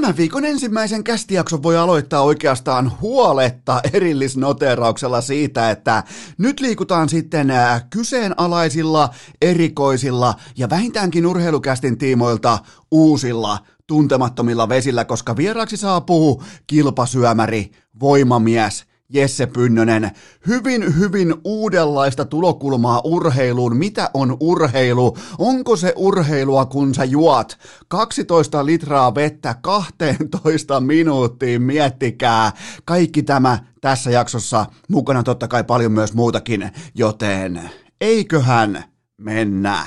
Tämän viikon ensimmäisen kästijakson voi aloittaa oikeastaan huoletta erillisnoterauksella siitä, että nyt liikutaan sitten kyseenalaisilla, erikoisilla ja vähintäänkin urheilukästin tiimoilta uusilla tuntemattomilla vesillä, koska vieraaksi saapuu kilpasyömäri, voimamies, Jesse Pynnönen, hyvin, hyvin uudenlaista tulokulmaa urheiluun. Mitä on urheilu? Onko se urheilua, kun sä juot 12 litraa vettä 12 minuuttiin? Miettikää. Kaikki tämä tässä jaksossa. Mukana totta kai paljon myös muutakin, joten eiköhän mennä.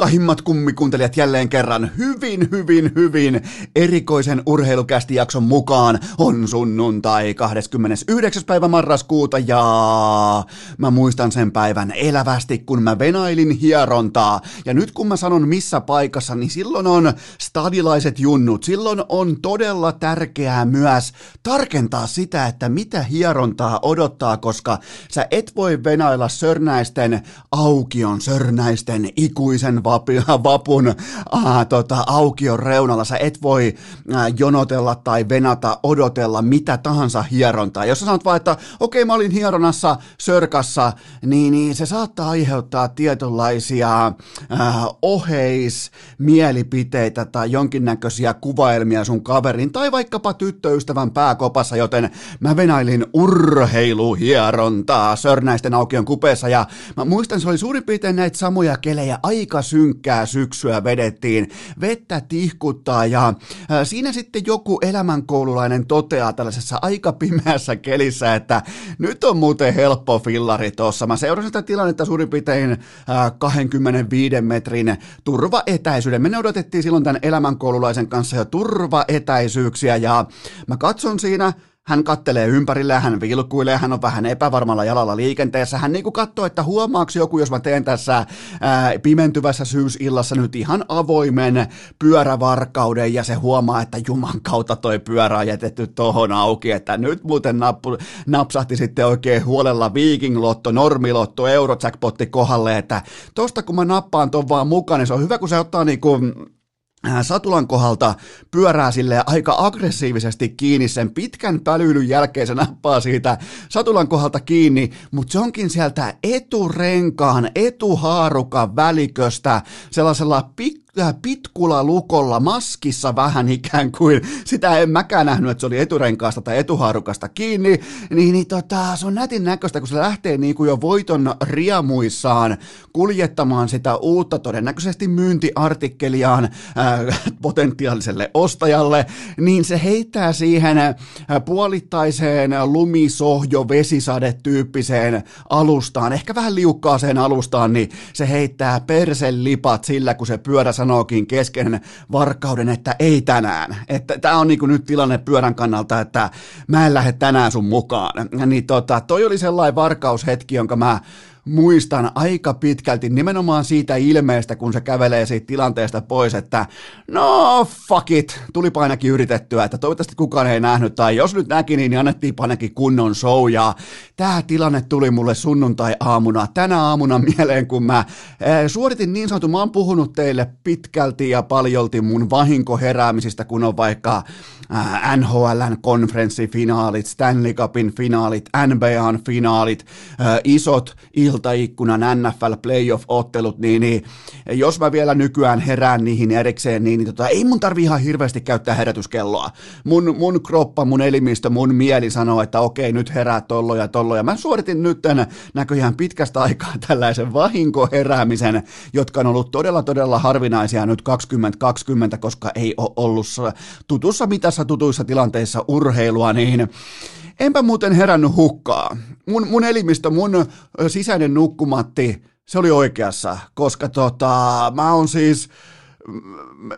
Rakkahimmat kummikuuntelijat jälleen kerran hyvin, hyvin, hyvin erikoisen urheilukästi jakson mukaan on sunnuntai 29. päivä marraskuuta ja mä muistan sen päivän elävästi, kun mä venailin hierontaa. Ja nyt kun mä sanon missä paikassa, niin silloin on stadilaiset junnut. Silloin on todella tärkeää myös tarkentaa sitä, että mitä hierontaa odottaa, koska sä et voi venailla sörnäisten aukion, sörnäisten ikuisen vapun äh, tota, aukion reunalla. Sä et voi äh, jonotella tai venata, odotella mitä tahansa hierontaa. Jos sä sanot vaan, että okei okay, mä olin hieronassa sörkassa, niin, niin se saattaa aiheuttaa tietynlaisia äh, oheismielipiteitä tai jonkinnäköisiä kuvailmia sun kaverin tai vaikkapa tyttöystävän pääkopassa, joten mä venailin urheiluhierontaa Sörnäisten aukion kupeessa ja mä muistan, se oli suurin piirtein näitä samoja kelejä aika synkkää syksyä vedettiin, vettä tihkuttaa ja siinä sitten joku elämänkoululainen toteaa tällaisessa aika pimeässä kelissä, että nyt on muuten helppo fillari tuossa. Mä seurasin sitä tilannetta suurin piirtein 25 metrin turvaetäisyyden. Me odotettiin silloin tämän elämänkoululaisen kanssa jo turvaetäisyyksiä ja mä katson siinä hän kattelee ympärille, hän vilkuilee, hän on vähän epävarmalla jalalla liikenteessä. Hän niinku katsoo, että huomaako joku, jos mä teen tässä ää, pimentyvässä syysillassa nyt ihan avoimen pyörävarkauden. Ja se huomaa, että juman kautta toi pyörä on jätetty tohon auki, että nyt muuten nappu, napsahti sitten oikein huolella Viking-lotto, normilotto, eurojackpotti kohdalle, että tosta kun mä nappaan ton vaan mukaan, niin se on hyvä, kun se ottaa niinku Satulan kohdalta pyörää sille aika aggressiivisesti kiinni sen pitkän pälyilyn jälkeen se nappaa siitä Satulan kohdalta kiinni, mutta se onkin sieltä eturenkaan, etuhaarukan väliköstä sellaisella pik pitkulla lukolla, maskissa vähän ikään kuin, sitä en mäkään nähnyt, että se oli eturenkaasta tai etuhaarukasta kiinni, niin, niin tota, se on nätin näköistä, kun se lähtee niin kuin jo voiton riamuissaan kuljettamaan sitä uutta todennäköisesti myyntiartikkeliaan ää, potentiaaliselle ostajalle, niin se heittää siihen ää, puolittaiseen lumisohjo vesisade tyyppiseen alustaan, ehkä vähän liukkaaseen alustaan, niin se heittää perselipat sillä, kun se pyörä sanookin kesken varkauden, että ei tänään. Että tämä on niinku nyt tilanne pyörän kannalta, että mä en lähde tänään sun mukaan. Niin tota, toi oli sellainen varkaushetki, jonka mä muistan aika pitkälti nimenomaan siitä ilmeestä, kun se kävelee siitä tilanteesta pois, että no fuck it, tuli ainakin yritettyä, että toivottavasti kukaan ei nähnyt, tai jos nyt näki, niin annettiin ainakin kunnon show, ja tämä tilanne tuli mulle sunnuntai-aamuna, tänä aamuna mieleen, kun mä eh, suoritin niin sanotun, mä oon puhunut teille pitkälti ja paljolti mun vahinkoheräämisistä, kun on vaikka äh, NHLn konferenssifinaalit, Stanley Cupin finaalit, NBAn finaalit, äh, isot il iltaikkunan NFL playoff-ottelut, niin, niin jos mä vielä nykyään herään niihin erikseen, niin, niin tota, ei mun tarvi ihan hirveästi käyttää herätyskelloa. Mun, mun kroppa, mun elimistö, mun mieli sanoo, että okei, nyt herää tollo ja tollo. Ja mä suoritin nyt näköjään pitkästä aikaa tällaisen vahinkoheräämisen, jotka on ollut todella, todella harvinaisia nyt 2020, koska ei ole ollut tutussa mitassa tutuissa tilanteissa urheilua, niin Enpä muuten herännyt hukkaa. Mun, mun elimistö, mun sisäinen nukkumatti, se oli oikeassa, koska tota, mä oon siis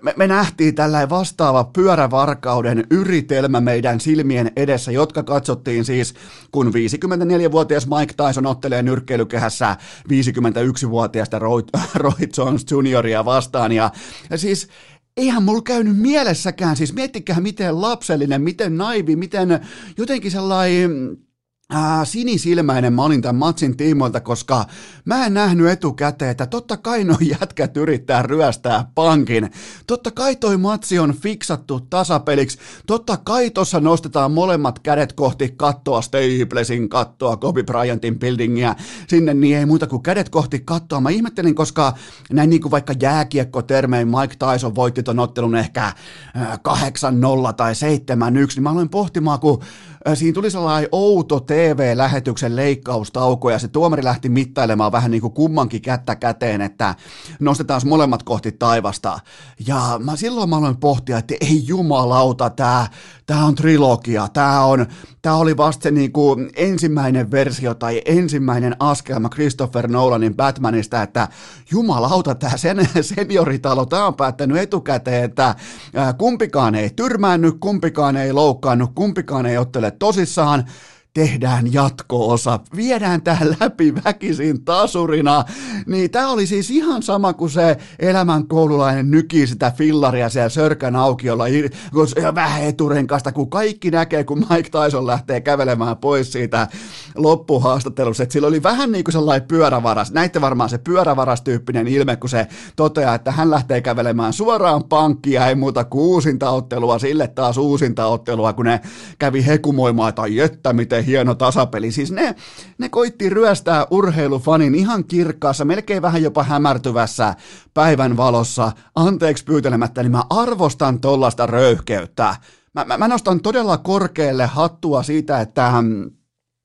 me, me nähtiin tällainen vastaava pyörävarkauden yritelmä meidän silmien edessä, jotka katsottiin siis, kun 54-vuotias Mike Tyson ottelee nyrkkeilykehässä 51-vuotiaasta Roy, Roy Jones Junioria vastaan. Ja, ja siis eihän mulla käynyt mielessäkään, siis miettikää miten lapsellinen, miten naivi, miten jotenkin sellainen Ää, sinisilmäinen mä olin tämän matsin tiimoilta, koska mä en nähnyt etukäteen, että totta kai noin jätkät yrittää ryöstää pankin. Totta kai toi matsi on fiksattu tasapeliksi. Totta kai tossa nostetaan molemmat kädet kohti kattoa, Staplesin kattoa, Kobe Bryantin buildingia. Sinne niin ei muuta kuin kädet kohti kattoa. Mä ihmettelin, koska näin niin kuin vaikka jääkiekko-termein Mike Tyson voitti ton ottelun ehkä 8-0 tai 7-1, niin mä aloin pohtimaan, kun siinä tuli sellainen outo TV-lähetyksen leikkaustauko ja se tuomari lähti mittailemaan vähän niin kuin kummankin kättä käteen, että nostetaan molemmat kohti taivasta. Ja mä silloin mä aloin pohtia, että ei jumalauta, tämä tää on trilogia, tämä on, tää oli vasta se niin kuin ensimmäinen versio tai ensimmäinen askelma Christopher Nolanin Batmanista, että jumalauta, tämä sen, senioritalo, tämä on päättänyt etukäteen, että kumpikaan ei tyrmäänny, kumpikaan ei loukkaannut, kumpikaan ei ottele tosissaan, tehdään jatko-osa, viedään tämä läpi väkisin tasurina, niin tämä oli siis ihan sama kuin se elämän koululainen nyki sitä fillaria siellä sörkän aukiolla vähän eturenkasta, kun kaikki näkee, kun Mike Tyson lähtee kävelemään pois siitä loppuhaastattelussa, että sillä oli vähän niin kuin sellainen pyörävaras, näitte varmaan se pyörävarastyyppinen ilme, kun se toteaa, että hän lähtee kävelemään suoraan pankkia, ei muuta kuin uusintaottelua, sille taas uusintaottelua, kun ne kävi hekumoimaan, tai että miten hieno tasapeli. Siis ne, ne koitti ryöstää urheilufanin ihan kirkkaassa, melkein vähän jopa hämärtyvässä päivän valossa. Anteeksi pyytelemättä, niin mä arvostan tollasta röyhkeyttä. Mä, mä, mä nostan todella korkealle hattua siitä, että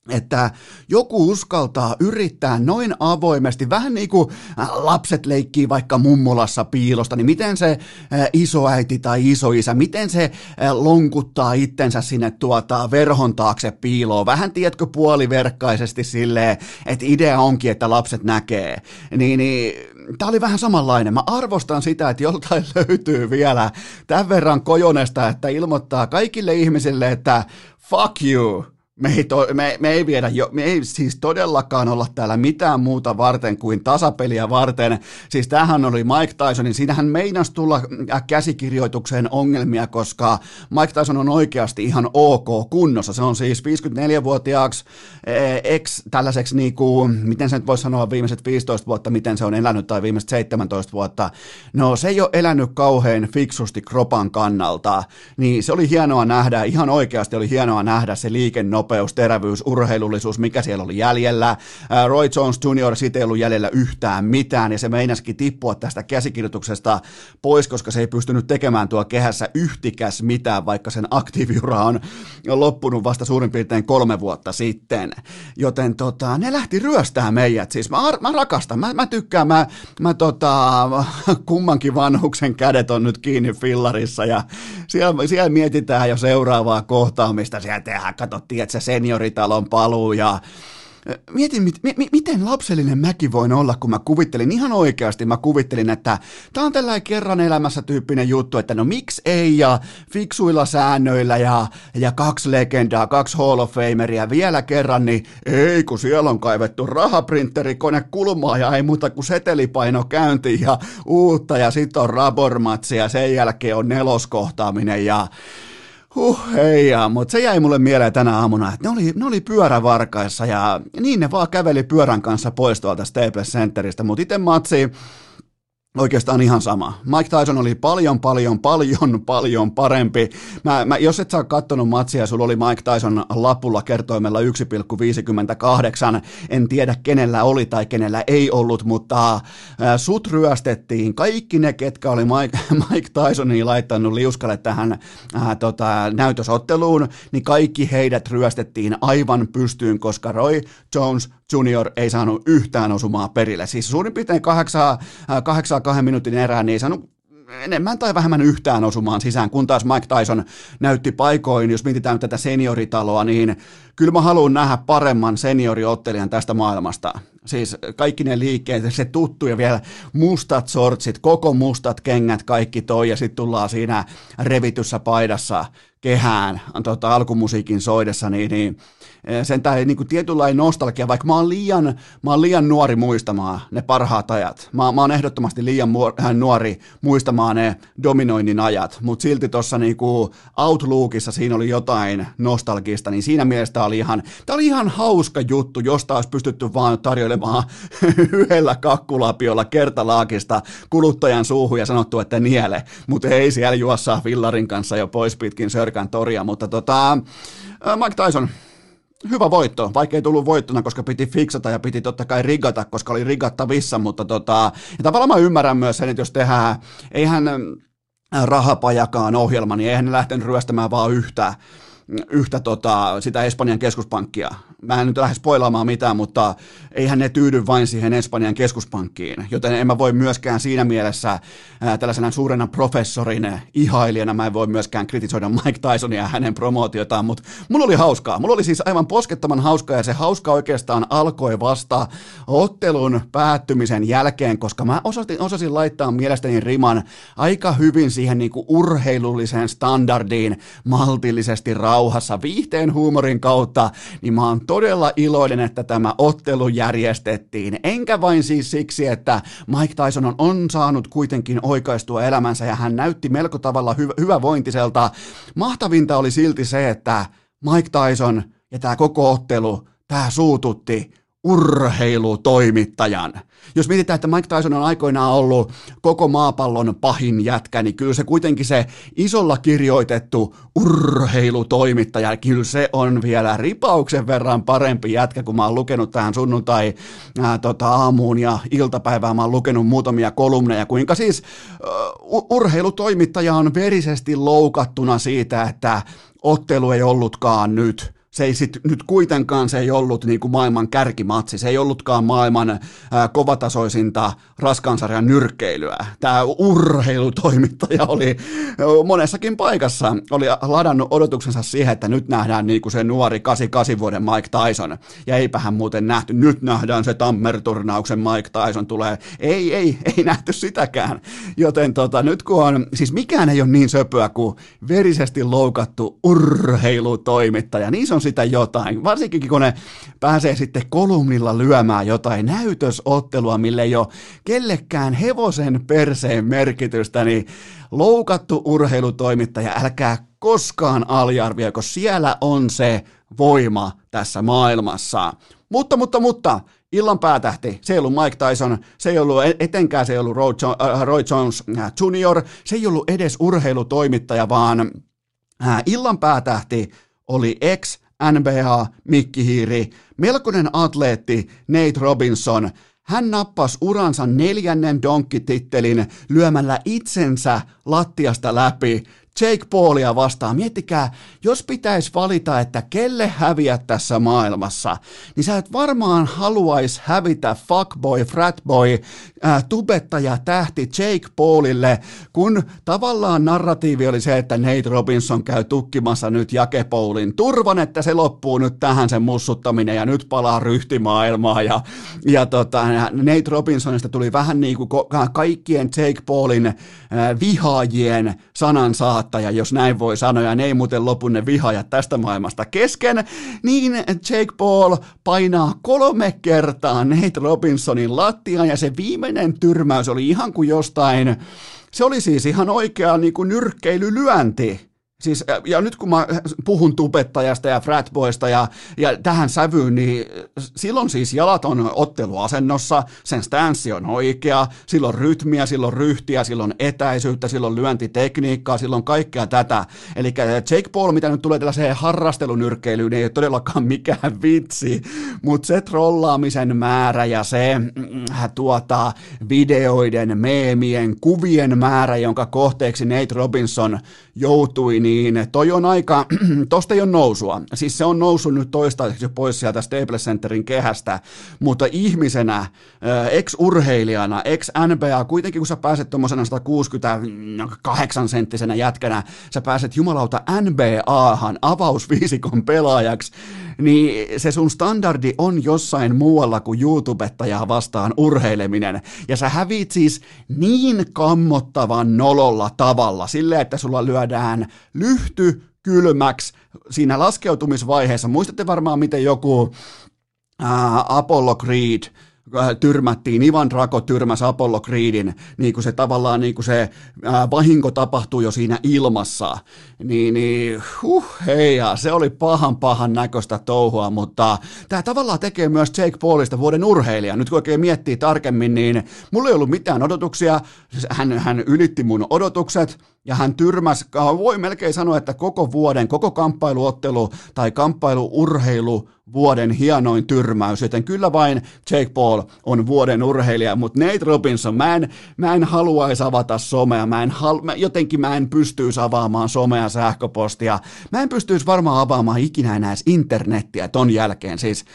että joku uskaltaa yrittää noin avoimesti, vähän niin kuin äh, lapset leikkii vaikka mummolassa piilosta, niin miten se äh, isoäiti tai isoisä, miten se äh, lonkuttaa itsensä sinne tuota verhon taakse piiloon, vähän tiedätkö puoliverkkaisesti silleen, että idea onkin, että lapset näkee, niin, niin tämä oli vähän samanlainen. Mä arvostan sitä, että joltain löytyy vielä tämän verran kojonesta, että ilmoittaa kaikille ihmisille, että fuck you, me ei, to, me, me ei viedä jo, me ei siis todellakaan olla täällä mitään muuta varten kuin tasapeliä varten. Siis tämähän oli Mike Tysonin, siinähän meinasi tulla äh, käsikirjoitukseen ongelmia, koska Mike Tyson on oikeasti ihan ok kunnossa. Se on siis 54-vuotiaaksi eh, ex tällaiseksi niin kuin, miten se nyt voisi sanoa viimeiset 15 vuotta, miten se on elänyt tai viimeiset 17 vuotta. No se ei ole elänyt kauhean fiksusti kropan kannalta, niin se oli hienoa nähdä, ihan oikeasti oli hienoa nähdä se liikennopeus nopeus, terävyys, urheilullisuus, mikä siellä oli jäljellä. Roy Jones Jr. siitä ei ollut jäljellä yhtään mitään, ja se meinasikin tippua tästä käsikirjoituksesta pois, koska se ei pystynyt tekemään tuo kehässä yhtikäs mitään, vaikka sen aktiiviura on loppunut vasta suurin piirtein kolme vuotta sitten. Joten tota, ne lähti ryöstää meidät. Siis mä, mä rakastan, mä, mä tykkään, mä, mä tota, kummankin vanhuksen kädet on nyt kiinni fillarissa, ja siellä, siellä mietitään jo seuraavaa kohtaamista. Siellä tehdään, katsottiin, se senioritalon paluu ja Mietin, mit, mi, miten lapsellinen mäkin voin olla, kun mä kuvittelin, ihan oikeasti mä kuvittelin, että tää on tällainen kerran elämässä tyyppinen juttu, että no miksi ei ja fiksuilla säännöillä ja, ja kaksi legendaa, kaksi Hall of Fameria vielä kerran, niin ei kun siellä on kaivettu rahaprinterikone kulmaa ja ei muuta kuin setelipaino käynti ja uutta ja sitten on rabormatsi ja sen jälkeen on neloskohtaaminen ja Huh, hei, mutta se jäi mulle mieleen tänä aamuna, että ne oli, ne oli pyörävarkaissa ja niin ne vaan käveli pyörän kanssa pois tuolta Staples Centeristä, mutta itse matsi Oikeastaan ihan sama. Mike Tyson oli paljon, paljon, paljon, paljon parempi. Mä, mä, jos et sä ole kattonut matsia, sulla oli Mike Tyson lapulla kertoimella 1,58. En tiedä kenellä oli tai kenellä ei ollut, mutta äh, sut ryöstettiin. Kaikki ne, ketkä oli Mike, Mike Tysonin laittanut liuskalle tähän äh, tota, näytösotteluun, niin kaikki heidät ryöstettiin aivan pystyyn, koska Roy Jones Junior ei saanut yhtään osumaa perille. Siis suurin piirtein kahdeksaa, äh, kahdeksaa kahden minuutin erään, niin ei saanut enemmän tai vähemmän yhtään osumaan sisään, kun taas Mike Tyson näytti paikoin, jos mietitään tätä senioritaloa, niin kyllä mä haluan nähdä paremman senioriottelijan tästä maailmasta. Siis kaikki ne liikkeet, se tuttu ja vielä mustat sortsit, koko mustat kengät, kaikki toi ja sitten tullaan siinä revityssä paidassa kehään tota, alkumusiikin soidessa, niin, niin sen tai niin kuin tietynlainen nostalgia, vaikka mä oon, liian, mä oon liian nuori muistamaan ne parhaat ajat. Mä, mä oon ehdottomasti liian äh, nuori muistamaan ne dominoinnin ajat, mutta silti tuossa niin Outlookissa siinä oli jotain nostalgista, niin siinä mielessä tää oli ihan, oli ihan hauska juttu, josta olisi pystytty vaan tarjoilemaan yhdellä kakkulapiolla kertalaakista kuluttajan suuhun ja sanottu, että niele, mutta ei siellä juossaa Villarin kanssa jo pois pitkin Sörkän toria, mutta tota, äh, Mike Tyson, hyvä voitto, vaikka ei tullut voittona, koska piti fiksata ja piti totta kai rigata, koska oli rigattavissa, mutta tota, ja tavallaan mä ymmärrän myös sen, että jos tehdään, eihän rahapajakaan ohjelma, niin eihän ne lähtenyt ryöstämään vaan yhtä, yhtä tota, sitä Espanjan keskuspankkia. Mä en nyt lähde spoilaamaan mitään, mutta eihän ne tyydy vain siihen Espanjan keskuspankkiin, joten en mä voi myöskään siinä mielessä ää, tällaisena suurena professorin ihailijana, mä en voi myöskään kritisoida Mike Tysonia ja hänen promootiotaan, mutta mulla oli hauskaa. Mulla oli siis aivan poskettoman hauskaa ja se hauska oikeastaan alkoi vasta ottelun päättymisen jälkeen, koska mä osasin, osasin laittaa mielestäni riman aika hyvin siihen niinku urheilulliseen standardiin maltillisesti rauhassa viihteen huumorin kautta, niin mä oon todella iloinen, että tämä ottelu järjestettiin. Enkä vain siis siksi, että Mike Tyson on, on saanut kuitenkin oikaistua elämänsä ja hän näytti melko tavalla hy- hyvävointiselta. Mahtavinta oli silti se, että Mike Tyson ja tämä koko ottelu, tämä suututti urheilutoimittajan. Jos mietitään, että Mike Tyson on aikoinaan ollut koko maapallon pahin jätkä, niin kyllä se kuitenkin se isolla kirjoitettu urheilutoimittaja, kyllä se on vielä ripauksen verran parempi jätkä, kun mä oon lukenut tähän sunnuntai ää, tota, aamuun ja iltapäivään, mä oon lukenut muutamia kolumneja, kuinka siis uh, urheilutoimittaja on verisesti loukattuna siitä, että ottelu ei ollutkaan nyt se ei sit, nyt kuitenkaan se ei ollut niin kuin maailman kärkimatsi, se ei ollutkaan maailman ää, kovatasoisinta raskansarjan nyrkkeilyä. Tämä urheilutoimittaja oli monessakin paikassa, oli ladannut odotuksensa siihen, että nyt nähdään niin kuin se nuori 88 vuoden Mike Tyson, ja eipähän muuten nähty, nyt nähdään se Tammer-turnauksen Mike Tyson tulee. Ei, ei, ei nähty sitäkään. Joten tota, nyt kun on, siis mikään ei ole niin söpöä kuin verisesti loukattu urheilutoimittaja, niin se on sitä jotain, varsinkin kun ne pääsee sitten kolumnilla lyömään jotain näytösottelua, mille ei ole kellekään hevosen perseen merkitystä, niin loukattu urheilutoimittaja, älkää koskaan aliarvioiko, siellä on se voima tässä maailmassa. Mutta, mutta, mutta, illan päätähti, se ei ollut Mike Tyson, se ei ollut e- etenkään se ei ollut Roy, Roy Jones äh, Jr., se ei ollut edes urheilutoimittaja, vaan äh, illan päätähti oli ex NBA, Mikkihiiri, melkoinen atleetti Nate Robinson, hän nappasi uransa neljännen donkkitittelin lyömällä itsensä lattiasta läpi Jake Paulia vastaan. Miettikää, jos pitäisi valita, että kelle häviä tässä maailmassa, niin sä et varmaan haluaisi hävitä fuckboy, fratboy, äh, tubettaja tähti Jake Paulille, kun tavallaan narratiivi oli se, että Nate Robinson käy tukkimassa nyt Jake Paulin turvan, että se loppuu nyt tähän sen mussuttaminen ja nyt palaa ryhtimaailmaa ja, ja tota, Nate Robinsonista tuli vähän niin kuin kaikkien Jake Paulin äh, vihaajien sanan saa saattaja, jos näin voi sanoa, ja ne ei muuten lopu ne vihajat tästä maailmasta kesken, niin Jake Paul painaa kolme kertaa Nate Robinsonin lattiaan, ja se viimeinen tyrmäys oli ihan kuin jostain, se oli siis ihan oikea niin kuin nyrkkeilylyönti Siis, ja nyt kun mä puhun tubettajasta ja fratboista ja, ja tähän sävyyn, niin silloin siis jalat on otteluasennossa, sen stanssi on oikea, silloin rytmiä, silloin ryhtiä, silloin etäisyyttä, silloin lyöntitekniikkaa, silloin kaikkea tätä. Eli Jake Paul, mitä nyt tulee tällaiseen harrastelunyrkkeilyyn, niin ei ole todellakaan mikään vitsi, mutta se trollaamisen määrä ja se äh, tuota, videoiden, meemien, kuvien määrä, jonka kohteeksi Nate Robinson joutui, niin niin toi on aika, tosta ei ole nousua. Siis se on noussut nyt toistaiseksi pois sieltä Staples Centerin kehästä, mutta ihmisenä, ex-urheilijana, ex-NBA, kuitenkin kun sä pääset tuommoisena 168 senttisenä jätkänä, sä pääset jumalauta NBAhan avausviisikon pelaajaksi, niin se sun standardi on jossain muualla kuin YouTubettajaa vastaan urheileminen. Ja sä hävit siis niin kammottavan nololla tavalla, sille että sulla lyödään lyhty kylmäksi siinä laskeutumisvaiheessa. Muistatte varmaan, miten joku ää, Apollo Creed – tyrmättiin, Ivan Drago tyrmäsi Apollo Creedin, niin kuin se tavallaan niin kuin se äh, vahinko tapahtui jo siinä ilmassa, niin, niin huh, hei, se oli pahan pahan näköistä touhua, mutta tämä tavallaan tekee myös Jake Paulista vuoden urheilija. Nyt kun oikein miettii tarkemmin, niin mulla ei ollut mitään odotuksia, hän, hän ylitti mun odotukset, ja hän tyrmäsi, voi melkein sanoa, että koko vuoden, koko kamppailuottelu tai kamppailuurheilu vuoden hienoin tyrmäys, joten kyllä vain Jake Paul on vuoden urheilija, mutta Nate Robinson, mä en, mä en haluaisi avata somea, mä en hal, mä, jotenkin mä en pystyisi avaamaan somea sähköpostia, mä en pystyisi varmaan avaamaan ikinä enää internettiä ton jälkeen, siis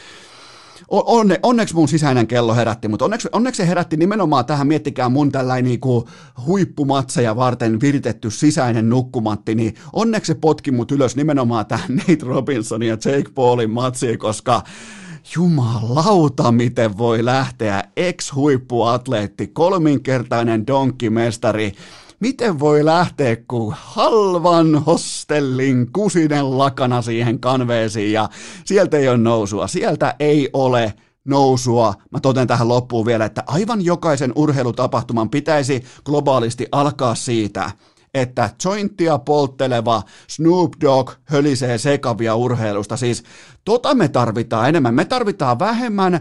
onne, onneksi mun sisäinen kello herätti, mutta onneksi, onneksi se herätti nimenomaan tähän, miettikää mun tällainen niinku huippumatseja varten viritetty sisäinen nukkumatti, niin onneksi se potki mut ylös nimenomaan tähän Nate Robinsonin ja Jake Paulin matsiin, koska Jumalauta, miten voi lähteä ex-huippuatleetti, kolminkertainen donkkimestari, miten voi lähteä kuin halvan hostellin kusinen lakana siihen kanveesiin ja sieltä ei ole nousua, sieltä ei ole nousua. Mä toten tähän loppuun vielä, että aivan jokaisen urheilutapahtuman pitäisi globaalisti alkaa siitä, että jointtia poltteleva Snoop Dogg hölisee sekavia urheilusta. Siis Tota me tarvitaan enemmän. Me tarvitaan vähemmän ö,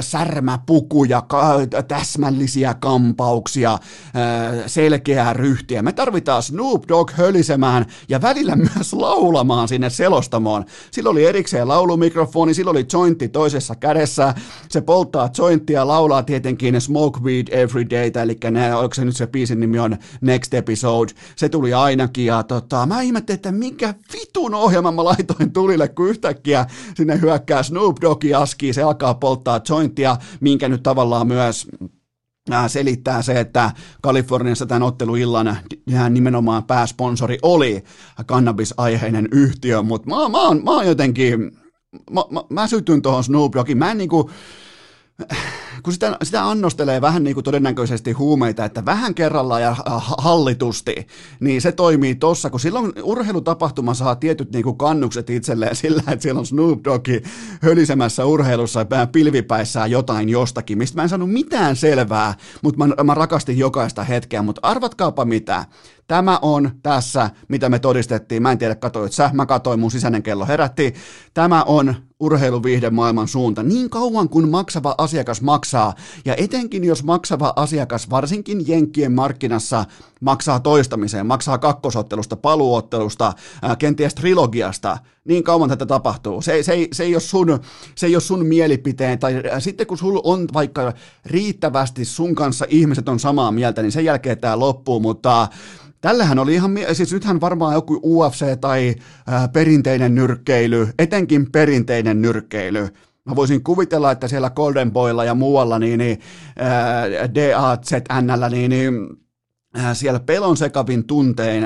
särmäpukuja, ka, täsmällisiä kampauksia, ö, selkeää ryhtiä. Me tarvitaan Snoop Dogg hölisemään ja välillä myös laulamaan sinne selostamoon. Sillä oli erikseen laulumikrofoni, sillä oli jointti toisessa kädessä. Se polttaa jointtia, laulaa tietenkin Smoke Weed Every Day, eli ne, onko se nyt se biisin nimi on Next Episode. Se tuli ainakin ja tota, mä ihmettelin, että minkä vitun ohjelman mä laitoin tulille, kun yhtäkkiä yhtäkkiä sinne hyökkää Snoop Doggi aski, se alkaa polttaa jointia, minkä nyt tavallaan myös selittää se, että Kaliforniassa tämän otteluillan nimenomaan pääsponsori oli kannabisaiheinen yhtiö, mutta mä, mä, oon, mä oon jotenkin, mä, mä, mä sytyn tuohon Snoop Doggin, mä en niinku, kun sitä, sitä annostelee vähän niin kuin todennäköisesti huumeita, että vähän kerrallaan ja hallitusti, niin se toimii tossa, kun silloin urheilutapahtuma saa tietyt niin kuin kannukset itselleen sillä, että siellä on Snoop Doggi hölisemässä urheilussa pilvipäissään jotain jostakin, mistä mä en saanut mitään selvää, mutta mä, mä rakastin jokaista hetkeä, mutta arvatkaapa mitä, Tämä on tässä, mitä me todistettiin. Mä en tiedä, katoit sä, mä katoin, mun sisäinen kello herätti. Tämä on urheiluviihde maailman suunta. Niin kauan kuin maksava asiakas maksaa, ja etenkin jos maksava asiakas, varsinkin Jenkkien markkinassa, maksaa toistamiseen, maksaa kakkosottelusta, paluottelusta, kenties trilogiasta, niin kauan tätä tapahtuu. Se, se, se, ei ole sun, se ei ole sun mielipiteen, tai sitten kun sulla on vaikka riittävästi sun kanssa ihmiset on samaa mieltä, niin sen jälkeen tämä loppuu, mutta Tällähän oli ihan, siis nythän varmaan joku UFC tai ää, perinteinen nyrkkeily, etenkin perinteinen nyrkkeily. Mä voisin kuvitella, että siellä Golden Boylla ja muualla, niin, niin DAZNllä, niin, niin siellä pelon sekavin tuntein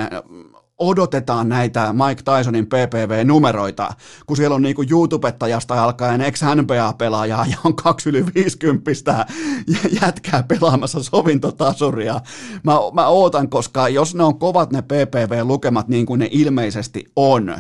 odotetaan näitä Mike Tysonin PPV-numeroita, kun siellä on niinku YouTubettajasta alkaen ex-NBA-pelaajaa ja on kaksi yli 50 jätkää pelaamassa sovintotasuria. Mä, mä ootan, koska jos ne on kovat ne PPV-lukemat niin kuin ne ilmeisesti on,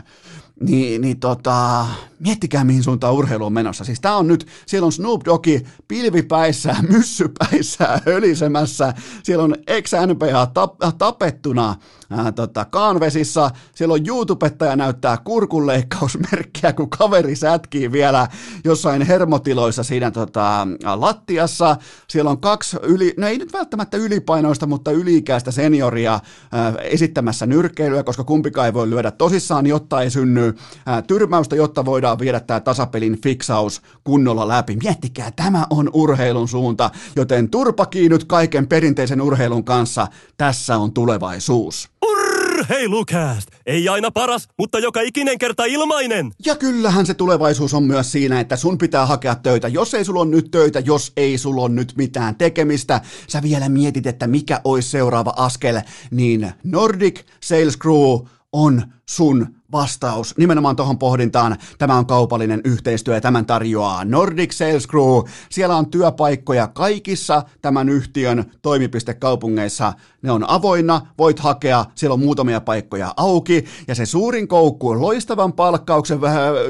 niin, niin tota, miettikää mihin suuntaan urheilu on menossa. Siis tää on nyt, siellä on Snoop Doggi pilvipäissä, myssypäissä, hölisemässä, siellä on ex-NBA tap, tapettuna ää, tota, kaanvesissa, siellä on YouTubettaja näyttää kurkunleikkausmerkkiä, kun kaveri sätkii vielä jossain hermotiloissa siinä tota, lattiassa, siellä on kaksi, yli, no ei nyt välttämättä ylipainoista, mutta yliikäistä senioria ää, esittämässä nyrkkeilyä, koska kumpikaan ei voi lyödä tosissaan, jotta ei synny ää, tyrmäystä, jotta voidaan voidaan viedä tämä tasapelin fiksaus kunnolla läpi. Miettikää, tämä on urheilun suunta, joten turpa nyt kaiken perinteisen urheilun kanssa. Tässä on tulevaisuus. Urheilukääst! Ei aina paras, mutta joka ikinen kerta ilmainen! Ja kyllähän se tulevaisuus on myös siinä, että sun pitää hakea töitä. Jos ei sulla on nyt töitä, jos ei sulla on nyt mitään tekemistä, sä vielä mietit, että mikä olisi seuraava askel, niin Nordic Sales Crew on sun vastaus nimenomaan tuohon pohdintaan. Tämä on kaupallinen yhteistyö ja tämän tarjoaa Nordic Sales Crew. Siellä on työpaikkoja kaikissa tämän yhtiön toimipistekaupungeissa. Ne on avoinna, voit hakea, siellä on muutamia paikkoja auki ja se suurin koukku on loistavan palkkauksen,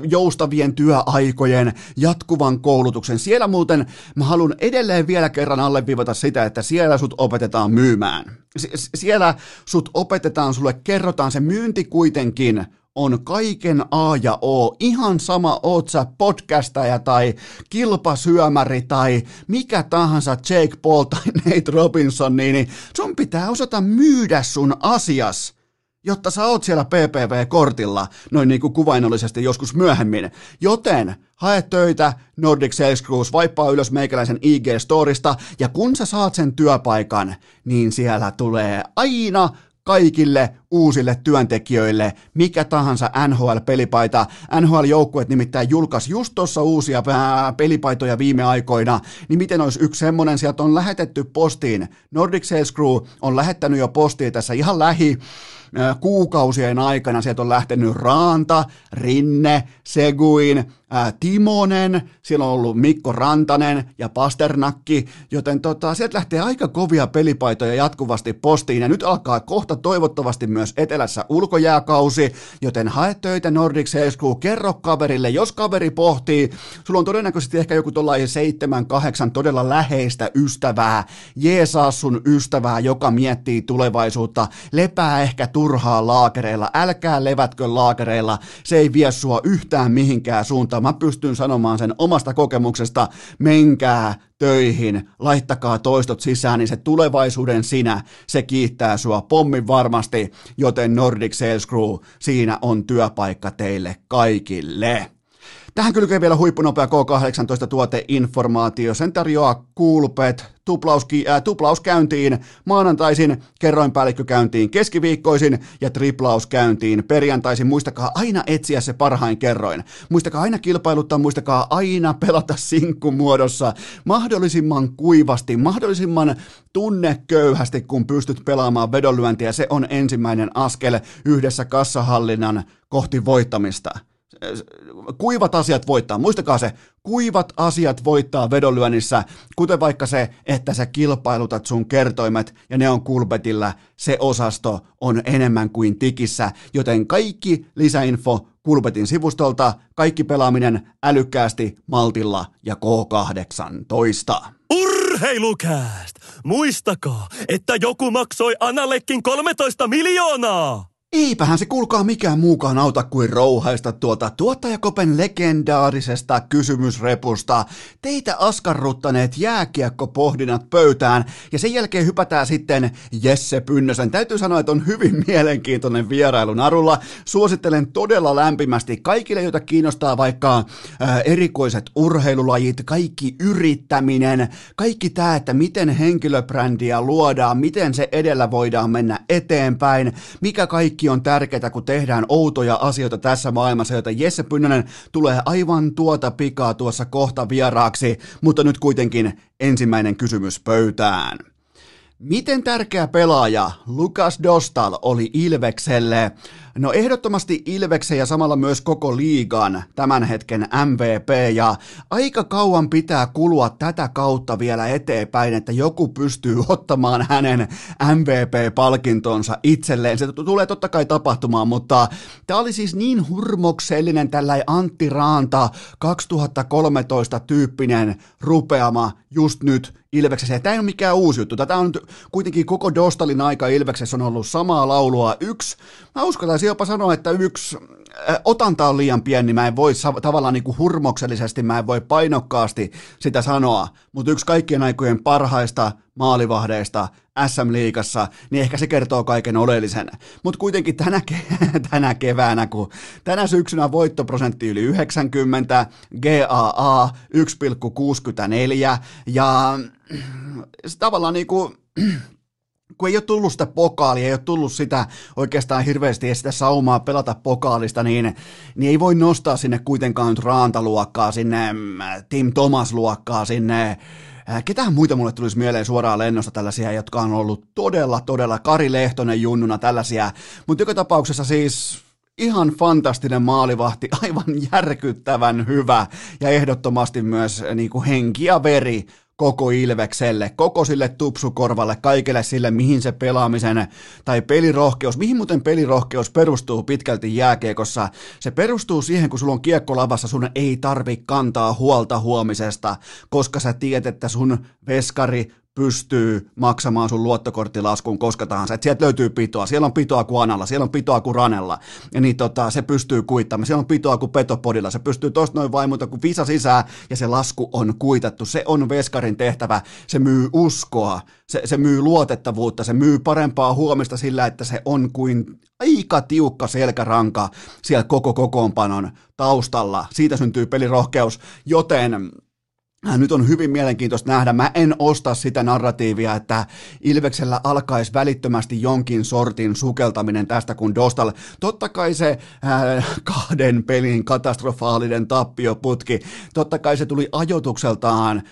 joustavien työaikojen, jatkuvan koulutuksen. Siellä muuten mä haluan edelleen vielä kerran alleviivata sitä, että siellä sut opetetaan myymään. Sie- siellä sut opetetaan, sulle kerrotaan se myynti kuitenkin on kaiken A ja O. Ihan sama, oot sä podcastaja tai kilpasyömäri tai mikä tahansa Jake Paul tai Nate Robinson, niin sun pitää osata myydä sun asias jotta sä oot siellä PPV-kortilla, noin niin kuin kuvainnollisesti joskus myöhemmin. Joten hae töitä Nordic Sales Cruise, vaippaa ylös meikäläisen IG-storista, ja kun sä saat sen työpaikan, niin siellä tulee aina kaikille uusille työntekijöille, mikä tahansa NHL-pelipaita. NHL-joukkueet nimittäin julkaisi just tuossa uusia pelipaitoja viime aikoina, niin miten olisi yksi semmoinen, sieltä on lähetetty postiin. Nordic Sales Crew on lähettänyt jo postia tässä ihan lähi kuukausien aikana. Sieltä on lähtenyt Raanta, Rinne, Seguin, ää, Timonen, siellä on ollut Mikko Rantanen ja Pasternakki, joten tota, sieltä lähtee aika kovia pelipaitoja jatkuvasti postiin, ja nyt alkaa kohta toivottavasti myös etelässä ulkojääkausi, joten hae töitä Nordic Crew, kerro kaverille, jos kaveri pohtii, sulla on todennäköisesti ehkä joku tuollainen seitsemän, kahdeksan todella läheistä ystävää, jeesaa sun ystävää, joka miettii tulevaisuutta, lepää ehkä turhaa laakereilla, älkää levätkö laakereilla, se ei vie sua yhtään mihinkään suuntaan, mä pystyn sanomaan sen omasta kokemuksesta, menkää töihin, laittakaa toistot sisään, niin se tulevaisuuden sinä, se kiittää sua pommin varmasti, joten Nordic Sales Crew, siinä on työpaikka teille kaikille. Tähän kylkee vielä huippunopea K18-tuoteinformaatio. Sen tarjoaa Coolpet, tuplauski, äh, tuplaus käyntiin maanantaisin, kerroinpäällikkö käyntiin keskiviikkoisin ja triplaus käyntiin perjantaisin. Muistakaa aina etsiä se parhain kerroin. Muistakaa aina kilpailuttaa, muistakaa aina pelata sinkkumuodossa mahdollisimman kuivasti, mahdollisimman tunneköyhästi, kun pystyt pelaamaan vedonlyöntiä. Se on ensimmäinen askel yhdessä kassahallinnan kohti voittamista kuivat asiat voittaa. Muistakaa se, kuivat asiat voittaa vedonlyönnissä, kuten vaikka se, että sä kilpailutat sun kertoimet ja ne on kulpetilla. Se osasto on enemmän kuin tikissä, joten kaikki lisäinfo Kulpetin sivustolta, kaikki pelaaminen älykkäästi, maltilla ja K18. Urheilukääst! Muistakaa, että joku maksoi Anallekin 13 miljoonaa! Eipähän se kuulkaa mikään muukaan auta kuin rouhaista tuolta tuottajakopen legendaarisesta kysymysrepusta. Teitä askarruttaneet jääkiekkopohdinnat pöytään ja sen jälkeen hypätään sitten Jesse Pynnösen. Täytyy sanoa, että on hyvin mielenkiintoinen vierailu narulla. Suosittelen todella lämpimästi kaikille, joita kiinnostaa vaikka äh, erikoiset urheilulajit, kaikki yrittäminen, kaikki tämä, että miten henkilöbrändiä luodaan, miten se edellä voidaan mennä eteenpäin, mikä kaikki kaikki on tärkeää, kun tehdään outoja asioita tässä maailmassa, joten Jesse Pynnönen tulee aivan tuota pikaa tuossa kohta vieraaksi, mutta nyt kuitenkin ensimmäinen kysymys pöytään. Miten tärkeä pelaaja Lukas Dostal oli Ilvekselle? No ehdottomasti Ilveksen ja samalla myös koko liigan tämän hetken MVP ja aika kauan pitää kulua tätä kautta vielä eteenpäin, että joku pystyy ottamaan hänen MVP-palkintonsa itselleen. Se tulee totta kai tapahtumaan, mutta tämä oli siis niin hurmoksellinen tällä Antti Raanta 2013 tyyppinen rupeama just nyt Ilveksessä. Tämä ei ole mikään uusi juttu. Tätä on kuitenkin koko Dostalin aika Ilveksessä on ollut samaa laulua. Yksi, mä uskaltaisin jopa sanoa, että yksi äh, otanta on liian pieni, mä en voi tavallaan niin kuin hurmoksellisesti, mä en voi painokkaasti sitä sanoa, mutta yksi kaikkien aikojen parhaista maalivahdeista SM-liigassa, niin ehkä se kertoo kaiken oleellisen. Mutta kuitenkin tänä, ke- tänä keväänä, kun tänä syksynä voittoprosentti yli 90, GAA 1,64 ja tavallaan niin kuin kun ei ole tullut sitä pokaalia, ei ole tullut sitä oikeastaan hirveästi sitä saumaa pelata pokaalista, niin, niin ei voi nostaa sinne kuitenkaan nyt Raantaluokkaa, sinne mm, Tim Thomas-luokkaa, sinne äh, Ketään muita mulle tulisi mieleen suoraan lennosta tällaisia, jotka on ollut todella, todella Kari Lehtonen junnuna tällaisia, mutta joka tapauksessa siis ihan fantastinen maalivahti, aivan järkyttävän hyvä ja ehdottomasti myös niin kuin henki ja veri koko Ilvekselle, koko sille tupsukorvalle, kaikille sille, mihin se pelaamisen tai pelirohkeus, mihin muuten pelirohkeus perustuu pitkälti jääkiekossa. Se perustuu siihen, kun sulla on kiekko lavassa, sun ei tarvi kantaa huolta huomisesta, koska sä tiedät, että sun veskari pystyy maksamaan sun luottokorttilaskun koska tahansa. Et sieltä löytyy pitoa. Siellä on pitoa kuin Analla, siellä on pitoa kuin Ranella. Ja niin tota, se pystyy kuittamaan. Siellä on pitoa kuin Petopodilla. Se pystyy tosta noin vaimuta kuin visa sisään ja se lasku on kuitattu. Se on Veskarin tehtävä. Se myy uskoa. Se, se myy luotettavuutta. Se myy parempaa huomista sillä, että se on kuin aika tiukka selkäranka siellä koko kokoonpanon taustalla. Siitä syntyy pelirohkeus, joten nyt on hyvin mielenkiintoista nähdä. Mä en osta sitä narratiivia, että Ilveksellä alkaisi välittömästi jonkin sortin sukeltaminen tästä kuin Dostal. Totta kai se äh, kahden pelin katastrofaalinen tappioputki, totta kai se tuli ajotukseltaan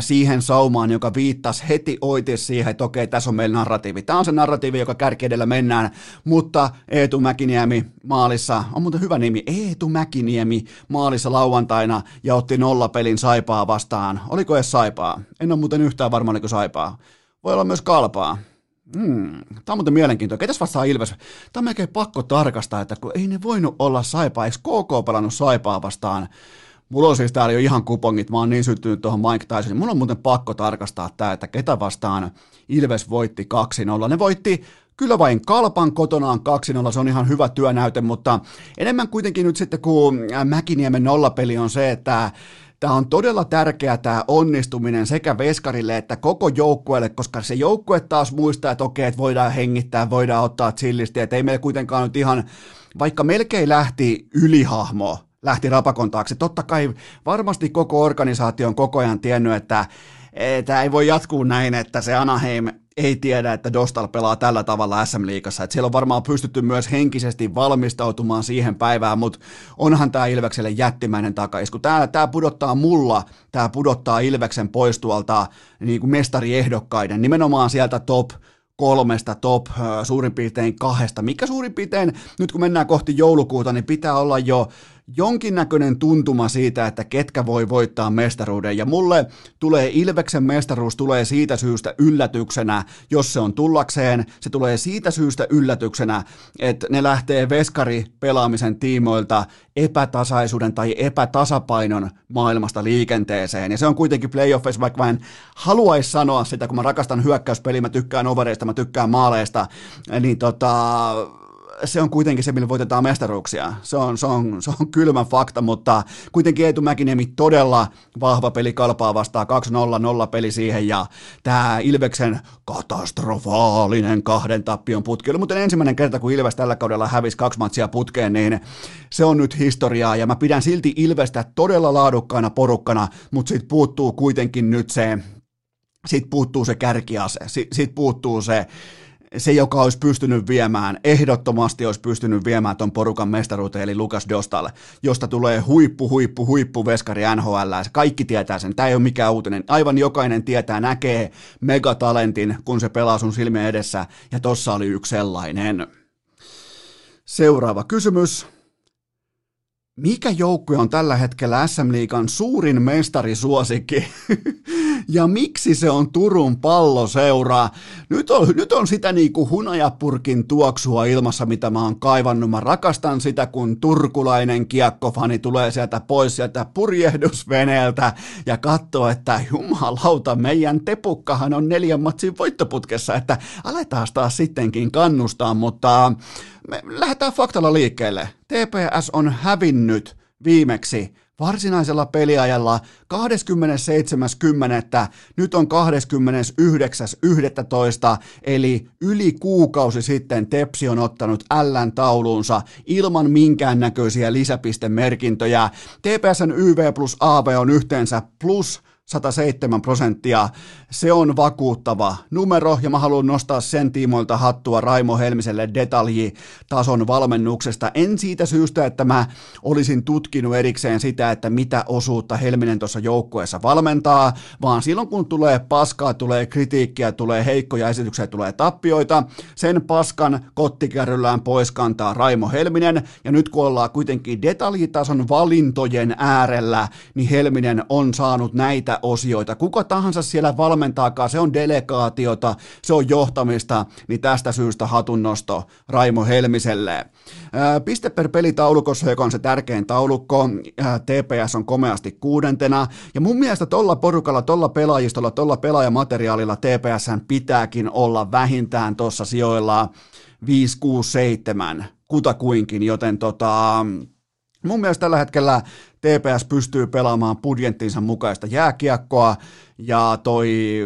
siihen saumaan, joka viittasi heti oitis siihen, että okei, tässä on meillä narratiivi. Tämä on se narratiivi, joka kärki edellä mennään, mutta Eetu Mäkiniemi maalissa, on muuten hyvä nimi, Eetu Mäkiniemi maalissa lauantaina ja otti nollapelin Saipaa vastaan. Oliko edes Saipaa? En ole muuten yhtään varma, oliko Saipaa. Voi olla myös Kalpaa. Hmm. Tämä on muuten mielenkiintoista. Ketäs vastaa Ilves? Tämä on melkein pakko tarkastaa, että kun ei ne voinut olla Saipaa. Eikö KK pelannut Saipaa vastaan? Mulla on siis täällä jo ihan kupongit, mä oon niin syttynyt tuohon Mike Tysonin. Mulla on muuten pakko tarkastaa tämä, että ketä vastaan Ilves voitti 2-0. Ne voitti kyllä vain Kalpan kotonaan 2-0, se on ihan hyvä työnäyte, mutta enemmän kuitenkin nyt sitten kun Mäkiniemen nollapeli on se, että Tämä on todella tärkeää tämä onnistuminen sekä Veskarille että koko joukkueelle, koska se joukkue taas muistaa, että okei, että voidaan hengittää, voidaan ottaa chillisti, että ei meillä kuitenkaan nyt ihan, vaikka melkein lähti ylihahmo lähti rapakon taakse. Totta kai varmasti koko organisaatio on koko ajan tiennyt, että tämä ei voi jatkuu näin, että se Anaheim ei tiedä, että Dostal pelaa tällä tavalla SM-liigassa. Että siellä on varmaan pystytty myös henkisesti valmistautumaan siihen päivään, mutta onhan tämä Ilvekselle jättimäinen takaisku. Tämä pudottaa mulla, tämä pudottaa Ilveksen pois tuolta niin kuin mestariehdokkaiden, nimenomaan sieltä top kolmesta top suurin piirtein kahdesta, mikä suurin piirtein nyt kun mennään kohti joulukuuta, niin pitää olla jo jonkinnäköinen tuntuma siitä, että ketkä voi voittaa mestaruuden. Ja mulle tulee Ilveksen mestaruus tulee siitä syystä yllätyksenä, jos se on tullakseen. Se tulee siitä syystä yllätyksenä, että ne lähtee veskari pelaamisen tiimoilta epätasaisuuden tai epätasapainon maailmasta liikenteeseen. Ja se on kuitenkin playoffeissa, vaikka mä en haluaisi sanoa sitä, kun mä rakastan hyökkäyspeliä, mä tykkään overeista, mä tykkään maaleista, niin tota, se on kuitenkin se, millä voitetaan mestaruuksia. Se on, se on, se on kylmä fakta, mutta kuitenkin Eetu Mäkiniemi todella vahva peli kalpaa vastaan 2-0, 0 peli siihen ja tämä Ilveksen katastrofaalinen kahden tappion putki oli muuten ensimmäinen kerta, kun Ilves tällä kaudella hävisi kaksi matsia putkeen, niin se on nyt historiaa ja mä pidän silti Ilvestä todella laadukkaana porukkana, mutta siitä puuttuu kuitenkin nyt se, siitä puuttuu se kärkiase, siitä puuttuu se se, joka olisi pystynyt viemään, ehdottomasti olisi pystynyt viemään ton porukan mestaruuteen, eli Lukas Dostalle, josta tulee huippu, huippu, huippu veskari NHL. Kaikki tietää sen, tämä ei ole mikään uutinen. Aivan jokainen tietää, näkee megatalentin, kun se pelaa sun silmien edessä, ja tossa oli yksi sellainen. Seuraava kysymys. Mikä joukkue on tällä hetkellä SM Liigan suurin mestarisuosikki? ja miksi se on Turun palloseura? Nyt on, nyt on sitä niin kuin hunajapurkin tuoksua ilmassa, mitä mä oon kaivannut. Mä rakastan sitä, kun turkulainen kiekkofani tulee sieltä pois sieltä purjehdusveneeltä ja katsoo, että jumalauta, meidän tepukkahan on neljän matsin voittoputkessa, että aletaan taas sittenkin kannustaa, mutta me lähdetään faktalla liikkeelle. TPS on hävinnyt viimeksi varsinaisella peliajalla 27.10. Nyt on 29.11. eli yli kuukausi sitten Tepsi on ottanut Ln tauluunsa ilman minkäännäköisiä lisäpistemerkintöjä. TPSn YV plus AV on yhteensä plus 107 prosenttia. Se on vakuuttava numero ja mä haluan nostaa sen tiimoilta hattua Raimo Helmiselle detaljitason valmennuksesta. En siitä syystä, että mä olisin tutkinut erikseen sitä, että mitä osuutta Helminen tuossa joukkueessa valmentaa, vaan silloin kun tulee paskaa, tulee kritiikkiä, tulee heikkoja esityksiä, tulee tappioita, sen paskan kottikärryllään pois kantaa Raimo Helminen ja nyt kun ollaan kuitenkin detaljitason valintojen äärellä, niin Helminen on saanut näitä osioita. Kuka tahansa siellä valmentaakaan, se on delegaatiota, se on johtamista, niin tästä syystä hatunnosto Raimo Helmiselle. Piste per peli taulukossa, joka on se tärkein taulukko, TPS on komeasti kuudentena, ja mun mielestä tolla porukalla, tolla pelaajistolla, tolla pelaajamateriaalilla TPS pitääkin olla vähintään tuossa sijoilla 5, 6, 7, kutakuinkin, joten tota, mun mielestä tällä hetkellä TPS pystyy pelaamaan budjettinsa mukaista jääkiekkoa, ja toi,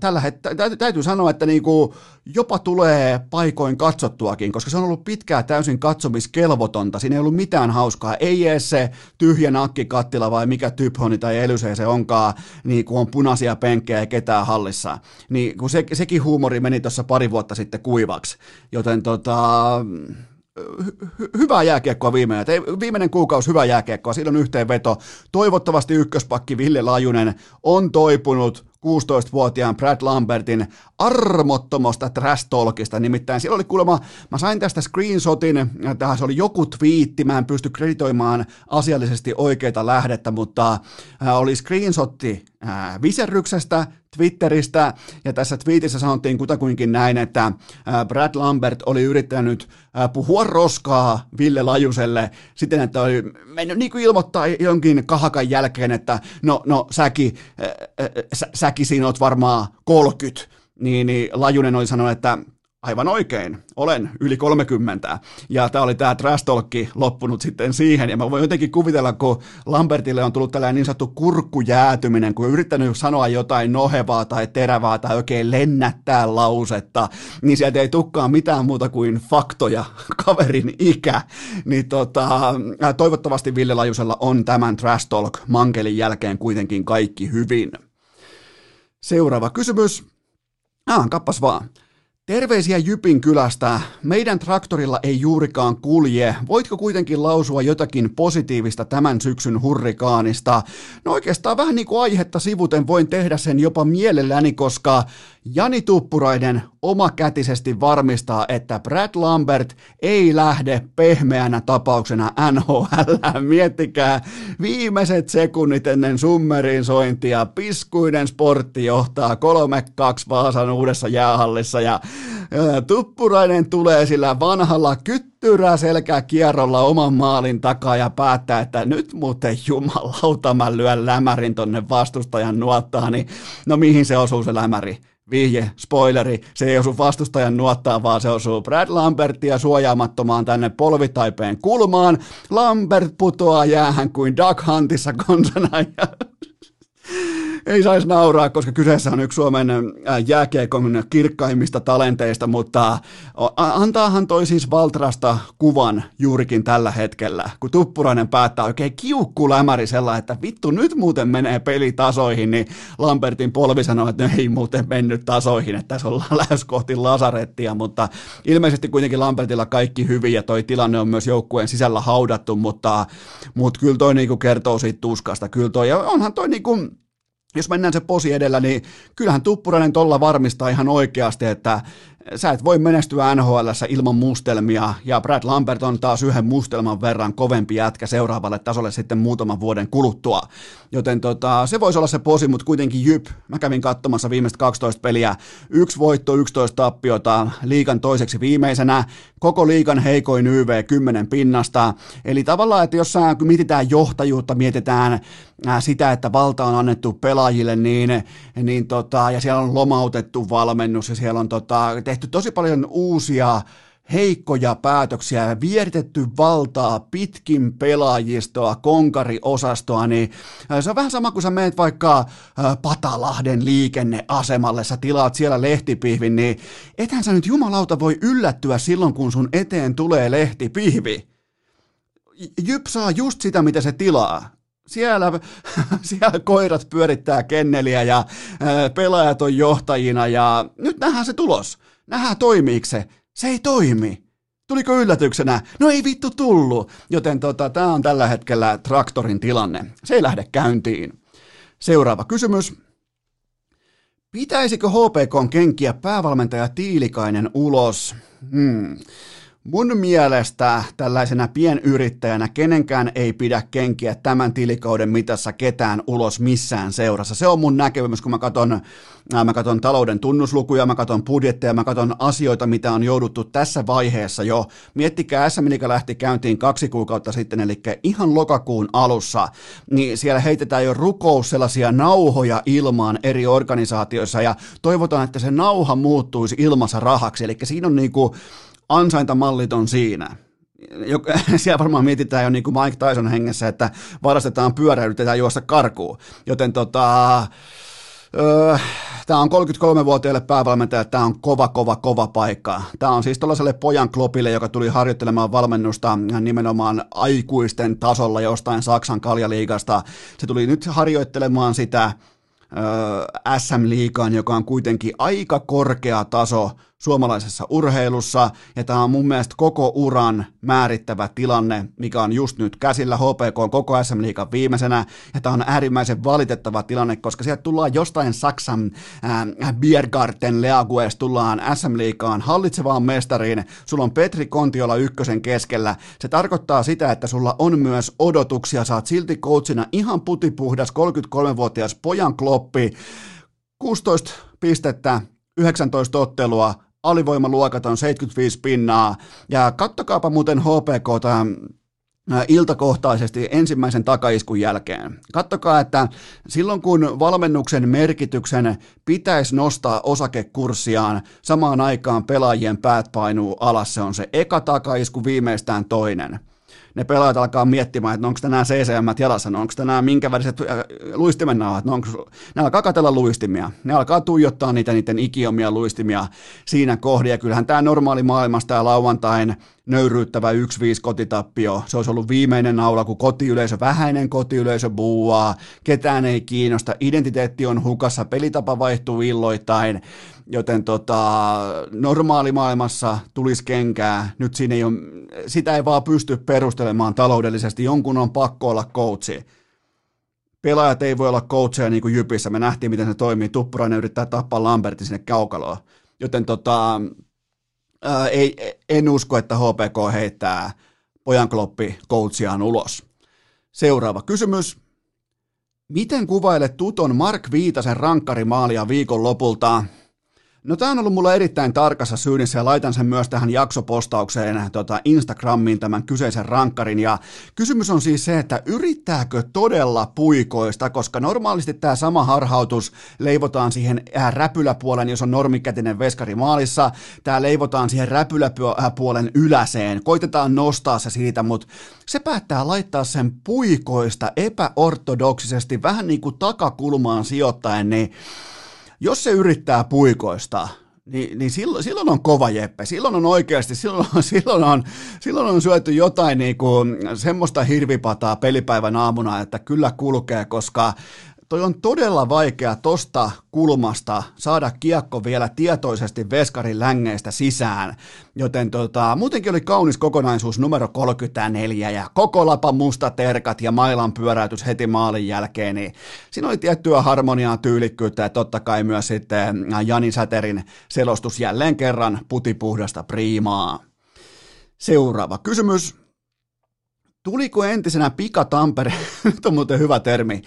tällä hetkellä, täytyy sanoa, että niinku jopa tulee paikoin katsottuakin, koska se on ollut pitkää täysin katsomiskelvotonta, siinä ei ollut mitään hauskaa, ei edes se tyhjä nakkikattila vai mikä typhoni tai elysee se onkaan, niin kun on punaisia penkkejä ja ketään hallissa, niin kun se, sekin huumori meni tuossa pari vuotta sitten kuivaksi, joten tota, hy- hyvää jääkiekkoa viimeinen. Viimeinen kuukausi hyvää jääkiekkoa, siinä on yhteenveto. Toivottavasti ykköspakki Ville Lajunen on toipunut 16-vuotiaan Brad Lambertin armottomasta trash talkista. Nimittäin siellä oli kuulemma, mä sain tästä screenshotin, tähän se oli joku twiitti, mä en pysty kreditoimaan asiallisesti oikeita lähdettä, mutta oli screenshotti äh, viserryksestä, Twitteristä, ja tässä tweetissä sanottiin kutakuinkin näin, että äh, Brad Lambert oli yrittänyt puhua roskaa Ville Lajuselle siten, että oli mennyt niin kuin ilmoittaa jonkin kahakan jälkeen, että no, no säkin, sä, säkin siinä oot varmaan 30, niin, niin Lajunen oli sanonut, että Aivan oikein, olen yli 30. Ja tämä oli tämä trash loppunut sitten siihen. Ja mä voin jotenkin kuvitella, kun Lambertille on tullut tällainen niin sanottu kurkkujäätyminen, kun on yrittänyt sanoa jotain nohevaa tai terävää tai oikein lennättää lausetta, niin sieltä ei tukkaa mitään muuta kuin faktoja, kaverin ikä. Niin tota, toivottavasti Ville Lajusella on tämän trash talk mankelin jälkeen kuitenkin kaikki hyvin. Seuraava kysymys. Ah, kappas vaan. Terveisiä Jypin kylästä. Meidän traktorilla ei juurikaan kulje. Voitko kuitenkin lausua jotakin positiivista tämän syksyn hurrikaanista? No oikeastaan vähän niin kuin aihetta sivuten voin tehdä sen jopa mielelläni, koska Jani Tuppurainen omakätisesti varmistaa, että Brad Lambert ei lähde pehmeänä tapauksena NHL. Miettikää viimeiset sekunnit ennen summerin sointia. Piskuinen sportti johtaa 3-2 Vaasan uudessa jäähallissa ja Tuppurainen tulee sillä vanhalla kyttyrä selkä kierrolla oman maalin takaa ja päättää, että nyt muuten jumalauta mä lyön lämärin tonne vastustajan nuottaan, niin no mihin se osuu se lämäri? vihje, spoileri, se ei osu vastustajan nuottaa, vaan se osuu Brad Lambertia suojaamattomaan tänne polvitaipeen kulmaan. Lambert putoaa jäähän kuin Duck Huntissa konsana ja ei saisi nauraa, koska kyseessä on yksi Suomen jääkiekon kirkkaimmista talenteista, mutta antaahan toi siis Valtrasta kuvan juurikin tällä hetkellä, kun Tuppurainen päättää oikein kiukkulämäri sellainen, että vittu nyt muuten menee peli tasoihin, niin Lambertin polvi sanoo, että ei muuten mennyt tasoihin, että tässä ollaan lähes kohti lasarettia, mutta ilmeisesti kuitenkin Lambertilla kaikki hyvin ja toi tilanne on myös joukkueen sisällä haudattu, mutta, mutta kyllä toi niinku kertoo siitä tuskasta, kyllä toi, ja onhan toi niinku, jos mennään se posi edellä, niin kyllähän Tuppurainen tolla varmistaa ihan oikeasti, että sä et voi menestyä NHL ilman mustelmia, ja Brad Lambert on taas yhden mustelman verran kovempi jätkä seuraavalle tasolle sitten muutaman vuoden kuluttua. Joten tota, se voisi olla se posi, mutta kuitenkin Jyp, mä kävin katsomassa viimeiset 12 peliä, yksi voitto, 11 tappiota, liikan toiseksi viimeisenä, koko liikan heikoin YV 10 pinnasta, eli tavallaan, että jos sä mietitään johtajuutta, mietitään sitä, että valta on annettu pelaajille, niin, niin tota, ja siellä on lomautettu valmennus, ja siellä on tota, tehty tosi paljon uusia heikkoja päätöksiä ja vieritetty valtaa pitkin pelaajistoa, konkariosastoa, niin se on vähän sama kuin sä meet vaikka Patalahden liikenneasemalle, sä tilaat siellä lehtipihvin, niin ethän sä nyt jumalauta voi yllättyä silloin, kun sun eteen tulee lehtipihvi. Jyp saa just sitä, mitä se tilaa siellä, siellä koirat pyörittää kenneliä ja ää, pelaajat on johtajina ja nyt nähdään se tulos. Nähdään toimiiko se. Se ei toimi. Tuliko yllätyksenä? No ei vittu tullut. Joten tota, tämä on tällä hetkellä traktorin tilanne. Se ei lähde käyntiin. Seuraava kysymys. Pitäisikö HPK kenkiä päävalmentaja Tiilikainen ulos? Hmm. Mun mielestä tällaisena pienyrittäjänä kenenkään ei pidä kenkiä tämän tilikauden mitassa ketään ulos missään seurassa. Se on mun näkemys, kun mä katson, mä katson talouden tunnuslukuja, mä katson budjetteja, mä katson asioita, mitä on jouduttu tässä vaiheessa jo. Miettikää SM mikä lähti käyntiin kaksi kuukautta sitten, eli ihan lokakuun alussa, niin siellä heitetään jo rukous sellaisia nauhoja ilmaan eri organisaatioissa ja toivotaan, että se nauha muuttuisi ilmassa rahaksi. Eli siinä on niinku ansaintamallit on siinä. Siellä varmaan mietitään jo niin kuin Mike Tyson hengessä, että varastetaan pyörä yritetään juosta karkuun. Joten tota, öö, tämä on 33-vuotiaille päävalmentajalle, tämä on kova, kova, kova paikka. Tämä on siis tuollaiselle pojan klopille, joka tuli harjoittelemaan valmennusta nimenomaan aikuisten tasolla jostain Saksan kaljaliigasta. Se tuli nyt harjoittelemaan sitä SM-liigaan, joka on kuitenkin aika korkea taso suomalaisessa urheilussa, ja tämä on mun mielestä koko uran määrittävä tilanne, mikä on just nyt käsillä. HPK on koko SM Liigan viimeisenä, ja tämä on äärimmäisen valitettava tilanne, koska sieltä tullaan jostain Saksan äh, Biergarten Leagues, tullaan SM Liigaan hallitsevaan mestariin, sulla on Petri Kontiola ykkösen keskellä, se tarkoittaa sitä, että sulla on myös odotuksia, saat silti coachina ihan putipuhdas 33-vuotias pojan kloppi, 16 pistettä, 19 ottelua, alivoimaluokat on 75 pinnaa, ja kattokaapa muuten HPK iltakohtaisesti ensimmäisen takaiskun jälkeen. Kattokaa, että silloin kun valmennuksen merkityksen pitäisi nostaa osakekurssiaan, samaan aikaan pelaajien päät painuu alas, se on se eka takaisku, viimeistään toinen – ne pelaajat alkaa miettimään, että no onko tänään CCM jalassa, no onko tänään minkä väriset äh, luistimen nauhat, no onko, ne alkaa katella luistimia, ne alkaa tuijottaa niitä niiden ikiomia luistimia siinä kohdin, ja kyllähän tämä normaali maailmasta ja lauantain nöyryyttävä 1-5 kotitappio. Se olisi ollut viimeinen naula, kun kotiyleisö, vähäinen kotiyleisö buuaa, ketään ei kiinnosta, identiteetti on hukassa, pelitapa vaihtuu illoittain, joten tota, normaalimaailmassa tulisi kenkää, nyt siinä ei ole, sitä ei vaan pysty perustelemaan taloudellisesti, jonkun on pakko olla coachi. Pelaajat ei voi olla coacheja niin kuin Jypissä, me nähtiin miten se toimii, Tuppurainen yrittää tappaa Lambertin sinne kaukaloon, joten tota, ää, ei, en usko, että HPK heittää pojankloppi coachiaan ulos. Seuraava kysymys. Miten kuvailet Tuton Mark Viitasen rankkarimaalia viikon lopulta? No tämä on ollut mulla erittäin tarkassa syynissä ja laitan sen myös tähän jaksopostaukseen tota Instagramiin tämän kyseisen rankkarin. Ja kysymys on siis se, että yrittääkö todella puikoista, koska normaalisti tämä sama harhautus leivotaan siihen äh, räpyläpuolen, jos on normikätinen veskari maalissa, tämä leivotaan siihen räpyläpuolen yläseen, koitetaan nostaa se siitä, mutta se päättää laittaa sen puikoista epäortodoksisesti, vähän niin kuin takakulmaan sijoittaen, niin jos se yrittää puikoista, niin, niin silloin, silloin on kova jeppe. Silloin on oikeasti, silloin silloin on, silloin on syöty jotain niin kuin semmoista hirvipataa pelipäivän aamuna, että kyllä kulkee, koska toi on todella vaikea tosta kulmasta saada kiekko vielä tietoisesti veskarin längeistä sisään, joten tota, muutenkin oli kaunis kokonaisuus numero 34 ja koko lapa musta terkat ja mailan pyöräytys heti maalin jälkeen, niin siinä oli tiettyä harmoniaa, tyylikkyyttä ja totta kai myös sitten Jani Säterin selostus jälleen kerran putipuhdasta priimaa. Seuraava kysymys. Tuliko entisenä pika-Tampere, nyt on muuten hyvä termi,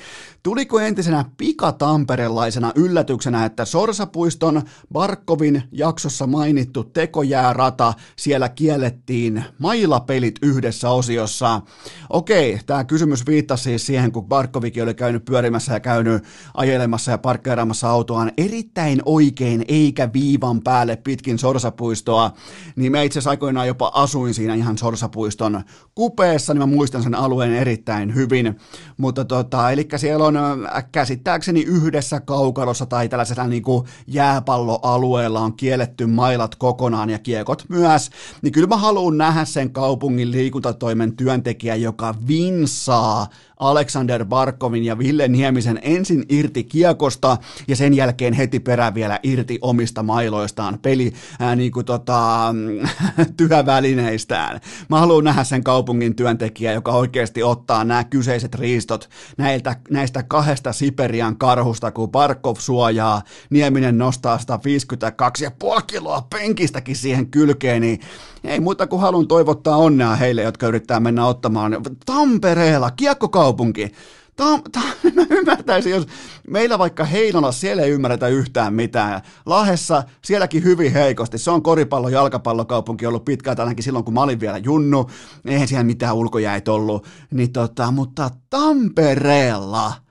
tuliko entisenä pika-tamperelaisena yllätyksenä, että Sorsapuiston Barkovin jaksossa mainittu tekojäärata siellä kiellettiin mailapelit yhdessä osiossa? Okei, tämä kysymys viittasi siis siihen, kun Barkovikin oli käynyt pyörimässä ja käynyt ajelemassa ja parkkeeraamassa autoaan erittäin oikein eikä viivan päälle pitkin Sorsapuistoa, niin me itse asiassa aikoinaan jopa asuin siinä ihan Sorsapuiston kupeessa, niin mä muistan sen alueen erittäin hyvin, mutta tota, eli siellä on on käsittääkseni yhdessä kaukalossa tai tällaisella niin kuin jääpalloalueella on kielletty mailat kokonaan ja kiekot myös, niin kyllä mä haluan nähdä sen kaupungin liikuntatoimen työntekijä, joka vinsaa Alexander Barkovin ja Ville Niemisen ensin irti kiekosta ja sen jälkeen heti perään vielä irti omista mailoistaan, peli ää, niin kuin tota, työvälineistään. Mä haluan nähdä sen kaupungin työntekijä, joka oikeasti ottaa nämä kyseiset riistot näiltä, näistä kahdesta Siperian karhusta, kun Barkov suojaa, Nieminen nostaa 152,5 kiloa penkistäkin siihen kylkeen, niin ei muuta kuin haluan toivottaa onnea heille, jotka yrittää mennä ottamaan Tampereella, kiekkokaupunki. Tämä, tämä, mä ymmärtäisin, jos meillä vaikka Heinola, siellä ei ymmärretä yhtään mitään. Lahessa, sielläkin hyvin heikosti. Se on koripallo, jalkapallokaupunki ollut pitkään, ainakin silloin kun mä olin vielä junnu. Eihän siellä mitään ulkojäitä ollut. Niin tota, mutta Tampereella –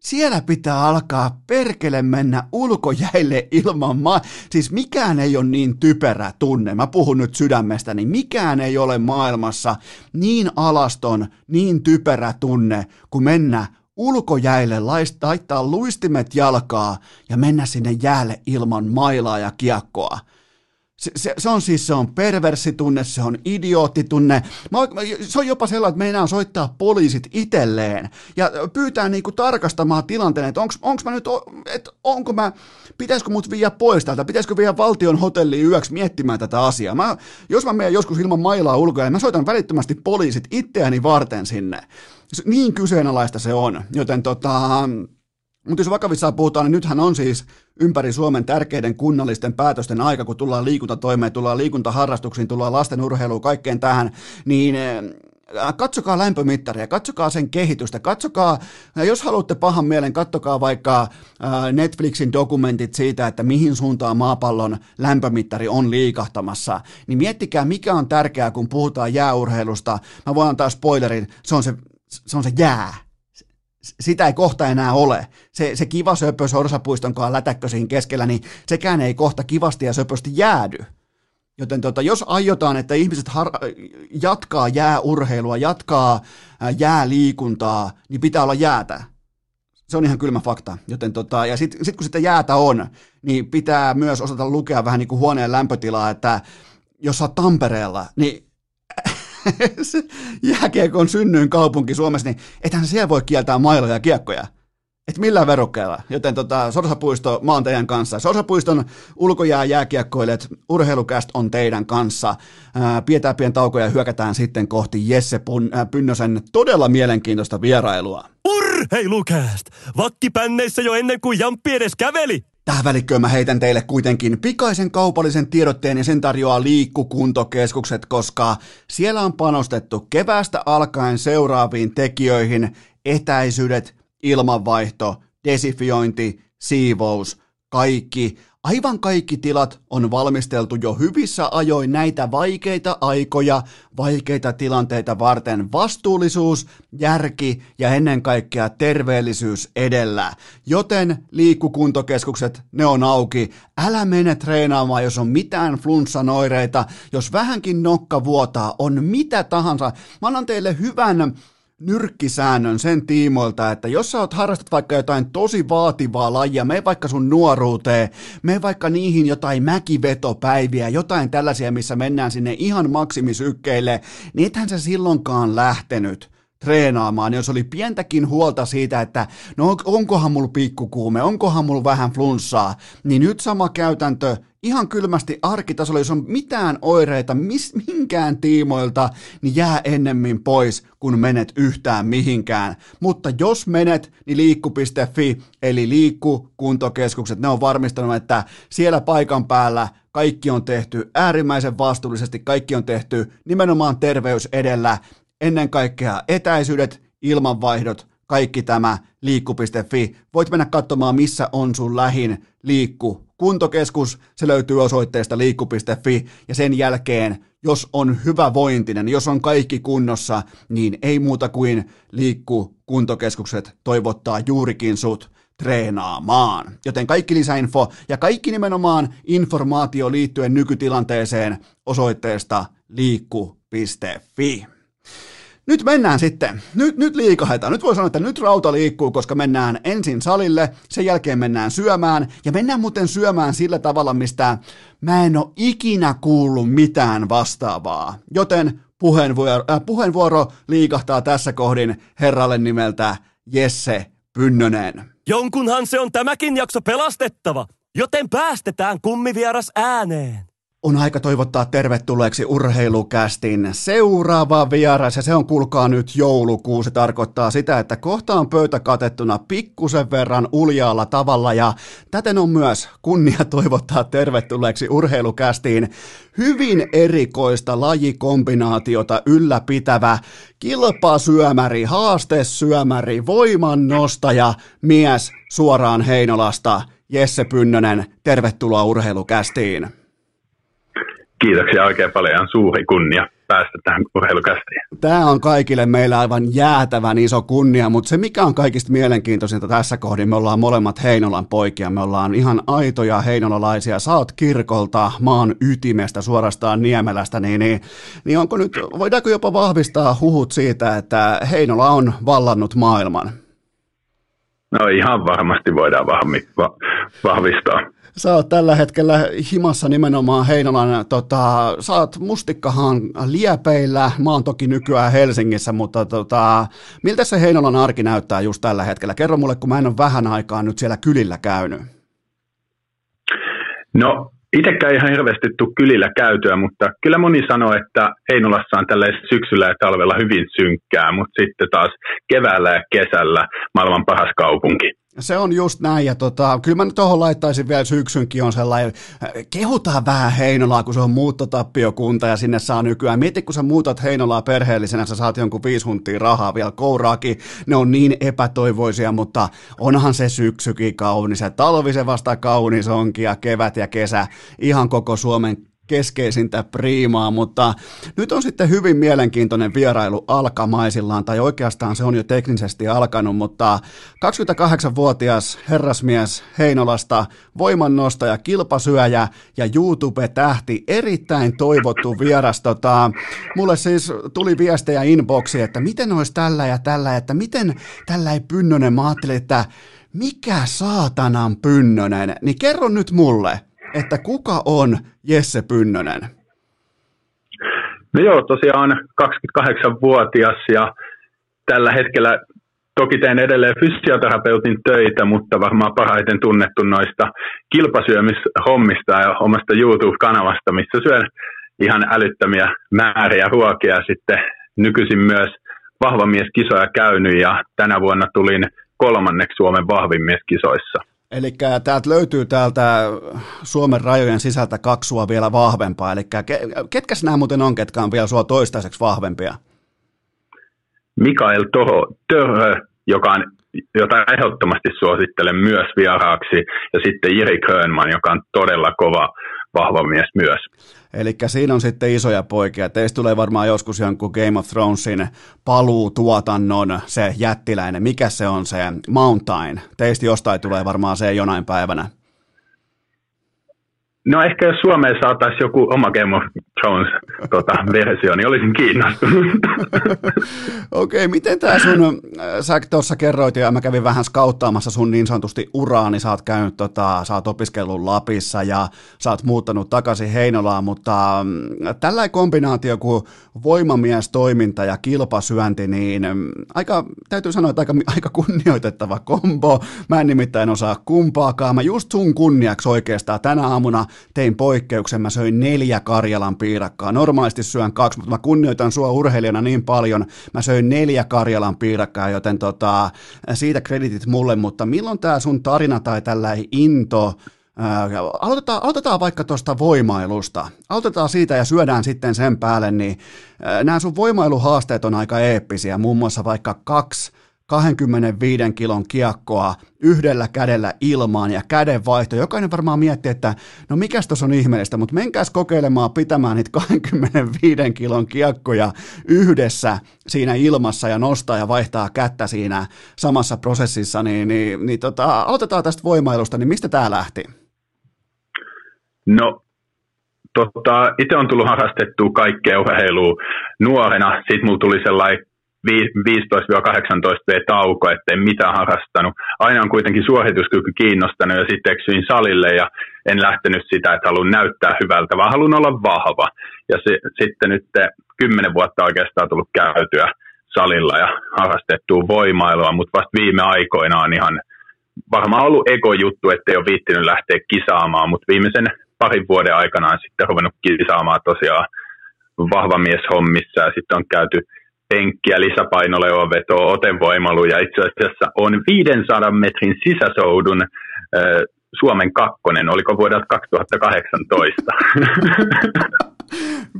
siellä pitää alkaa perkele mennä ulkojäille ilman ma... Siis mikään ei ole niin typerä tunne, mä puhun nyt sydämestä, niin mikään ei ole maailmassa niin alaston, niin typerä tunne, kuin mennä ulkojäille, laittaa luistimet jalkaa ja mennä sinne jäälle ilman mailaa ja kiekkoa. Se, se, se on siis se on perversitunne, se on idioottitunne. Mä, se on jopa sellainen, että meinaa soittaa poliisit itselleen ja pyytää niinku tarkastamaan tilanteen, että onko mä nyt, että onko mä, pitäisikö mut viedä pois täältä, pitäisikö viedä valtion hotelliin yöksi miettimään tätä asiaa. Mä, jos mä menen joskus ilman mailaa ulkoa, niin mä soitan välittömästi poliisit itseäni varten sinne. Niin kyseenalaista se on, joten tota, mutta jos vakavissaan puhutaan, niin nythän on siis ympäri Suomen tärkeiden kunnallisten päätösten aika, kun tullaan liikuntatoimeen, tullaan liikuntaharrastuksiin, tullaan lasten urheiluun, kaikkeen tähän, niin äh, katsokaa lämpömittaria, katsokaa sen kehitystä, katsokaa, jos haluatte pahan mielen, katsokaa vaikka äh, Netflixin dokumentit siitä, että mihin suuntaan maapallon lämpömittari on liikahtamassa, niin miettikää, mikä on tärkeää, kun puhutaan jääurheilusta. Mä voin antaa spoilerin, se on se, se, on se jää sitä ei kohta enää ole. Se, se kiva söpö sorsapuiston kanssa lätäkkö siinä keskellä, niin sekään ei kohta kivasti ja söpösti jäädy. Joten tota, jos aiotaan, että ihmiset har- jatkaa jääurheilua, jatkaa jääliikuntaa, niin pitää olla jäätä. Se on ihan kylmä fakta. Joten tota, ja sitten sit kun sitä jäätä on, niin pitää myös osata lukea vähän niin kuin huoneen lämpötilaa, että jos sä oot Tampereella, niin jääkiekon synnyin kaupunki Suomessa, niin ethän siellä voi kieltää mailoja ja kiekkoja. Et millään verukkeella. Joten tota, Sorsapuisto, mä oon teidän kanssa. Sorsapuiston ulkojää jääkiekkoilijat, urheilukäst on teidän kanssa. Ää, pidetään pien taukoja ja hyökätään sitten kohti Jesse Pun, ää, Pynnösen todella mielenkiintoista vierailua. Urheilukääst! Vakkipänneissä jo ennen kuin Jamppi edes käveli! Tähän välikköön mä heitän teille kuitenkin pikaisen kaupallisen tiedotteen ja sen tarjoaa liikkukuntokeskukset, koska siellä on panostettu keväästä alkaen seuraaviin tekijöihin. Etäisyydet, ilmanvaihto, desifiointi, siivous, kaikki Aivan kaikki tilat on valmisteltu jo hyvissä ajoin näitä vaikeita aikoja, vaikeita tilanteita varten vastuullisuus, järki ja ennen kaikkea terveellisyys edellä. Joten liikkukuntokeskukset, ne on auki. Älä mene treenaamaan, jos on mitään flunssanoireita, jos vähänkin nokka vuotaa, on mitä tahansa. Mä annan teille hyvän nyrkkisäännön sen tiimoilta, että jos sä oot harrastat vaikka jotain tosi vaativaa lajia, me vaikka sun nuoruuteen, me vaikka niihin jotain mäkivetopäiviä, jotain tällaisia, missä mennään sinne ihan maksimisykkeille, niin ethän sä silloinkaan lähtenyt treenaamaan, jos oli pientäkin huolta siitä, että no onkohan mulla pikkukuume, onkohan mulla vähän flunssaa, niin nyt sama käytäntö ihan kylmästi arkitasolla, jos on mitään oireita mis, minkään tiimoilta, niin jää ennemmin pois, kun menet yhtään mihinkään. Mutta jos menet, niin liikku.fi, eli liikku kuntokeskukset, ne on varmistanut, että siellä paikan päällä kaikki on tehty äärimmäisen vastuullisesti, kaikki on tehty nimenomaan terveys edellä, ennen kaikkea etäisyydet, ilmanvaihdot, kaikki tämä liikku.fi. Voit mennä katsomaan, missä on sun lähin liikku kuntokeskus, se löytyy osoitteesta liikku.fi ja sen jälkeen, jos on hyvä vointinen, jos on kaikki kunnossa, niin ei muuta kuin liikku kuntokeskukset toivottaa juurikin sut treenaamaan. Joten kaikki lisäinfo ja kaikki nimenomaan informaatio liittyen nykytilanteeseen osoitteesta liikku.fi. nyt mennään sitten. Nyt, nyt liikahetaan. Nyt voi sanoa, että nyt rauta liikkuu, koska mennään ensin salille, sen jälkeen mennään syömään. Ja mennään muuten syömään sillä tavalla, mistä mä en ole ikinä kuullut mitään vastaavaa. Joten puheenvuoro, äh, puheenvuoro liikahtaa tässä kohdin herralle nimeltä Jesse Pynnönen. Jonkunhan se on tämäkin jakso pelastettava, joten päästetään kummivieras ääneen on aika toivottaa tervetulleeksi urheilukästin seuraava vieras, ja se on kuulkaa nyt joulukuu. Se tarkoittaa sitä, että kohta on pöytä katettuna pikkusen verran uljaalla tavalla, ja täten on myös kunnia toivottaa tervetulleeksi urheilukästiin hyvin erikoista lajikombinaatiota ylläpitävä kilpasyömäri, haastesyömäri, voimannostaja, mies suoraan Heinolasta, Jesse Pynnönen, tervetuloa urheilukästiin. Kiitoksia oikein paljon. On suuri kunnia päästä tähän urheilukästiin. Tämä on kaikille meillä aivan jäätävän iso kunnia, mutta se mikä on kaikista mielenkiintoisinta tässä kohdin, me ollaan molemmat Heinolan poikia, me ollaan ihan aitoja heinolalaisia, sä oot kirkolta, maan ytimestä, suorastaan Niemelästä, niin, niin, niin onko nyt, voidaanko jopa vahvistaa huhut siitä, että Heinola on vallannut maailman? No ihan varmasti voidaan vahvistaa sä oot tällä hetkellä himassa nimenomaan Heinolan, tota, sä oot mustikkahan liepeillä, mä oon toki nykyään Helsingissä, mutta tota, miltä se Heinolan arki näyttää just tällä hetkellä? Kerro mulle, kun mä en ole vähän aikaa nyt siellä kylillä käynyt. No itsekään ihan hirveästi tuu kylillä käytyä, mutta kyllä moni sanoo, että Heinolassa on tällä syksyllä ja talvella hyvin synkkää, mutta sitten taas keväällä ja kesällä maailman paras kaupunki. Se on just näin, ja tota, kyllä mä nyt tuohon laittaisin vielä syksynkin on sellainen, äh, kehutaan vähän Heinolaa, kun se on muuttotappiokunta ja sinne saa nykyään. Mieti, kun sä muutat Heinolaa perheellisenä, sä saat jonkun viisi huntia rahaa vielä kouraakin, ne on niin epätoivoisia, mutta onhan se syksykin kaunis, ja talvi se vasta kaunis onkin, ja kevät ja kesä, ihan koko Suomen keskeisintä priimaa, mutta nyt on sitten hyvin mielenkiintoinen vierailu alkamaisillaan, tai oikeastaan se on jo teknisesti alkanut, mutta 28-vuotias herrasmies Heinolasta, voimannostaja, kilpasyöjä ja YouTube-tähti, erittäin toivottu vieras. Tota, mulle siis tuli viestejä inboxiin, että miten olisi tällä ja tällä, että miten tällä ei Pynnönen, mä ajattelin, että mikä saatanan Pynnönen, niin kerro nyt mulle, että kuka on Jesse Pynnönen? No joo, tosiaan 28-vuotias ja tällä hetkellä toki teen edelleen fysioterapeutin töitä, mutta varmaan parhaiten tunnettu noista kilpasyömishommista ja omasta YouTube-kanavasta, missä syön ihan älyttömiä määriä ruokia. Sitten nykyisin myös vahva mies kisoja käynyt ja tänä vuonna tulin kolmanneksi Suomen vahvin mies kisoissa. Eli täältä löytyy täältä Suomen rajojen sisältä kaksua vielä vahvempaa. Eli ketkä nämä muuten on, ketkä on vielä sua toistaiseksi vahvempia? Mikael Toho, Törhö, joka on, jota ehdottomasti suosittelen myös vieraaksi, ja sitten Jiri Grönman, joka on todella kova vahva mies myös. Eli siinä on sitten isoja poikia. Teistä tulee varmaan joskus jonkun Game of Thronesin paluutuotannon se jättiläinen. Mikä se on se Mountain? Teistä jostain tulee varmaan se jonain päivänä. No ehkä jos Suomeen saataisiin joku oma Game of Thrones-versio, tota, niin olisin kiinnostunut. Okei, okay, miten tämä sun, äh, sä tuossa kerroit ja mä kävin vähän skauttaamassa sun niin sanotusti uraa, niin sä oot käynyt, tota, sä oot opiskellut Lapissa ja sä oot muuttanut takaisin Heinolaan, mutta mm, tällä kombinaatio kuin voimamiestoiminta ja kilpasyönti, niin mm, aika, täytyy sanoa, että aika, aika kunnioitettava kombo. Mä en nimittäin osaa kumpaakaan. Mä just sun kunniaksi oikeastaan tänä aamuna tein poikkeuksen, mä söin neljä Karjalan piirakkaa. Normaalisti syön kaksi, mutta mä kunnioitan sua urheilijana niin paljon, mä söin neljä Karjalan piirakkaa, joten tota, siitä kreditit mulle, mutta milloin tämä sun tarina tai tällä into, aloitetaan, aloitetaan vaikka tuosta voimailusta. Aloitetaan siitä ja syödään sitten sen päälle, niin nämä sun voimailuhaasteet on aika eeppisiä, muun muassa vaikka kaksi 25 kilon kiekkoa yhdellä kädellä ilmaan ja kädenvaihto. Jokainen varmaan miettii, että no mikäs tuossa on ihmeellistä, mutta menkääs kokeilemaan pitämään niitä 25 kilon kiekkoja yhdessä siinä ilmassa ja nostaa ja vaihtaa kättä siinä samassa prosessissa, niin, niin, niin tota, aloitetaan tästä voimailusta, niin mistä tämä lähti? No tota, itse on tullut harrastettua kaikkea urheilua nuorena. Sitten mulla tuli sellainen 15-18 tauko, ettei mitään harrastanut. Aina on kuitenkin suorituskyky kiinnostanut ja sitten eksyin salille ja en lähtenyt sitä, että haluan näyttää hyvältä, vaan haluan olla vahva. Ja se, sitten nyt kymmenen vuotta oikeastaan tullut käytyä salilla ja harrastettua voimailua, mutta vasta viime aikoina on ihan varmaan ollut ego-juttu, ettei ole viittinyt lähteä kisaamaan, mutta viimeisen parin vuoden aikana on sitten ruvennut kisaamaan tosiaan vahva mies hommissa ja sitten on käyty penkkiä, lisäpainoleuan vetoa, otevoimailu ja itse asiassa on 500 metrin sisäsoudun Suomen kakkonen, oliko vuodelta 2018?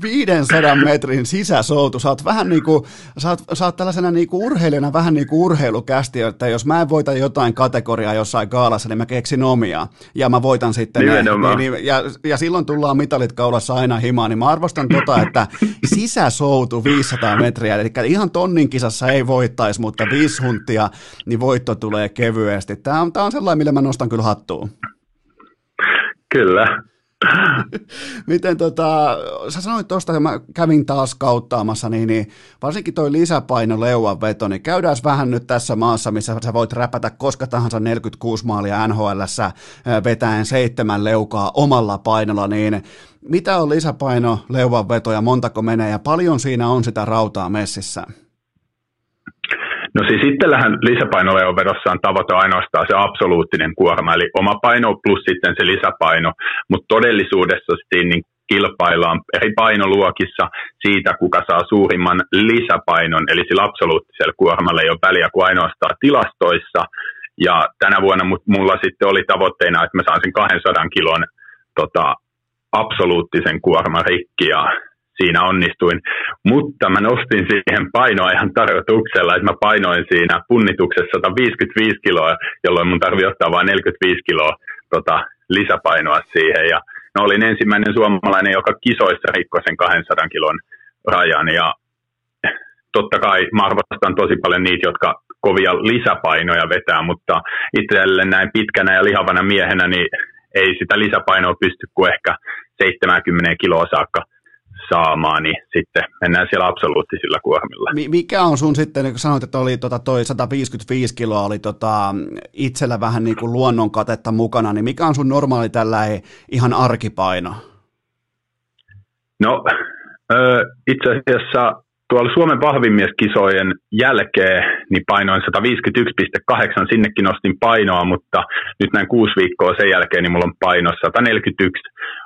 500 metrin sisäsoutu. Sä oot vähän niin kuin, sä oot, sä oot tällaisena niin kuin urheilijana vähän niin kuin urheilukästi, että jos mä en voita jotain kategoriaa jossain kaalassa, niin mä keksin omia. Ja mä voitan sitten ne. Niin, niin, ja, ja silloin tullaan mitalit kaulassa aina himaan, niin mä arvostan tota, että sisäsoutu 500 metriä, eli ihan tonnin kisassa ei voittaisi, mutta viisi huntia, niin voitto tulee kevyesti. Tämä on, tämä on sellainen, millä mä nostan kyllä hattuun. Kyllä, Miten tota, sä sanoit tuosta, että mä kävin taas kauttaamassa, niin, niin varsinkin toi lisäpaino leuan veto, niin käydään vähän nyt tässä maassa, missä sä voit räpätä koska tahansa 46 maalia nhl vetäen seitsemän leukaa omalla painolla, niin mitä on lisäpaino leuan veto ja montako menee ja paljon siinä on sitä rautaa messissä? No siis itsellähän lisäpainoleovedossa on tavoite ainoastaan se absoluuttinen kuorma, eli oma paino plus sitten se lisäpaino, mutta todellisuudessa siinä niin kilpaillaan eri painoluokissa siitä, kuka saa suurimman lisäpainon, eli sillä absoluuttisella kuormalla ei ole väliä kuin ainoastaan tilastoissa, ja tänä vuonna mulla sitten oli tavoitteena, että mä saan sen 200 kilon tota, absoluuttisen kuorman rikki, ja siinä onnistuin, mutta mä nostin siihen painoa ihan tarkoituksella, että mä painoin siinä punnituksessa 155 kiloa, jolloin mun tarvii ottaa vain 45 kiloa tota, lisäpainoa siihen. Ja no, olin ensimmäinen suomalainen, joka kisoissa rikkoi sen 200 kilon rajan. Ja totta kai mä arvostan tosi paljon niitä, jotka kovia lisäpainoja vetää, mutta itselle näin pitkänä ja lihavana miehenä, niin ei sitä lisäpainoa pysty kuin ehkä 70 kiloa saakka saamaan, niin sitten mennään siellä absoluuttisilla kuormilla. Mikä on sun sitten, kun sanoit, että oli tota toi 155 kiloa, oli tota itsellä vähän niin kuin luonnon katetta mukana, niin mikä on sun normaali tällä ihan arkipaino? No itse asiassa tuolla Suomen vahvimieskisojen jälkeen niin painoin 151,8, sinnekin nostin painoa, mutta nyt näin kuusi viikkoa sen jälkeen niin mulla on paino 141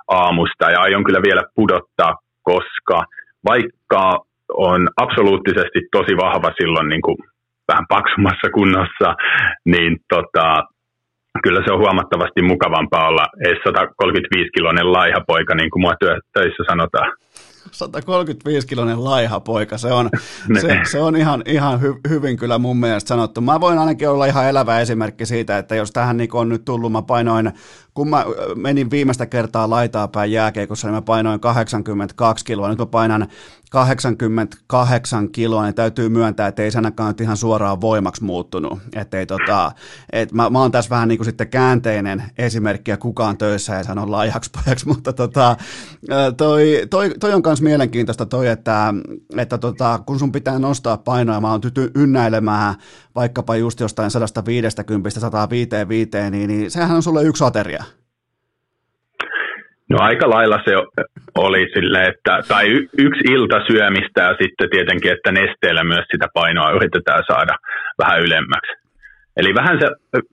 aamusta ja aion kyllä vielä pudottaa koska vaikka on absoluuttisesti tosi vahva silloin niin kuin vähän paksummassa kunnossa, niin tota, kyllä se on huomattavasti mukavampaa olla edes 135-kiloinen laiha poika, niin kuin mua töissä sanotaan. 135-kiloinen laiha poika, se on, se, se on ihan, ihan hy, hyvin kyllä mun mielestä sanottu. Mä voin ainakin olla ihan elävä esimerkki siitä, että jos tähän niin on nyt tullut, mä painoin kun mä menin viimeistä kertaa laitaa päin jääkeikossa, niin mä painoin 82 kiloa. Nyt mä painan 88 kiloa, niin täytyy myöntää, että ei se ainakaan nyt ihan suoraan voimaksi muuttunut. Että ei, tota, et mä, mä oon tässä vähän niin kuin sitten käänteinen esimerkki, ja kukaan töissä ei sano laihaksi pojaksi, mutta tota, toi, toi, toi, on myös mielenkiintoista toi, että, että tota, kun sun pitää nostaa painoa, mä oon tyty ynnäilemään vaikkapa just jostain 150-155, niin, niin sehän on sulle yksi ateria. No aika lailla se oli sille, että, tai yksi ilta syömistä ja sitten tietenkin, että nesteellä myös sitä painoa yritetään saada vähän ylemmäksi. Eli vähän se,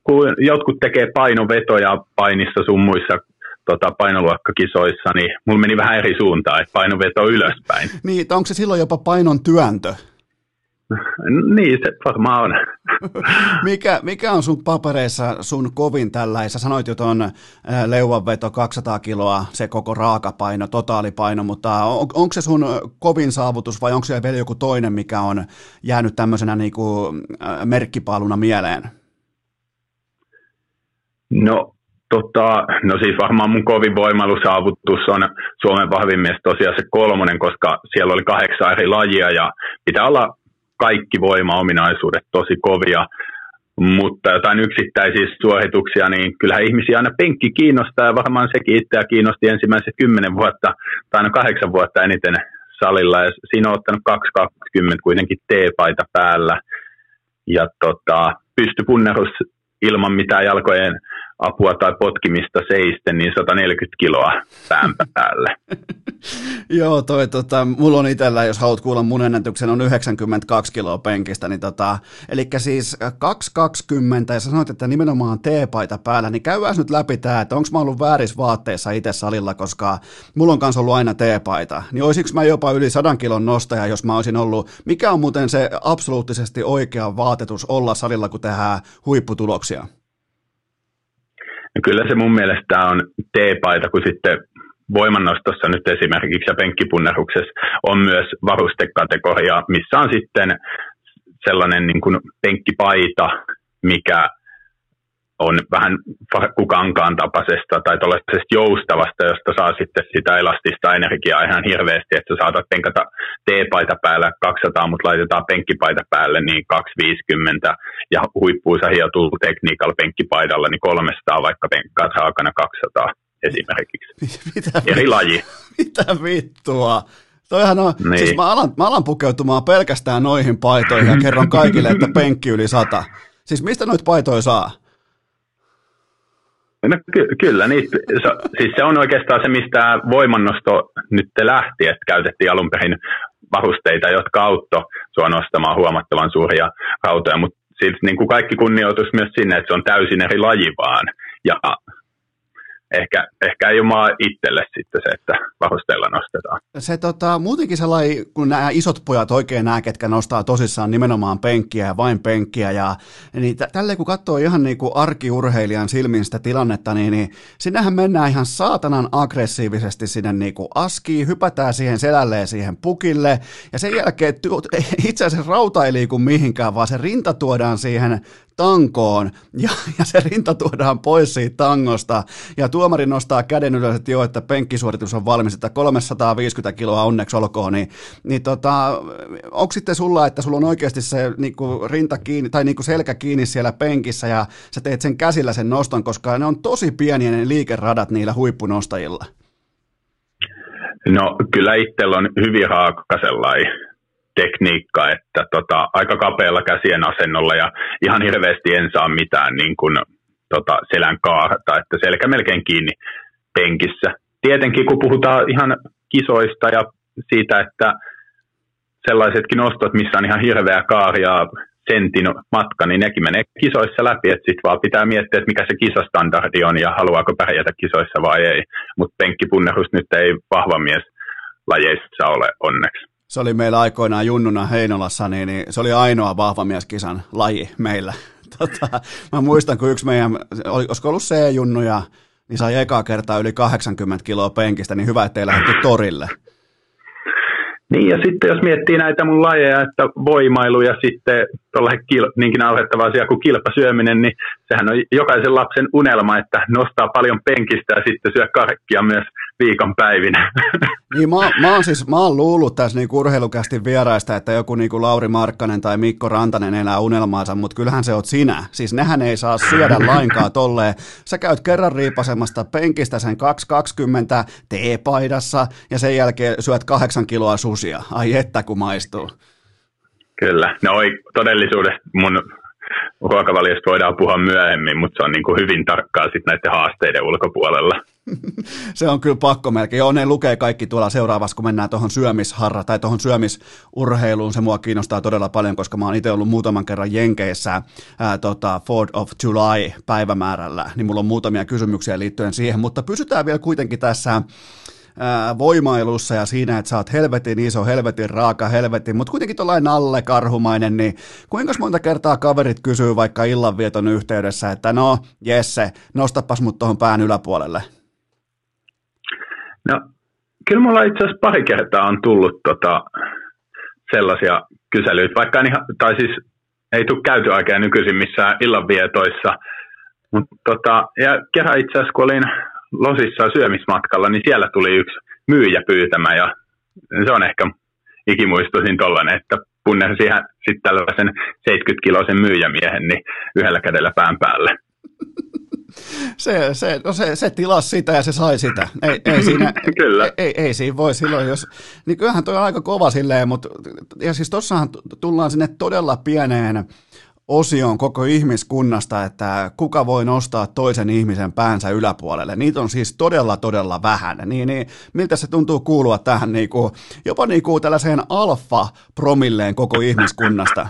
kun jotkut tekee painovetoja painissa sun muissa tota, painoluokkakisoissa, niin mulla meni vähän eri suuntaan, että painoveto ylöspäin. niin, onko se silloin jopa painon työntö? Niin, se varmaan on. mikä, mikä on sun papereissa sun kovin tällä? Sä sanoit jo tuon leuvanveto 200 kiloa, se koko raakapaino, totaalipaino, mutta on, onko se sun kovin saavutus vai onko se vielä joku toinen, mikä on jäänyt tämmöisenä niin kuin merkkipaaluna mieleen? No, tota, no siis varmaan mun kovin voimailusaavutus on Suomen vahvin mies tosiaan se kolmonen, koska siellä oli kahdeksan eri lajia ja pitää olla kaikki voimaominaisuudet tosi kovia, mutta jotain yksittäisiä suorituksia, niin kyllähän ihmisiä aina penkki kiinnostaa ja varmaan sekin itseä kiinnosti ensimmäiset kymmenen vuotta tai aina kahdeksan vuotta eniten salilla. Ja siinä on ottanut 220 kuitenkin T-paita päällä. Ja tota, pystypunnerus ilman mitään jalkojen apua tai potkimista seisten, niin 140 kiloa pään päälle. Joo, toi, tota, mulla on itsellä, jos haluat kuulla mun ennätyksen, on 92 kiloa penkistä, niin tota, eli siis 220, ja sanoit, että nimenomaan T-paita päällä, niin käydään nyt läpi tämä, että onko mä ollut väärissä vaatteissa itse salilla, koska mulla on kanssa ollut aina T-paita, niin olisiko mä jopa yli 100 kilon nostaja, jos mä olisin ollut, mikä on muuten se absoluuttisesti oikea vaatetus olla salilla, kun tehdään huipputuloksia? Ja kyllä se mun mielestä on T-paita, kun sitten voimannostossa nyt esimerkiksi ja penkkipunneruksessa on myös varustekategoria, missä on sitten sellainen niin kuin penkkipaita, mikä on vähän farkkukankaan tapaisesta tai tuollaisesta joustavasta, josta saa sitten sitä elastista energiaa ihan hirveästi, että sä saatat penkata T-paita päällä 200, mutta laitetaan penkkipaita päälle niin 250 ja huippuusa hiotuu tekniikalla penkkipaidalla niin 300, vaikka penkkaat saakana 200 esimerkiksi. Mitä, Eri laji. Mitä vittua? Toihan on, niin. siis mä alan, mä alan pukeutumaan pelkästään noihin paitoihin ja kerron kaikille, että penkki yli sata. Siis mistä noita paitoja saa? No ky- kyllä, niin, se, siis se on oikeastaan se, mistä voimannosto nyt lähti, että käytettiin alun perin varusteita, jotka auttoi sua nostamaan huomattavan suuria rautoja, mutta siis niin kuin kaikki kunnioitus myös sinne, että se on täysin eri laji vaan. Ja ehkä, ehkä ei ole maa itselle sitten se, että varusteilla nostetaan. Se tota, muutenkin sellainen, kun nämä isot pojat oikein nämä, ketkä nostaa tosissaan nimenomaan penkkiä ja vain penkkiä, ja, niin t- tälleen kun katsoo ihan niin kuin arkiurheilijan silmin sitä tilannetta, niin, niin sinnehän mennään ihan saatanan aggressiivisesti sinne niin kuin askiin, hypätään siihen selälleen siihen pukille, ja sen jälkeen itse asiassa rauta ei liiku mihinkään, vaan se rinta tuodaan siihen tankoon ja, ja se rinta tuodaan pois siitä tangosta ja tuomari nostaa käden ylös, että joo, että penkkisuoritus on valmis, että 350 kiloa onneksi olkoon, niin, niin tota, onko sitten sulla, että sulla on oikeasti se niinku rinta kiinni tai niinku selkä kiinni siellä penkissä ja sä teet sen käsillä sen noston, koska ne on tosi pieniä ne liikeradat niillä huippunostajilla? No kyllä itsellä on hyvin raaka sellainen tekniikka, että tota, aika kapealla käsien asennolla ja ihan hirveästi en saa mitään niin kuin, tota, selän kaarta, että selkä melkein kiinni penkissä. Tietenkin kun puhutaan ihan kisoista ja siitä, että sellaisetkin nostot, missä on ihan hirveä kaari ja sentin matka, niin nekin menee kisoissa läpi, että sitten vaan pitää miettiä, että mikä se kisastandardi on ja haluaako pärjätä kisoissa vai ei. Mutta penkkipunnerus nyt ei vahva mies lajeissa ole onneksi se oli meillä aikoinaan junnuna Heinolassa, niin, niin se oli ainoa vahva mieskisan laji meillä. Tota, mä muistan, kun yksi meidän, olisiko ollut C-junnuja, niin sai ekaa kertaa yli 80 kiloa penkistä, niin hyvä, ettei lähdetty torille. Niin ja sitten jos miettii näitä mun lajeja, että voimailu ja sitten kil, niinkin naurettava asia kuin kilpasyöminen, niin sehän on jokaisen lapsen unelma, että nostaa paljon penkistä ja sitten syö karkkia myös viikonpäivinä. Niin mä, mä, oon siis, mä oon luullut tässä niin urheilukästi vieraista, että joku niin kuin Lauri Markkanen tai Mikko Rantanen elää unelmaansa, mutta kyllähän se oot sinä. Siis nehän ei saa syödä lainkaan tolleen. Sä käyt kerran riipasemasta penkistä sen 220 T-paidassa ja sen jälkeen syöt kahdeksan kiloa susia. Ai että kun maistuu. Kyllä. No todellisuudessa mun ruokavaliosta voidaan puhua myöhemmin, mutta se on niin kuin hyvin tarkkaa sitten näiden haasteiden ulkopuolella. se on kyllä pakko melkein. Joo, ne lukee kaikki tuolla seuraavassa, kun mennään tuohon syömisharra tai tuohon syömisurheiluun. Se mua kiinnostaa todella paljon, koska mä oon itse ollut muutaman kerran Jenkeissä ää, tota, 4 of July päivämäärällä, niin mulla on muutamia kysymyksiä liittyen siihen, mutta pysytään vielä kuitenkin tässä voimailussa ja siinä, että sä oot helvetin iso, helvetin raaka, helvetin, mutta kuitenkin tuollainen alle karhumainen, niin kuinka monta kertaa kaverit kysyy vaikka illanvieton yhteydessä, että no Jesse, nostapas mut tuohon pään yläpuolelle? No, kyllä mulla itse asiassa pari kertaa on tullut tota, sellaisia kyselyitä, vaikka en ihan, tai siis ei tule käyty aikaa nykyisin missään illanvietoissa, mutta tota, ja kerran itse asiassa kun olin Losissa syömismatkalla, niin siellä tuli yksi myyjä pyytämä ja se on ehkä ikimuistoisin tollainen, että punnersi sitten tällaisen 70-kiloisen myyjämiehen niin yhdellä kädellä pään päälle. Se, se, no se, se tilasi sitä ja se sai sitä. Ei, ei siinä, Kyllä. Ei, ei, ei siinä voi silloin, jos, niin kyllähän toi on aika kova silleen, mutta, ja siis tossahan tullaan sinne todella pieneen osioon koko ihmiskunnasta, että kuka voi nostaa toisen ihmisen päänsä yläpuolelle. Niitä on siis todella, todella vähän. Niin, niin miltä se tuntuu kuulua tähän niin kuin, jopa niin kuin tällaiseen alfa-promilleen koko ihmiskunnasta?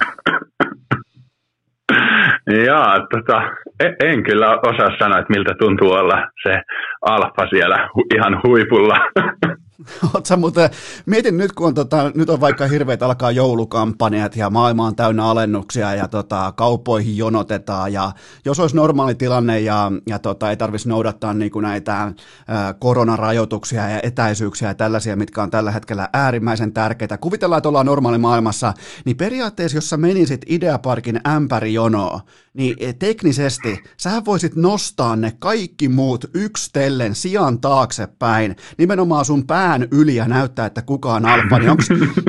Jaa, tota, en, en kyllä osaa sanoa, että miltä tuntuu olla se alfa siellä ihan huipulla. Oletko muuten, mietin nyt, kun on, tota, nyt on vaikka hirveät alkaa joulukampanjat ja maailma on täynnä alennuksia ja tota, kauppoihin jonotetaan ja jos olisi normaali tilanne ja, ja tota, ei tarvitsisi noudattaa niin kuin näitä ää, koronarajoituksia ja etäisyyksiä ja tällaisia, mitkä on tällä hetkellä äärimmäisen tärkeitä. Kuvitellaan, että ollaan normaali maailmassa, niin periaatteessa, jos sä menisit Ideaparkin ämpärijonoon, niin teknisesti sä voisit nostaa ne kaikki muut yksitellen sijan taaksepäin, nimenomaan sun pään yli ja näyttää, että kuka on alfa, niin onko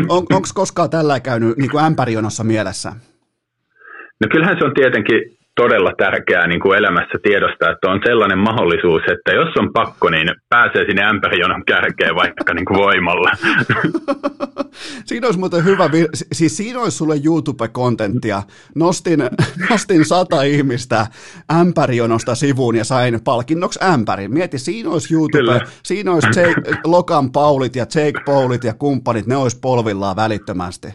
on, koskaan tällä käynyt niin kuin ämpärionossa mielessä? No kyllähän se on tietenkin todella tärkeää niin kuin elämässä tiedostaa, että on sellainen mahdollisuus, että jos on pakko, niin pääsee sinne ämpärijonon kärkeen vaikka niin kuin voimalla. siinä olisi muuten hyvä, siis siinä olisi sulle YouTube-kontenttia. Nostin, nostin sata ihmistä ämpärijonosta sivuun ja sain palkinnoksi ämpärin. Mieti, siinä olisi YouTube, Kyllä. siinä olisi Jake, Logan Paulit ja Jake Paulit ja kumppanit, ne olisi polvillaan välittömästi.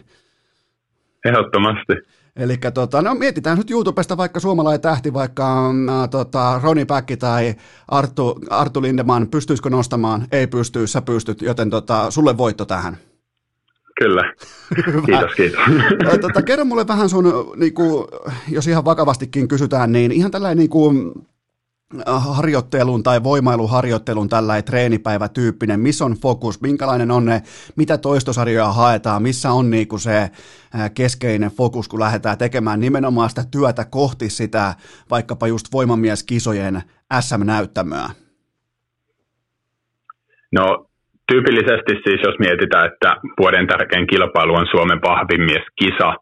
Ehdottomasti. Eli tota, no mietitään nyt YouTubesta vaikka suomalainen tähti, vaikka äh, tota, Roni Päkki tai Arttu, Arttu Lindeman, pystyisikö nostamaan? Ei pysty, sä pystyt, joten tota, sulle voitto tähän. Kyllä. Kiitos, kiitos. Tota, kerro mulle vähän sun, niin kuin, jos ihan vakavastikin kysytään, niin ihan tällainen niin kuin, harjoittelun tai voimailuharjoittelun tällainen treenipäivätyyppinen, missä on fokus, minkälainen on ne, mitä toistosarjoja haetaan, missä on niinku se keskeinen fokus, kun lähdetään tekemään nimenomaan sitä työtä kohti sitä vaikkapa just voimamieskisojen SM-näyttämöä? No tyypillisesti siis, jos mietitään, että vuoden tärkein kilpailu on Suomen vahvin mies kisa,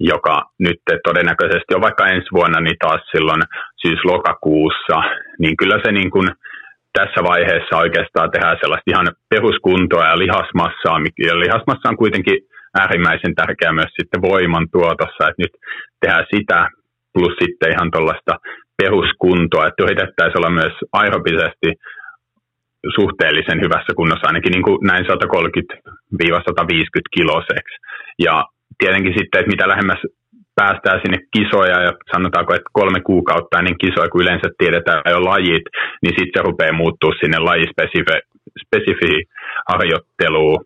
joka nyt todennäköisesti on vaikka ensi vuonna, niin taas silloin syys-lokakuussa, niin kyllä se niin kuin tässä vaiheessa oikeastaan tehdään sellaista ihan peruskuntoa ja lihasmassaa, ja lihasmassa on kuitenkin äärimmäisen tärkeää myös sitten voiman tuotossa, että nyt tehdään sitä plus sitten ihan tuollaista peruskuntoa, että yritettäisiin olla myös aerobisesti suhteellisen hyvässä kunnossa, ainakin niin kuin näin 130-150 kiloseksi. Ja tietenkin sitten, että mitä lähemmäs päästään sinne kisoja ja sanotaanko, että kolme kuukautta ennen kisoja, kun yleensä tiedetään jo lajit, niin sitten se rupeaa muuttuu sinne lajispesifiin harjoitteluun.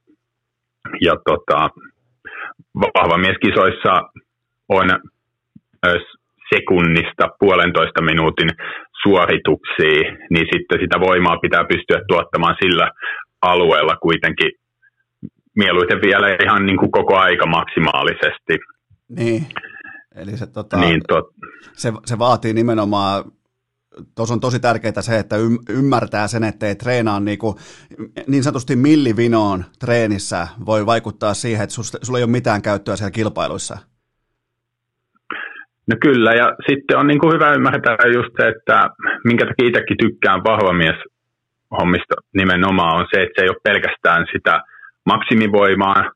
Ja tota, vahva mieskisoissa on sekunnista puolentoista minuutin suorituksia, niin sitten sitä voimaa pitää pystyä tuottamaan sillä alueella kuitenkin mieluiten vielä ihan niin kuin koko aika maksimaalisesti. Niin, eli se, tota, niin tot... se, se vaatii nimenomaan Tuossa on tosi tärkeää se, että ymmärtää sen, että ei treenaa niin, kuin, niin sanotusti millivinoon treenissä voi vaikuttaa siihen, että sulla ei ole mitään käyttöä siellä kilpailuissa. No kyllä, ja sitten on niin kuin hyvä ymmärtää just se, että minkä takia itsekin tykkään vahvamies hommista nimenomaan on se, että se ei ole pelkästään sitä maksimivoimaa,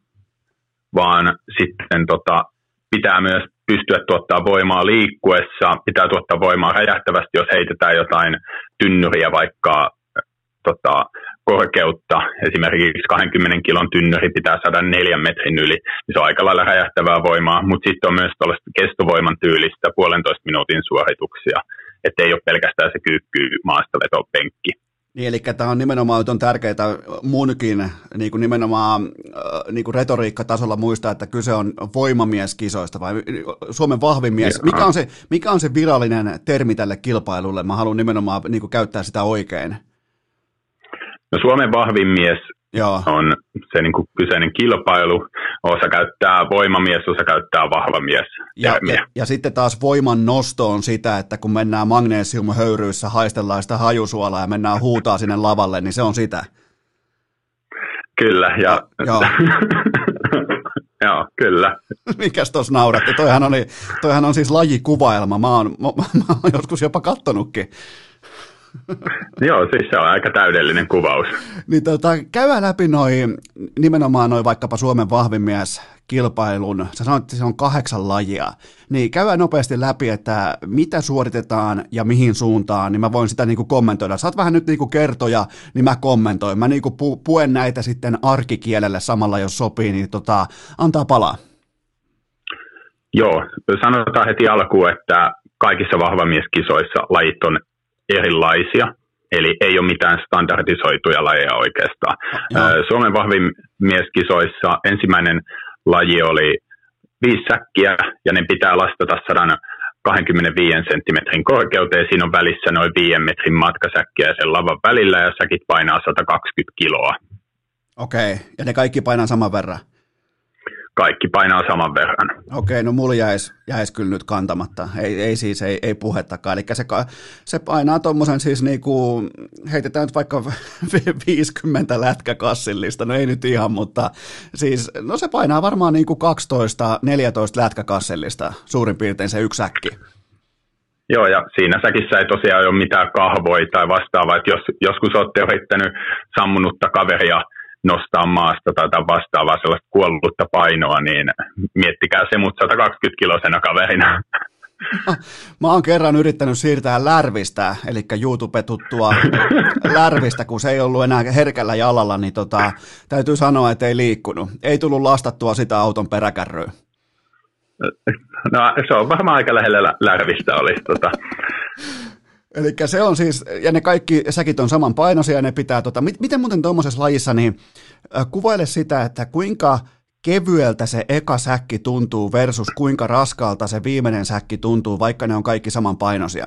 vaan sitten tota, pitää myös pystyä tuottaa voimaa liikkuessa, pitää tuottaa voimaa räjähtävästi, jos heitetään jotain tynnyriä vaikka tota, korkeutta, esimerkiksi 20 kilon tynnyri pitää saada neljän metrin yli, niin se on aika lailla räjähtävää voimaa, mutta sitten on myös tällaista kestovoiman tyylistä puolentoista minuutin suorituksia, että ei ole pelkästään se kyykky maastaveto penkki. Niin, eli tämä on nimenomaan on tärkeää muunkin niin kuin nimenomaan äh, niin kuin retoriikkatasolla muistaa, että kyse on voimamieskisoista vai Suomen vahvin mies. Mikä on, se, mikä on se virallinen termi tälle kilpailulle? Mä haluan nimenomaan niin kuin käyttää sitä oikein. No Suomen vahvin mies Joo. on se niin kuin kyseinen kilpailu. Osa käyttää voimamies, osa käyttää vahva mies. Ja, ja, ja sitten taas voiman nosto on sitä, että kun mennään magneesiumhöyryissä, haistellaan sitä hajusuolaa ja mennään huutaa sinne lavalle, niin se on sitä. Kyllä, ja... Joo. Joo, kyllä. Mikäs tuossa nauratti? Toihan, oli, toihan on siis lajikuvaelma. Mä oon, mä, mä oon joskus jopa kattonutkin. Joo, siis se on aika täydellinen kuvaus. Niin tota, käydään läpi noin, nimenomaan noin vaikkapa Suomen vahvin mies kilpailun, sä sanoit, että se on kahdeksan lajia, niin käydään nopeasti läpi, että mitä suoritetaan ja mihin suuntaan, niin mä voin sitä niinku kommentoida. Saat vähän nyt niinku kertoja, niin mä kommentoin. Mä niinku pu- puen näitä sitten arkikielelle samalla, jos sopii, niin tota, antaa palaa. Joo, sanotaan heti alkuun, että kaikissa vahvamieskisoissa lajit on erilaisia, eli ei ole mitään standardisoituja lajeja oikeastaan. Joo. Suomen vahvin mieskisoissa ensimmäinen laji oli viisi säkkiä, ja ne pitää lastata 125 senttimetrin korkeuteen. Siinä on välissä noin 5 metrin matkasäkkiä sen lavan välillä, ja säkit painaa 120 kiloa. Okei, ja ne kaikki painaa saman verran? Kaikki painaa saman verran. Okei, no mulla jäisi, jäisi kyllä nyt kantamatta. Ei, ei siis, ei, ei puhettakaan. Eli se, se painaa tuommoisen siis niinku, heitetään nyt vaikka 50 lätkäkassillista, no ei nyt ihan, mutta siis, no se painaa varmaan niinku 12-14 lätkäkassillista, suurin piirtein se yksi säkki. Joo, ja siinä säkissä ei tosiaan ole mitään kahvoja tai vastaavaa, että jos joskus olette yrittänyt sammunutta kaveria – nostaa maasta tai vastaavaa sellaista kuollutta painoa, niin miettikää se mut 120 kilosena kaverina. Mä oon kerran yrittänyt siirtää lärvistä, eli YouTube-tuttua lärvistä, kun se ei ollut enää herkällä jalalla, niin tota, täytyy sanoa, että ei liikkunut. Ei tullut lastattua sitä auton peräkärryä. No se on varmaan aika lähellä lärvistä olisi. Tota. Eli se on siis, ja ne kaikki säkit on saman painoisia ja ne pitää, tota, miten muuten tuommoisessa lajissa, niin kuvaile sitä, että kuinka kevyeltä se eka säkki tuntuu versus kuinka raskaalta se viimeinen säkki tuntuu, vaikka ne on kaikki saman painoisia?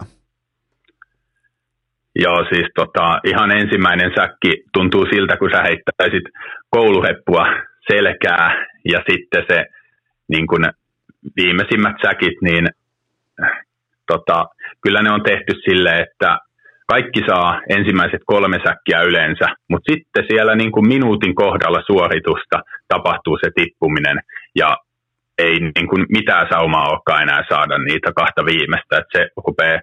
Joo, siis tota, ihan ensimmäinen säkki tuntuu siltä, kun sä heittäisit kouluheppua selkää ja sitten se niin kun viimeisimmät säkit, niin tota, kyllä ne on tehty sille, että kaikki saa ensimmäiset kolme säkkiä yleensä, mutta sitten siellä niin kuin minuutin kohdalla suoritusta tapahtuu se tippuminen ja ei niin kuin mitään saumaa olekaan enää saada niitä kahta viimeistä, että se rupeaa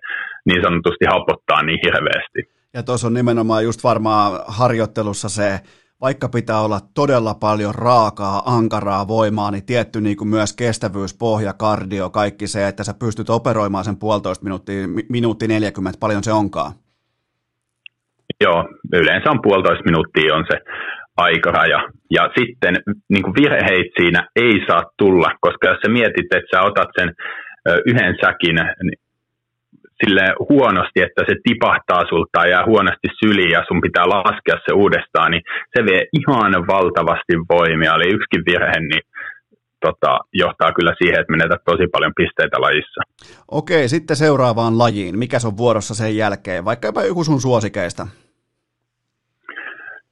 niin sanotusti hapottaa niin hirveästi. Ja tuossa on nimenomaan just varmaan harjoittelussa se vaikka pitää olla todella paljon raakaa, ankaraa voimaa, niin tietty niin kuin myös kestävyys, pohja, kardio, kaikki se, että sä pystyt operoimaan sen puolitoista minuuttia, minuutti 40, paljon se onkaan? Joo, yleensä on puolitoista minuuttia on se aikaraja. Ja sitten niin kuin virheitä siinä ei saa tulla, koska jos sä mietit, että sä otat sen yhden säkin sille huonosti, että se tipahtaa sulta ja jää huonosti syliin ja sun pitää laskea se uudestaan, niin se vie ihan valtavasti voimia. Eli yksikin virhe, niin tota, johtaa kyllä siihen, että menetät tosi paljon pisteitä lajissa. Okei, sitten seuraavaan lajiin. Mikä on vuorossa sen jälkeen? Vaikka joku sun suosikeista.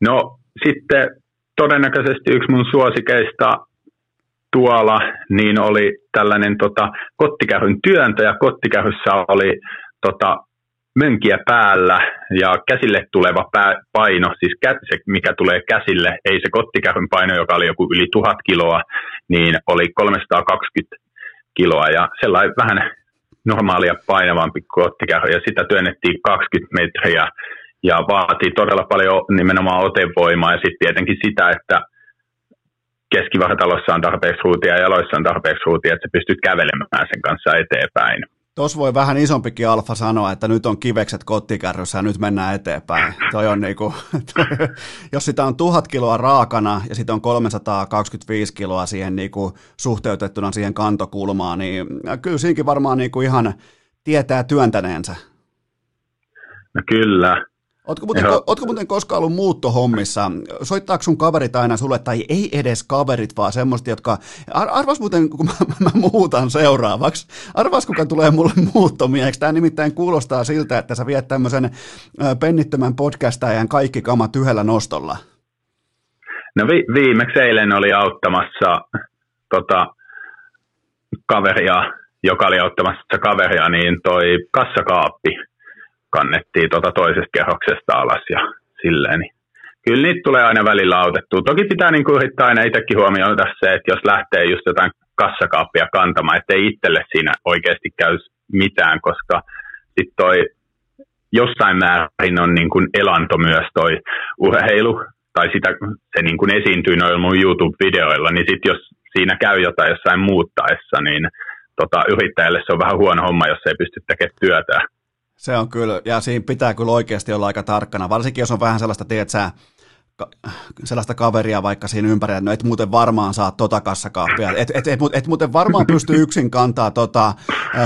No sitten todennäköisesti yksi mun suosikeista tuolla, niin oli tällainen tota, kottikärryn työntö, ja kottikärryssä oli tota, mönkiä päällä ja käsille tuleva pää, paino, siis kä, se mikä tulee käsille, ei se kottikärryn paino, joka oli joku yli tuhat kiloa, niin oli 320 kiloa ja sellainen vähän normaalia painavampi kottikärry ja sitä työnnettiin 20 metriä ja vaatii todella paljon nimenomaan otevoimaa ja sitten tietenkin sitä, että keskivartalossa on tarpeeksi ruutia ja jaloissa on tarpeeksi ruutia, että sä pystyt kävelemään sen kanssa eteenpäin. Tuossa voi vähän isompikin alfa sanoa, että nyt on kivekset kottikärryssä ja nyt mennään eteenpäin. Toi on niinku, toi, jos sitä on tuhat kiloa raakana ja sitten on 325 kiloa siihen niinku suhteutettuna siihen kantokulmaan, niin kyllä siinkin varmaan niinku ihan tietää työntäneensä. No kyllä, Ootko muuten, ko, ootko muuten koskaan ollut muuttohommissa? Soittaako sun kaverit aina sulle, tai ei edes kaverit, vaan semmoista, jotka... Ar- arvas muuten, kun mä, mä muutan seuraavaksi, arvas kuka tulee mulle muuttomieheksi. Tämä nimittäin kuulostaa siltä, että sä viet tämmöisen pennittömän podcastajan kaikki kamat yhdellä nostolla. No vi- viimeksi eilen oli auttamassa tota, kaveria, joka oli auttamassa kaveria, niin toi kassakaappi kannettiin tuota toisesta kerroksesta alas ja silleen. Niin kyllä niitä tulee aina välillä autettua. Toki pitää niin kuin yrittää aina itsekin huomioida se, että jos lähtee just jotain kassakaappia kantamaan, ettei itselle siinä oikeasti käy mitään, koska sitten toi jossain määrin on niin kuin elanto myös toi urheilu, tai sitä, se niin kuin esiintyy noilla mun YouTube-videoilla, niin sitten jos siinä käy jotain jossain muuttaessa, niin tota, yrittäjälle se on vähän huono homma, jos ei pysty tekemään työtä. Se on kyllä, ja siinä pitää kyllä oikeasti olla aika tarkkana, varsinkin jos on vähän sellaista, tiedät sä, sellaista kaveria vaikka siinä ympärillä, että no et muuten varmaan saa tota kassakaappia, et, et, et, et muuten varmaan pysty yksin kantaa tota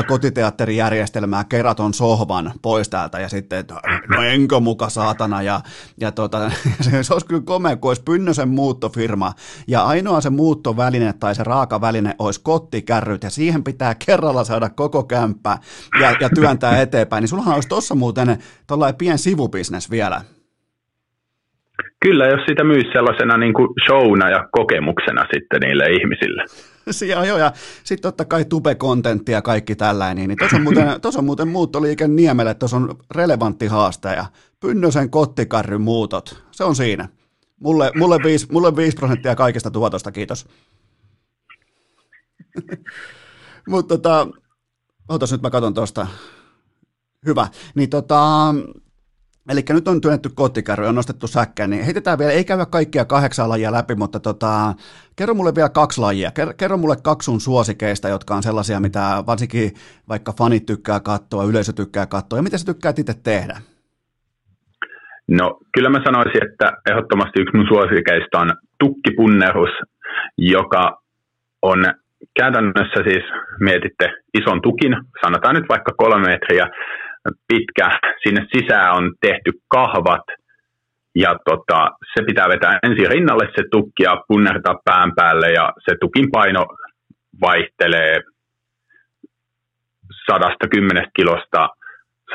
kotiteatterijärjestelmää keraton sohvan pois täältä ja sitten, että no enkö muka saatana ja, ja tota, se, olisi kyllä komea, kun olisi Pynnösen muuttofirma ja ainoa se muuttoväline tai se raakaväline olisi kottikärryt ja siihen pitää kerralla saada koko kämppä ja, ja työntää eteenpäin, niin sullahan olisi tuossa muuten tuollainen pien sivubisnes vielä. Kyllä, jos sitä myy sellaisena niin kuin showna ja kokemuksena sitten niille ihmisille. Joo, joo, ja sitten totta kai tube-kontentti ja kaikki tällainen, niin, tuossa on muuten, tos on muuten muuttoliike Niemelle, tuossa on relevantti haaste, ja Pynnösen kottikarry muutot, se on siinä. Mulle, mulle, 5, mulle 5 prosenttia kaikista tuotosta, kiitos. Mutta tota, ootas nyt mä katson tuosta. Hyvä. Niin tota, Eli nyt on työnnetty kottikärry, on nostettu säkkä, niin heitetään vielä, ei käydä kaikkia kahdeksan lajia läpi, mutta tota, kerro mulle vielä kaksi lajia. Kerro mulle kaksi sun suosikeista, jotka on sellaisia, mitä varsinkin vaikka fanit tykkää katsoa, yleisö tykkää katsoa, ja mitä sä tykkäät itse tehdä? No kyllä mä sanoisin, että ehdottomasti yksi mun suosikeista on tukkipunnerus, joka on käytännössä siis, mietitte ison tukin, sanotaan nyt vaikka kolme metriä, pitkä. Sinne sisään on tehty kahvat ja tota, se pitää vetää ensin rinnalle se tukki ja punnertaa pään päälle ja se tukin paino vaihtelee 110 kilosta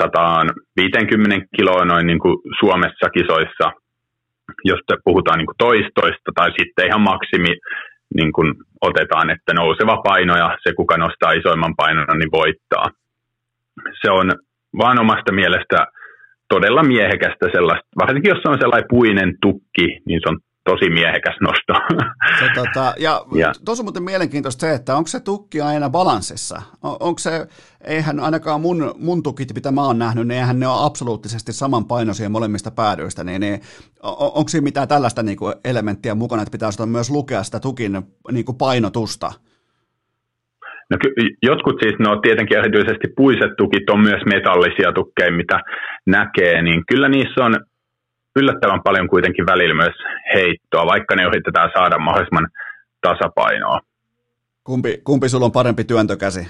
150 kiloa noin niin kuin Suomessa kisoissa, jos puhutaan niin kuin toistoista tai sitten ihan maksimi niin kuin otetaan, että nouseva paino ja se kuka nostaa isoimman painon, niin voittaa. Se on vaan omasta mielestä todella miehekästä sellaista, varsinkin jos on sellainen puinen tukki, niin se on tosi miehekäs nosto. Se, tota, ja, ja. tuossa on muuten mielenkiintoista se, että onko se tukki aina balanssissa? On, onko se, eihän ainakaan mun, mun tukit, mitä mä oon nähnyt, niin eihän ne ole absoluuttisesti samanpainoisia molemmista päädyistä, niin, niin on, onko siinä mitään tällaista niin kuin elementtiä mukana, että pitää myös lukea sitä tukin niin kuin painotusta? No, jotkut siis, no tietenkin erityisesti puiset tukit on myös metallisia tukkeja, mitä näkee, niin kyllä niissä on yllättävän paljon kuitenkin välillä myös heittoa, vaikka ne yritetään saada mahdollisimman tasapainoa. Kumpi, kumpi sulla on parempi työntökäsi?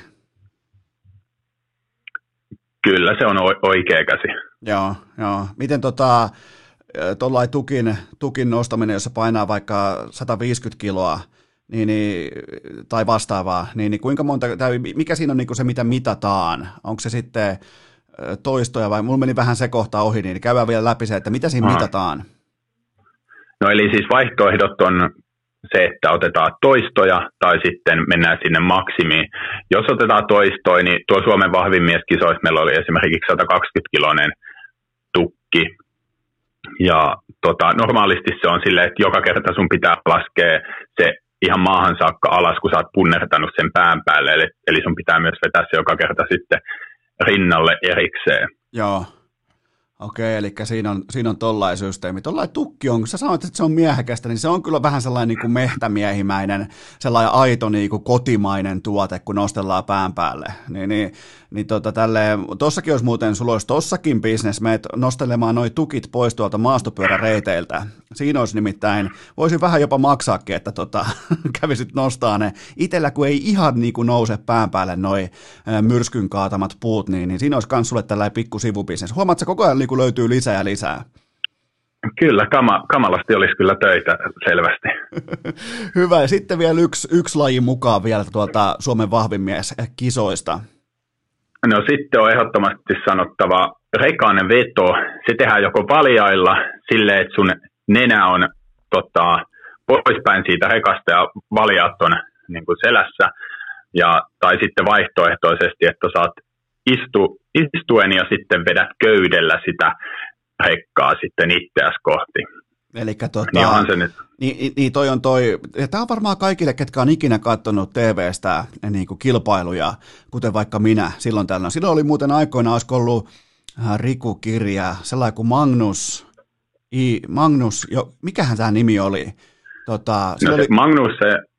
Kyllä se on oikea käsi. Joo, joo. Miten tota, tuollainen tukin, tukin nostaminen, jossa painaa vaikka 150 kiloa, niin, niin, tai vastaavaa, niin, niin kuinka monta, tai mikä siinä on niin kuin se, mitä mitataan? Onko se sitten toistoja vai, mulla meni vähän se kohta ohi, niin käydään vielä läpi se, että mitä siinä Aha. mitataan? No eli siis vaihtoehdot on se, että otetaan toistoja tai sitten mennään sinne maksimiin. Jos otetaan toistoja, niin tuo Suomen vahvin mieskisoissa meillä oli esimerkiksi 120-kiloinen tukki. Ja tota, normaalisti se on silleen, että joka kerta sun pitää laskea se ihan maahan saakka alas, kun sä oot punnertanut sen pään päälle. Eli, eli sun pitää myös vetää se joka kerta sitten rinnalle erikseen. Joo. Okei, eli siinä on, siinä on tollainen systeemi. Tollainen tukki on, kun sä sanoit, että se on miehekästä, niin se on kyllä vähän sellainen niin kuin mehtämiehimäinen, sellainen aito niin kuin kotimainen tuote, kun nostellaan pään päälle. Niin, niin, niin tota, tälleen, tossakin olisi muuten, sulla olisi tossakin bisnes, meet nostelemaan noi tukit pois tuolta maastopyöräreiteiltä. Siinä olisi nimittäin, voisi vähän jopa maksaakin, että tota, kävisit nostaa ne. Itellä kun ei ihan niin kuin nouse pään päälle noi myrskyn kaatamat puut, niin, niin siinä olisi myös sulle tällainen pikku sivubisnes. Huomaat, koko ajan niin kuin löytyy lisää ja lisää. Kyllä, kama, kamalasti olisi kyllä töitä selvästi. Hyvä, ja sitten vielä yksi, yksi laji mukaan vielä tuolta Suomen vahvimmies kisoista. No sitten on ehdottomasti sanottava rekainen veto. Se tehdään joko valjailla silleen, että sun nenä on tota, poispäin siitä rekasta ja valjaat on niin kuin selässä. Ja, tai sitten vaihtoehtoisesti, että saat istu, istuen ja sitten vedät köydellä sitä rekkaa sitten itseäsi kohti. Eli tota, Niin se nyt. Niin, niin toi on toi, ja tämä on varmaan kaikille, ketkä on ikinä katsonut TVstä niin kuin kilpailuja, kuten vaikka minä silloin tällöin. Silloin oli muuten aikoina, olisiko ollut äh, Riku Kirja, sellainen kuin Magnus, I, Magnus, jo, mikähän tämä nimi oli? Tota, No, se oli, Magnus, se,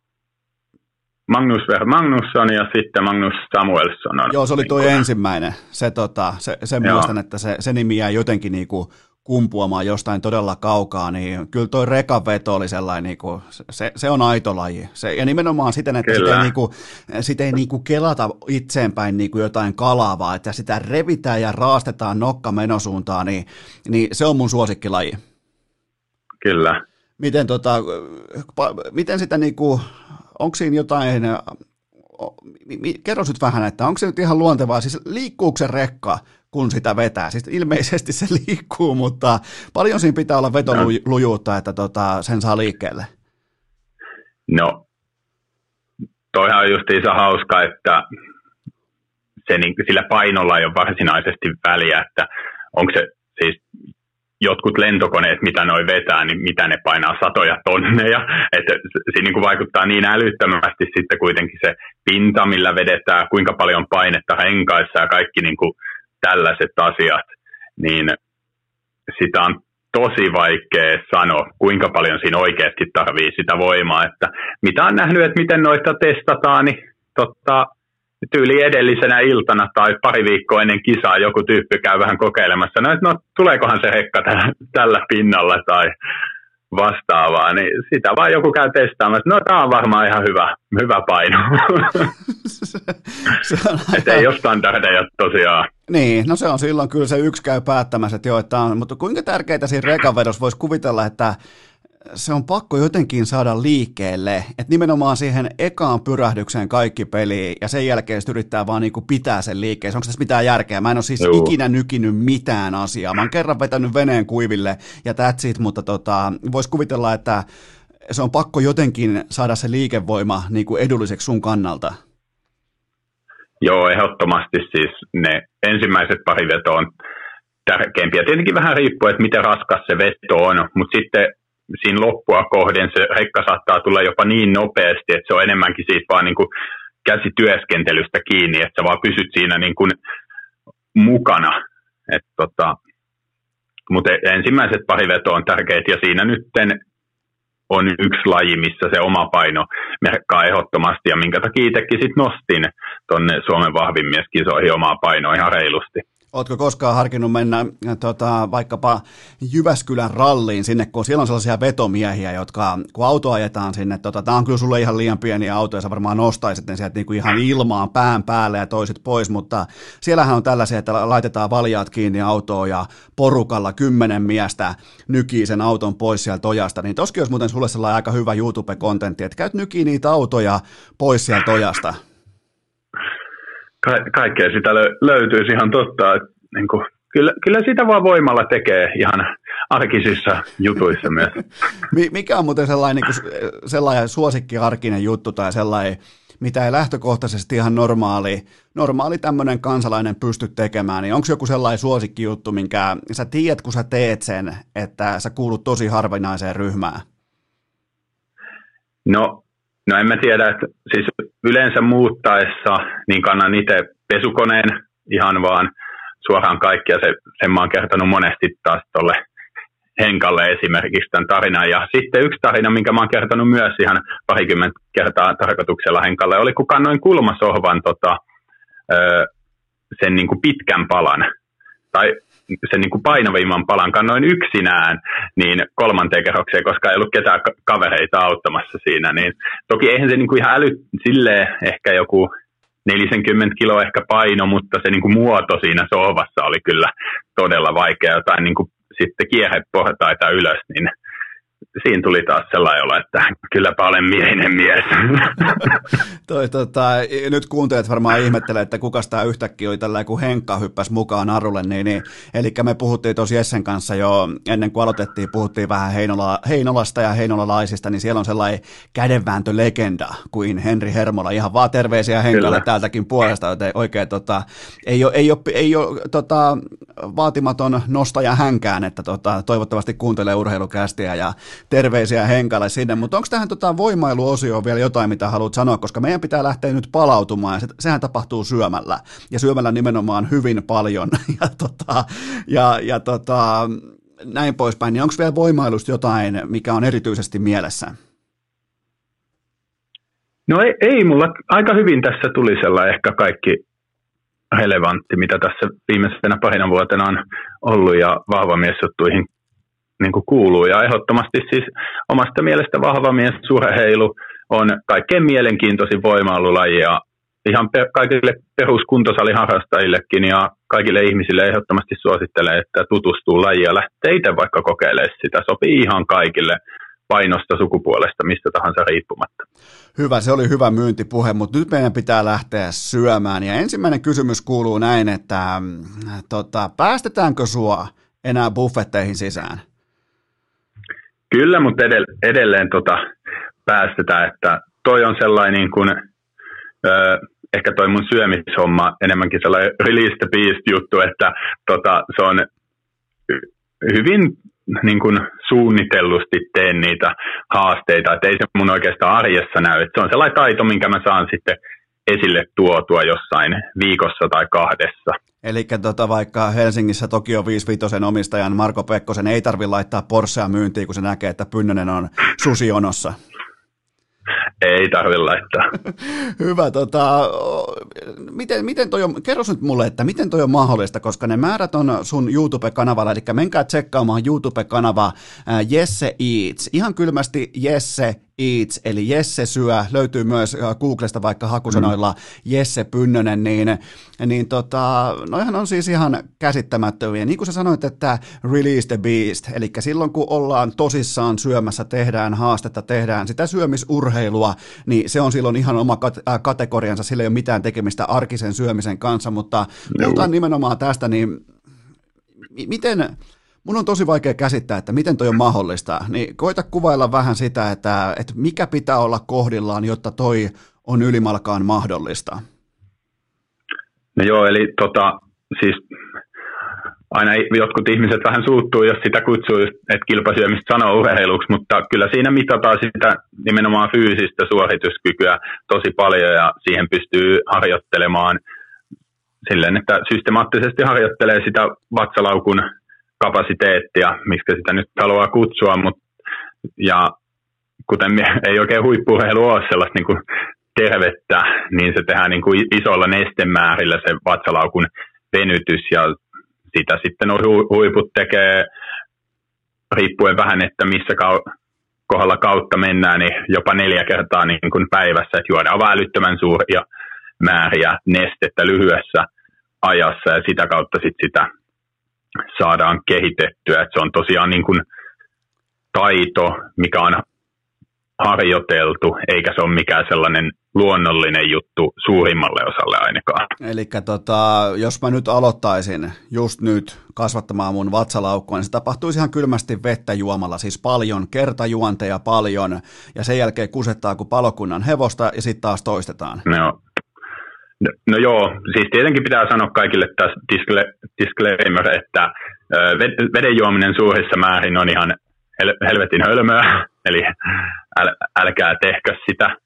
Magnus Magnusson ja sitten Magnus Samuelsson on. joo, se oli niin kuin- ensimmäinen. Se, tota, se, sen Joo. muistan, että se, se nimi jäi jotenkin niin kuin kumpuamaan jostain todella kaukaa, niin kyllä toi rekaveto oli sellainen, niin kuin, se, se on aito laji. Se, ja nimenomaan siten, että sitä ei, niin kuin, sitä ei niin kuin kelata itseenpäin niin kuin jotain kalavaa, että sitä revitään ja raastetaan nokka menosuuntaan, niin, niin se on mun suosikkilaji. Kyllä. Miten, tota, miten sitä niinku, onko siinä jotain, mi, kerro nyt vähän, että onko se nyt ihan luontevaa, siis liikkuuko se rekka, kun sitä vetää? Siis ilmeisesti se liikkuu, mutta paljon siinä pitää olla vetolujuutta, että tota, sen saa liikkeelle. No, toihan on justiinsa hauska, että se, niin, sillä painolla ei ole varsinaisesti väliä, että onko se siis jotkut lentokoneet, mitä noi vetää, niin mitä ne painaa satoja tonneja. Että se, niin kuin vaikuttaa niin älyttömästi sitten kuitenkin se pinta, millä vedetään, kuinka paljon on painetta renkaissa ja kaikki niin kuin tällaiset asiat. Niin sitä on tosi vaikea sanoa, kuinka paljon siinä oikeasti tarvii sitä voimaa. Että mitä on nähnyt, että miten noita testataan, niin totta, tyyli edellisenä iltana tai pari viikkoa ennen kisaa joku tyyppi käy vähän kokeilemassa, no, että no tuleekohan se rekka tällä, tällä pinnalla tai vastaavaa, niin sitä vaan joku käy testaamassa, no tämä on varmaan ihan hyvä, hyvä paino. se, se on että ei ole standardeja tosiaan. Niin, no se on silloin kyllä se yksi käy päättämässä, että joo, että on, mutta kuinka tärkeää siinä rekavedossa voisi kuvitella, että se on pakko jotenkin saada liikkeelle, että nimenomaan siihen ekaan pyrähdykseen kaikki peli ja sen jälkeen sitten yrittää vaan niinku pitää sen liikkeessä. Onko tässä mitään järkeä? Mä en ole siis Joo. ikinä nykinyt mitään asiaa. Mä oon kerran vetänyt veneen kuiville ja that's it, mutta tota, voisi kuvitella, että se on pakko jotenkin saada se liikevoima niinku edulliseksi sun kannalta. Joo, ehdottomasti siis ne ensimmäiset pari vetoa on tärkeimpiä. Tietenkin vähän riippuu, että miten raskas se veto on, mutta sitten siinä loppua kohden se rekka saattaa tulla jopa niin nopeasti, että se on enemmänkin siitä vaan niin kuin käsityöskentelystä kiinni, että sä vaan pysyt siinä niin kuin mukana. Et tota, mutta ensimmäiset pari vetoa on tärkeitä ja siinä nytten on yksi laji, missä se oma paino merkkaa ehdottomasti ja minkä takia itsekin sit nostin tuonne Suomen vahvimmieskisoihin omaa painoa ihan reilusti. Oletko koskaan harkinnut mennä äh, tota, vaikkapa Jyväskylän ralliin sinne, kun siellä on sellaisia vetomiehiä, jotka kun auto ajetaan sinne, tota, tämä on kyllä sulle ihan liian pieniä autoja, sä varmaan nostaisit ne sieltä niinku ihan ilmaan pään päälle ja toiset pois, mutta siellähän on tällaisia, että laitetaan valjaat kiinni autoon ja porukalla kymmenen miestä nykii sen auton pois sieltä ojasta, niin toskin olisi muuten sulle sellainen aika hyvä YouTube-kontentti, että käyt nykii niitä autoja pois sieltä ojasta. Ka- kaikkea sitä lö- löytyisi ihan totta. Että, niin kuin, kyllä, kyllä sitä vaan voimalla tekee ihan arkisissa jutuissa myös. Mi- Mikä on muuten sellainen, niin kuin, sellainen suosikkiarkinen juttu tai sellainen, mitä ei lähtökohtaisesti ihan normaali, normaali tämmöinen kansalainen pysty tekemään, niin onko joku sellainen suosikkijuttu, minkä sä tiedät, kun sä teet sen, että sä kuulut tosi harvinaiseen ryhmään? No, no en mä tiedä, että siis yleensä muuttaessa niin kannan itse pesukoneen ihan vaan suoraan kaikkia. Se, sen mä oon kertonut monesti taas tuolle Henkalle esimerkiksi tämän tarinan. Ja sitten yksi tarina, minkä mä oon kertonut myös ihan parikymmentä kertaa tarkoituksella Henkalle, oli kun kannoin kulmasohvan tota, sen niin kuin pitkän palan. Tai sen niin kuin painavimman palan kannoin yksinään niin kolmanteen kerrokseen, koska ei ollut ketään ka- kavereita auttamassa siinä. Niin, toki eihän se niin kuin ihan äly, silleen ehkä joku 40 kiloa ehkä paino, mutta se niin kuin muoto siinä sohvassa oli kyllä todella vaikea. Jotain niin kuin sitten kierreportaita ylös, niin siinä tuli taas sellainen olo, että kylläpä olen miehinen mies. Toi, tota, nyt kuuntelijat varmaan ihmettelee, että kuka tämä yhtäkkiä oli tällä kun Henkka hyppäsi mukaan Narulle, niin, niin, eli me puhuttiin tosi Jessen kanssa jo ennen kuin aloitettiin, puhuttiin vähän Heinola, Heinolasta ja heinolalaisista, niin siellä on sellainen kädenvääntölegenda kuin Henri Hermola, ihan vaan terveisiä Henkalle Kyllä. täältäkin puolesta, joten oikein tota, ei ole, ei ole, ei ole tota, vaatimaton nostaja hänkään, että tota, toivottavasti kuuntelee urheilukästiä ja terveisiä Henkalle sinne, mutta onko tähän tota voimailuosioon vielä jotain, mitä haluat sanoa, koska meidän pitää lähteä nyt palautumaan, ja se, sehän tapahtuu syömällä, ja syömällä nimenomaan hyvin paljon, ja, tota, ja, ja tota, näin poispäin, niin onko vielä voimailusta jotain, mikä on erityisesti mielessä? No ei, ei mulla. Aika hyvin tässä tuli sellainen ehkä kaikki relevantti, mitä tässä viimeisenä parina vuotena on ollut ja vahvamiesjuttuihin niin kuin kuuluu. Ja ehdottomasti siis omasta mielestä vahva mies surheilu on kaikkein mielenkiintoisin voimailulaji ja ihan per, kaikille peruskuntosaliharrastajillekin ja kaikille ihmisille ehdottomasti suosittelee, että tutustuu lajiin ja lähtee itse vaikka kokeilemaan sitä. Sopii ihan kaikille painosta, sukupuolesta, mistä tahansa riippumatta. Hyvä, se oli hyvä myyntipuhe, mutta nyt meidän pitää lähteä syömään. Ja ensimmäinen kysymys kuuluu näin, että tota, päästetäänkö sua enää buffetteihin sisään? Kyllä, mutta edelleen, edelleen tota, päästetään, että toi on sellainen niin kuin, ö, ehkä toi mun syömishomma enemmänkin sellainen release the beast juttu, että tota, se on hyvin niin kuin suunnitellusti teen niitä haasteita, että ei se mun oikeastaan arjessa näy. Että se on sellainen taito, minkä mä saan sitten esille tuotua jossain viikossa tai kahdessa. Eli tota, vaikka Helsingissä Tokio 55 omistajan Marko Pekkosen ei tarvitse laittaa Porschea myyntiin, kun se näkee, että Pynnönen on susionossa. Ei tarvitse laittaa. Hyvä. Tota, miten, miten toi on, kerro nyt mulle, että miten toi on mahdollista, koska ne määrät on sun YouTube-kanavalla, eli menkää tsekkaamaan YouTube-kanava Jesse Eats. Ihan kylmästi Jesse Eats, eli Jesse syö, löytyy myös äh, Googlesta vaikka hakusanoilla mm. Jesse Pynnönen, niin, niin tota, noihan on siis ihan käsittämättömiä. Niin kuin sä sanoit, että release the beast, eli silloin kun ollaan tosissaan syömässä, tehdään haastetta, tehdään sitä syömisurheilua, niin se on silloin ihan oma äh, kategoriansa, sillä ei ole mitään tekemistä arkisen syömisen kanssa, mutta puhutaan nimenomaan tästä, niin miten, mun on tosi vaikea käsittää, että miten toi on mahdollista, niin koita kuvailla vähän sitä, että, että mikä pitää olla kohdillaan, jotta toi on ylimalkaan mahdollista. No joo, eli tota, siis aina jotkut ihmiset vähän suuttuu, jos sitä kutsuu, että kilpasyömistä sanoo urheiluksi, mutta kyllä siinä mitataan sitä nimenomaan fyysistä suorituskykyä tosi paljon ja siihen pystyy harjoittelemaan silleen, että systemaattisesti harjoittelee sitä vatsalaukun kapasiteettia, miksi sitä nyt haluaa kutsua, mutta ja kuten ei oikein huippurheilu ole sellaista niin kuin tervettä, niin se tehdään niin kuin isolla nestemäärillä se vatsalaukun venytys ja sitä sitten huiput tekee riippuen vähän, että missä kohdalla kautta mennään, niin jopa neljä kertaa niin kuin päivässä, että juodaan vaan älyttömän suuria määriä nestettä lyhyessä ajassa ja sitä kautta sit sitä saadaan kehitettyä. Että se on tosiaan niin kuin taito, mikä on harjoiteltu, eikä se ole mikään sellainen luonnollinen juttu suurimmalle osalle ainakaan. Eli tota, jos mä nyt aloittaisin just nyt kasvattamaan mun vatsalaukkua, niin se tapahtuisi ihan kylmästi vettä juomalla, siis paljon, kertajuonteja paljon, ja sen jälkeen kusettaa kuin palokunnan hevosta, ja sitten taas toistetaan. No, No, no joo, siis tietenkin pitää sanoa kaikille tässä disclaimer, että veden juominen suurissa määrin on ihan helvetin hölmöä, eli äl, älkää tehkö sitä,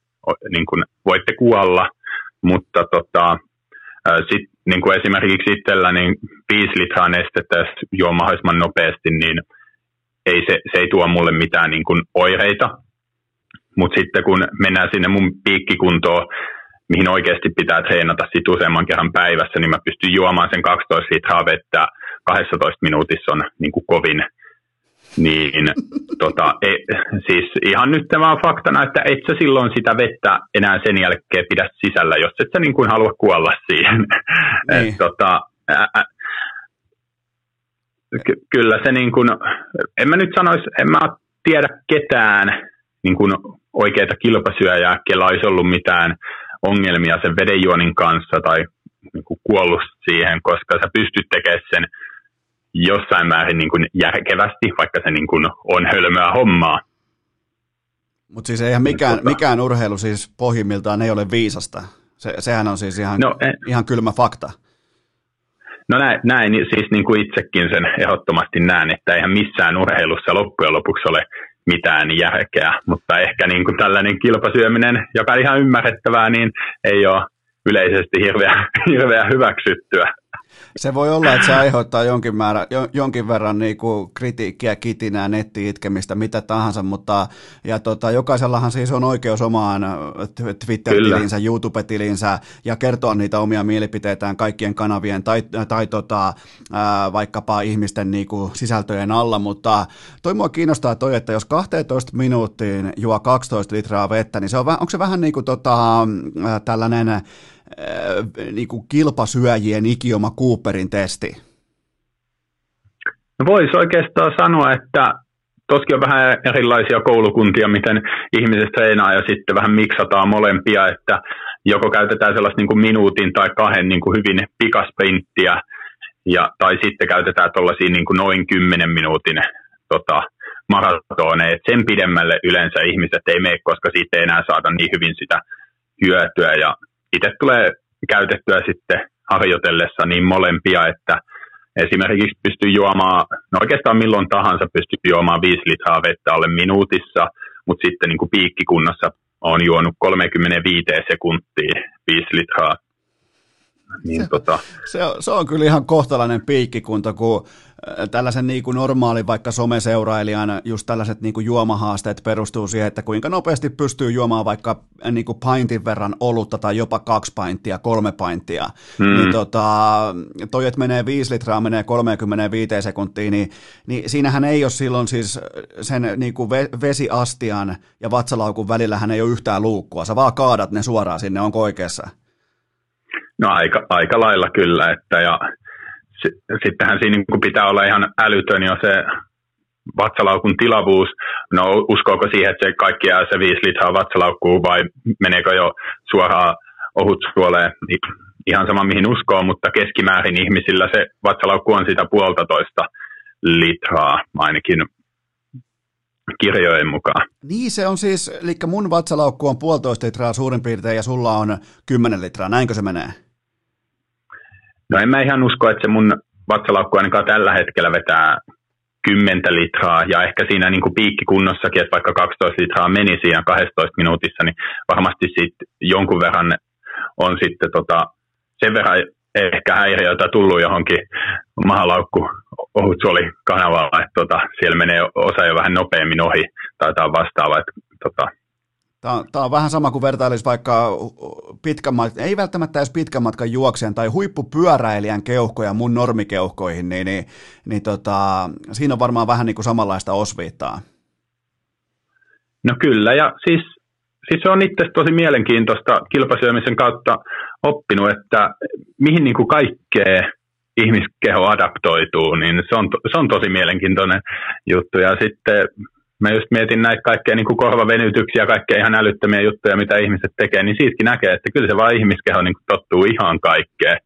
niin kuin voitte kuolla, mutta tota, sit, niin kuin esimerkiksi itsellä niin 5 litraa nestettä, jos juo mahdollisimman nopeasti, niin ei se, se ei tuo mulle mitään niin kuin oireita. Mutta sitten kun mennään sinne mun piikkikuntoon, mihin oikeasti pitää treenata sit useamman kerran päivässä, niin mä pystyn juomaan sen 12 litraa vettä 12 minuutissa on niin kuin kovin. Niin, tota, e, siis ihan nyt vaan faktana, että et sä silloin sitä vettä enää sen jälkeen pidä sisällä, jos et sä niin kuin halua kuolla siihen. Niin. Et, tota, ä, ä, ky- kyllä se niin kuin, en mä nyt sanoisi, en mä tiedä ketään niin kuin oikeita kilpasyöjää, kellä olisi ollut mitään ongelmia sen vedenjuonin kanssa tai niin kuin kuollut siihen, koska sä pystyt tekemään sen jossain määrin niin kuin järkevästi, vaikka se niin kuin on hölmöä hommaa. Mutta siis eihän mikään, tota, mikään urheilu siis pohjimmiltaan ei ole viisasta. Se, sehän on siis ihan, no, en, ihan kylmä fakta. No näin, näin siis niin kuin itsekin sen ehdottomasti näen, että eihän missään urheilussa loppujen lopuksi ole mitään järkeä, mutta ehkä niin kuin tällainen kilpasyöminen, joka on ihan ymmärrettävää, niin ei ole yleisesti hirveän, hirveän hyväksyttyä. Se voi olla, että se aiheuttaa jonkin, määrä, jonkin verran niin kuin kritiikkiä, kitinää, netti-itkemistä, mitä tahansa, mutta ja tota, jokaisellahan siis on oikeus omaan Twitter-tilinsä, YouTube-tilinsä ja kertoa niitä omia mielipiteitään kaikkien kanavien tai, tai tota, ää, vaikkapa ihmisten niin kuin sisältöjen alla, mutta toi mua kiinnostaa toi, että jos 12 minuuttiin juo 12 litraa vettä, niin se on, onko se vähän niin kuin tota, tällainen niin kuin kilpasyöjien ikioma Cooperin testi? No voisi oikeastaan sanoa, että toskin on vähän erilaisia koulukuntia, miten ihmiset treenaa ja sitten vähän miksataan molempia, että joko käytetään sellaista niin kuin minuutin tai kahden niin kuin hyvin pikasprinttiä, ja, tai sitten käytetään tuollaisia niin kuin noin 10 minuutin tota, maratoneja. Et sen pidemmälle yleensä ihmiset ei mene, koska siitä ei enää saada niin hyvin sitä hyötyä. Ja itse tulee käytettyä sitten harjoitellessa niin molempia, että esimerkiksi pystyy juomaan, no oikeastaan milloin tahansa pystyy juomaan 5 litraa vettä alle minuutissa, mutta sitten niin kuin piikkikunnossa on juonut 35 sekuntia 5 litraa. Niin se, tota... se, on, se on kyllä ihan kohtalainen piikkikunta, kun tällaisen niin kuin normaali vaikka someseurailijan just tällaiset niin kuin juomahaasteet perustuu siihen, että kuinka nopeasti pystyy juomaan vaikka äh, niin kuin paintin verran olutta tai jopa kaksi painttia, kolme painttia. Mm. Niin tota, toi, että menee viisi litraa, menee 35 sekuntiin, niin, niin siinähän ei ole silloin siis sen niin kuin vesiastian ja vatsalaukun välillähän ei ole yhtään luukkua. Sä vaan kaadat ne suoraan sinne, onko oikeassa? No aika, aika lailla kyllä, että ja sittenhän siinä niin pitää olla ihan älytön jo se vatsalaukun tilavuus. No uskoako siihen, että se kaikki jää se 5 litraa vatsalaukkuu vai meneekö jo suoraan ohut suoleen? Niin ihan sama mihin uskoo, mutta keskimäärin ihmisillä se vatsalaukku on sitä puolitoista litraa ainakin kirjojen mukaan. Niin se on siis, eli mun vatsalaukku on puolitoista litraa suurin piirtein ja sulla on 10 litraa, näinkö se menee? No en mä ihan usko, että se mun vatsalaukku ainakaan tällä hetkellä vetää 10 litraa ja ehkä siinä niin kuin piikkikunnossakin, että vaikka 12 litraa meni siinä 12 minuutissa, niin varmasti siitä jonkun verran on sitten tota, sen verran ehkä häiriöitä tullut johonkin mahalaukku ohutsuoli kanavalla, että tota, siellä menee osa jo vähän nopeammin ohi tai jotain vastaavaa. Että, tota, Tämä on, tämä on vähän sama kuin vertailisi vaikka pitkän matkan, ei välttämättä edes pitkän matkan juoksijan tai huippupyöräilijän keuhkoja mun normikeuhkoihin, niin, niin, niin tota, siinä on varmaan vähän niin kuin samanlaista osviittaa. No kyllä, ja siis, siis se on itse tosi mielenkiintoista kilpasyömisen kautta oppinut, että mihin niin kuin kaikkea ihmiskeho adaptoituu, niin se on, se on tosi mielenkiintoinen juttu. Ja sitten mä just mietin näitä kaikkea niin kuin korvavenytyksiä, kaikkea ihan älyttömiä juttuja, mitä ihmiset tekee, niin siitäkin näkee, että kyllä se vaan ihmiskeho niin kuin tottuu ihan kaikkeen.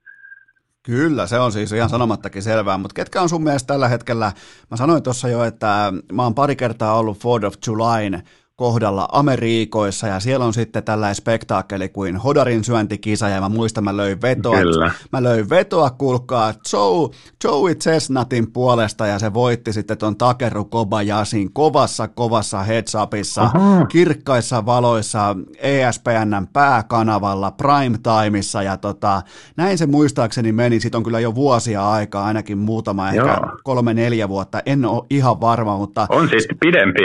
Kyllä, se on siis ihan sanomattakin selvää, mutta ketkä on sun mielestä tällä hetkellä, mä sanoin tuossa jo, että mä oon pari kertaa ollut Ford of Julyn kohdalla Amerikoissa ja siellä on sitten tällainen spektaakkeli kuin Hodarin syöntikisa ja mä muistan, mä löin vetoa, Kyllä. mä löin vetoa, kuulkaa, Joe, Joey Chestnutin puolesta ja se voitti sitten ton Takeru Kobayasin kovassa, kovassa heads upissa, Aha. kirkkaissa valoissa ESPNn pääkanavalla, prime timeissa ja tota, näin se muistaakseni meni, sit on kyllä jo vuosia aikaa, ainakin muutama, ehkä kolme, neljä vuotta, en ole ihan varma, mutta... On siis pidempi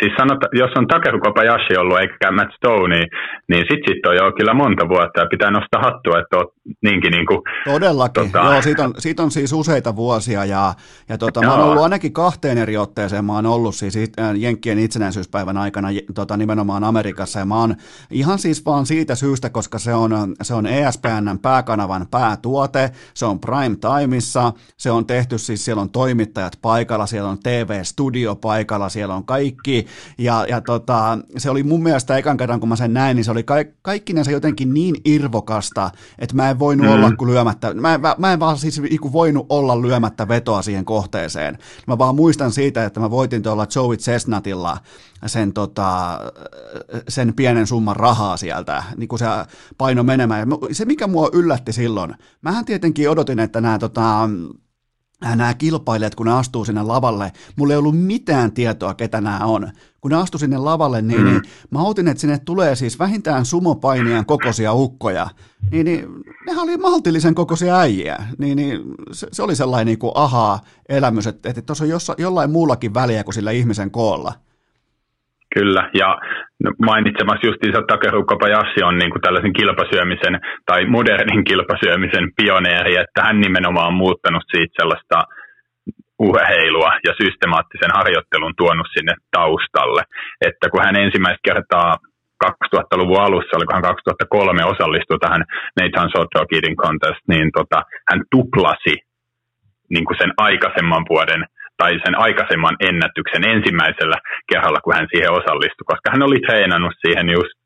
siis sanota, jos on Takeru Kobayashi ollut eikä Matt Stone, niin, niin sit, sit on jo kyllä monta vuotta ja pitää nostaa hattua, että oot niinkin niin kuin, Todellakin, tota... joo, siitä on, siitä on siis useita vuosia ja, ja tota, mä oon ollut ainakin kahteen eri otteeseen, mä oon ollut siis äh, Jenkkien itsenäisyyspäivän aikana tota, nimenomaan Amerikassa ja mä oon ihan siis vaan siitä syystä, koska se on, se on ESPNn pääkanavan päätuote, se on prime timeissa, se on tehty siis, siellä on toimittajat paikalla, siellä on TV-studio paikalla, siellä on kaikki ja, ja tota, se oli mun mielestä ekan kerran, kun mä sen näin, niin se oli ka- se jotenkin niin irvokasta, että mä en voinut mm. olla kuin lyömättä, mä en, mä en vaan siis voinut olla lyömättä vetoa siihen kohteeseen. Mä vaan muistan siitä, että mä voitin tuolla Joey Chestnutilla sen, tota, sen pienen summan rahaa sieltä, niin kuin se paino menemään. Se, mikä mua yllätti silloin, mähän tietenkin odotin, että nämä tota, nämä kilpailijat, kun ne astuu sinne lavalle, mulla ei ollut mitään tietoa, ketä nämä on. Kun ne astu sinne lavalle, niin, mm. niin mä otin, että sinne tulee siis vähintään sumopainijan kokoisia ukkoja. Niin, niin nehän oli maltillisen kokoisia äijiä. Niin, niin se, se, oli sellainen niin kuin aha-elämys, että tuossa on jossa, jollain muullakin väliä kuin sillä ihmisen koolla. Kyllä, ja mainitsemassa justiinsa Takeru Kobayashi on niin kuin tällaisen kilpasyömisen tai modernin kilpasyömisen pioneeri, että hän nimenomaan on muuttanut siitä sellaista urheilua ja systemaattisen harjoittelun tuonut sinne taustalle. Että kun hän ensimmäistä kertaa 2000-luvun alussa, olikohan 2003 osallistui tähän Nathan Shot Dog Eating Contest, niin tota, hän tuplasi niin kuin sen aikaisemman vuoden – tai sen aikaisemman ennätyksen ensimmäisellä kerralla, kun hän siihen osallistui, koska hän oli treenannut siihen just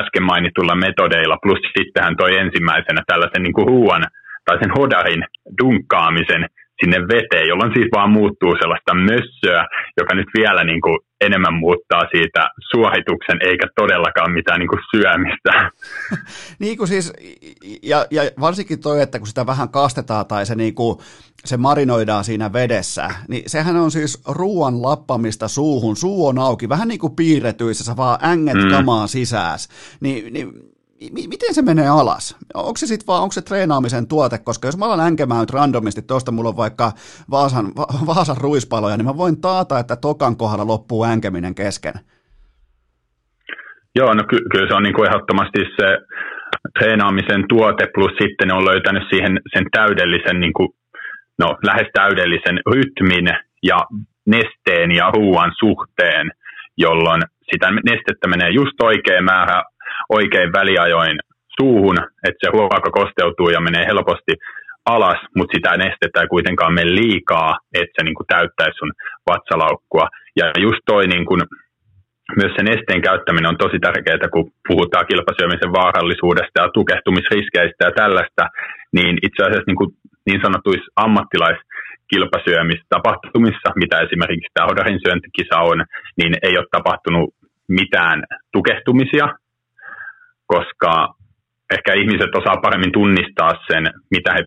äsken mainitulla metodeilla, plus sitten hän toi ensimmäisenä tällaisen niin kuin ruuan tai sen hodarin dunkkaamisen sinne veteen, jolloin siitä vaan muuttuu sellaista mössöä, joka nyt vielä niin kuin enemmän muuttaa siitä suorituksen, eikä todellakaan mitään niin kuin syömistä. niin kuin siis, ja, ja varsinkin toi, että kun sitä vähän kastetaan tai se, niin kuin, se marinoidaan siinä vedessä, niin sehän on siis ruoan lappamista suuhun, suu on auki, vähän niin kuin piirretyissä, sä vaan änget mm. kamaa sisääs. Niin, niin miten se menee alas? Onko se sitten vaan, onko se treenaamisen tuote, koska jos mä alan änkemään nyt randomisti, tuosta mulla on vaikka Vaasan, Va- Vaasan ruispaloja, niin mä voin taata, että tokan kohdalla loppuu änkeminen kesken. Joo, no ky- kyllä se on niin kuin ehdottomasti se treenaamisen tuote, plus sitten ne on löytänyt siihen sen täydellisen, niin kuin, no lähes täydellisen rytmin ja nesteen ja ruoan suhteen, jolloin sitä nestettä menee just oikein määrä oikein väliajoin suuhun, että se ruoka kosteutuu ja menee helposti alas, mutta sitä nestettä ei kuitenkaan mene liikaa, että se niin kuin täyttäisi sun vatsalaukkua. Ja just toi niin kuin, myös sen nesteen käyttäminen on tosi tärkeää, kun puhutaan kilpasyömisen vaarallisuudesta ja tukehtumisriskeistä ja tällaista, niin itse asiassa niin, kuin niin sanotuissa ammattilaiskilpasyömistapahtumissa, mitä esimerkiksi tämä Hodarin syöntikisa on, niin ei ole tapahtunut mitään tukehtumisia, koska ehkä ihmiset osaa paremmin tunnistaa sen, mitä he,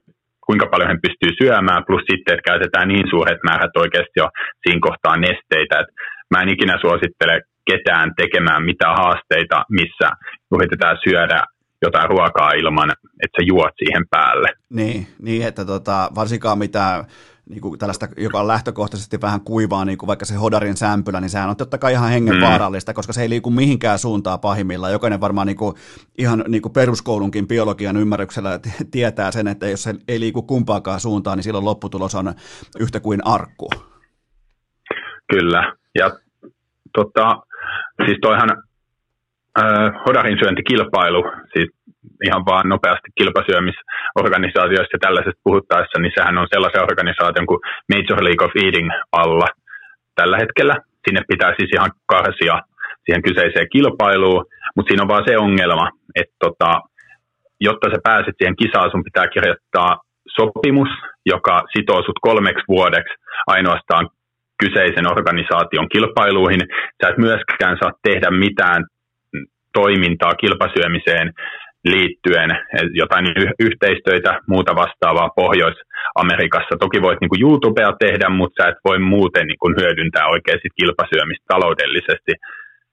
kuinka paljon he pystyy syömään, plus sitten, että käytetään niin suuret määrät oikeasti jo siinä kohtaa nesteitä, että mä en ikinä suosittele ketään tekemään mitään haasteita, missä yritetään syödä jotain ruokaa ilman, että sä juot siihen päälle. Niin, niin että tota, varsinkaan mitä niin kuin tällaista, joka on lähtökohtaisesti vähän kuivaa, niin kuin vaikka se hodarin sämpylä, niin sehän on totta kai ihan hengenvaarallista, mm. koska se ei liiku mihinkään suuntaan pahimmillaan. Jokainen varmaan niin kuin, ihan niin kuin peruskoulunkin biologian ymmärryksellä tietää sen, että jos se ei liiku kumpaakaan suuntaan, niin silloin lopputulos on yhtä kuin arkku. Kyllä, ja tota, siis toihan äh, hodarin syöntikilpailu, siis ihan vaan nopeasti kilpasyömisorganisaatioista ja tällaisesta puhuttaessa, niin sehän on sellaisen organisaation kuin Major League of Eating alla tällä hetkellä. Sinne pitää siis ihan karsia siihen kyseiseen kilpailuun, mutta siinä on vaan se ongelma, että tota, jotta sä pääset siihen kisaan, sun pitää kirjoittaa sopimus, joka sitoo sut kolmeksi vuodeksi ainoastaan kyseisen organisaation kilpailuihin. Sä et myöskään saa tehdä mitään toimintaa kilpasyömiseen liittyen, jotain yhteistöitä, muuta vastaavaa Pohjois-Amerikassa. Toki voit niin kuin YouTubea tehdä, mutta sä et voi muuten niin kuin hyödyntää oikeasti kilpasyömistä taloudellisesti.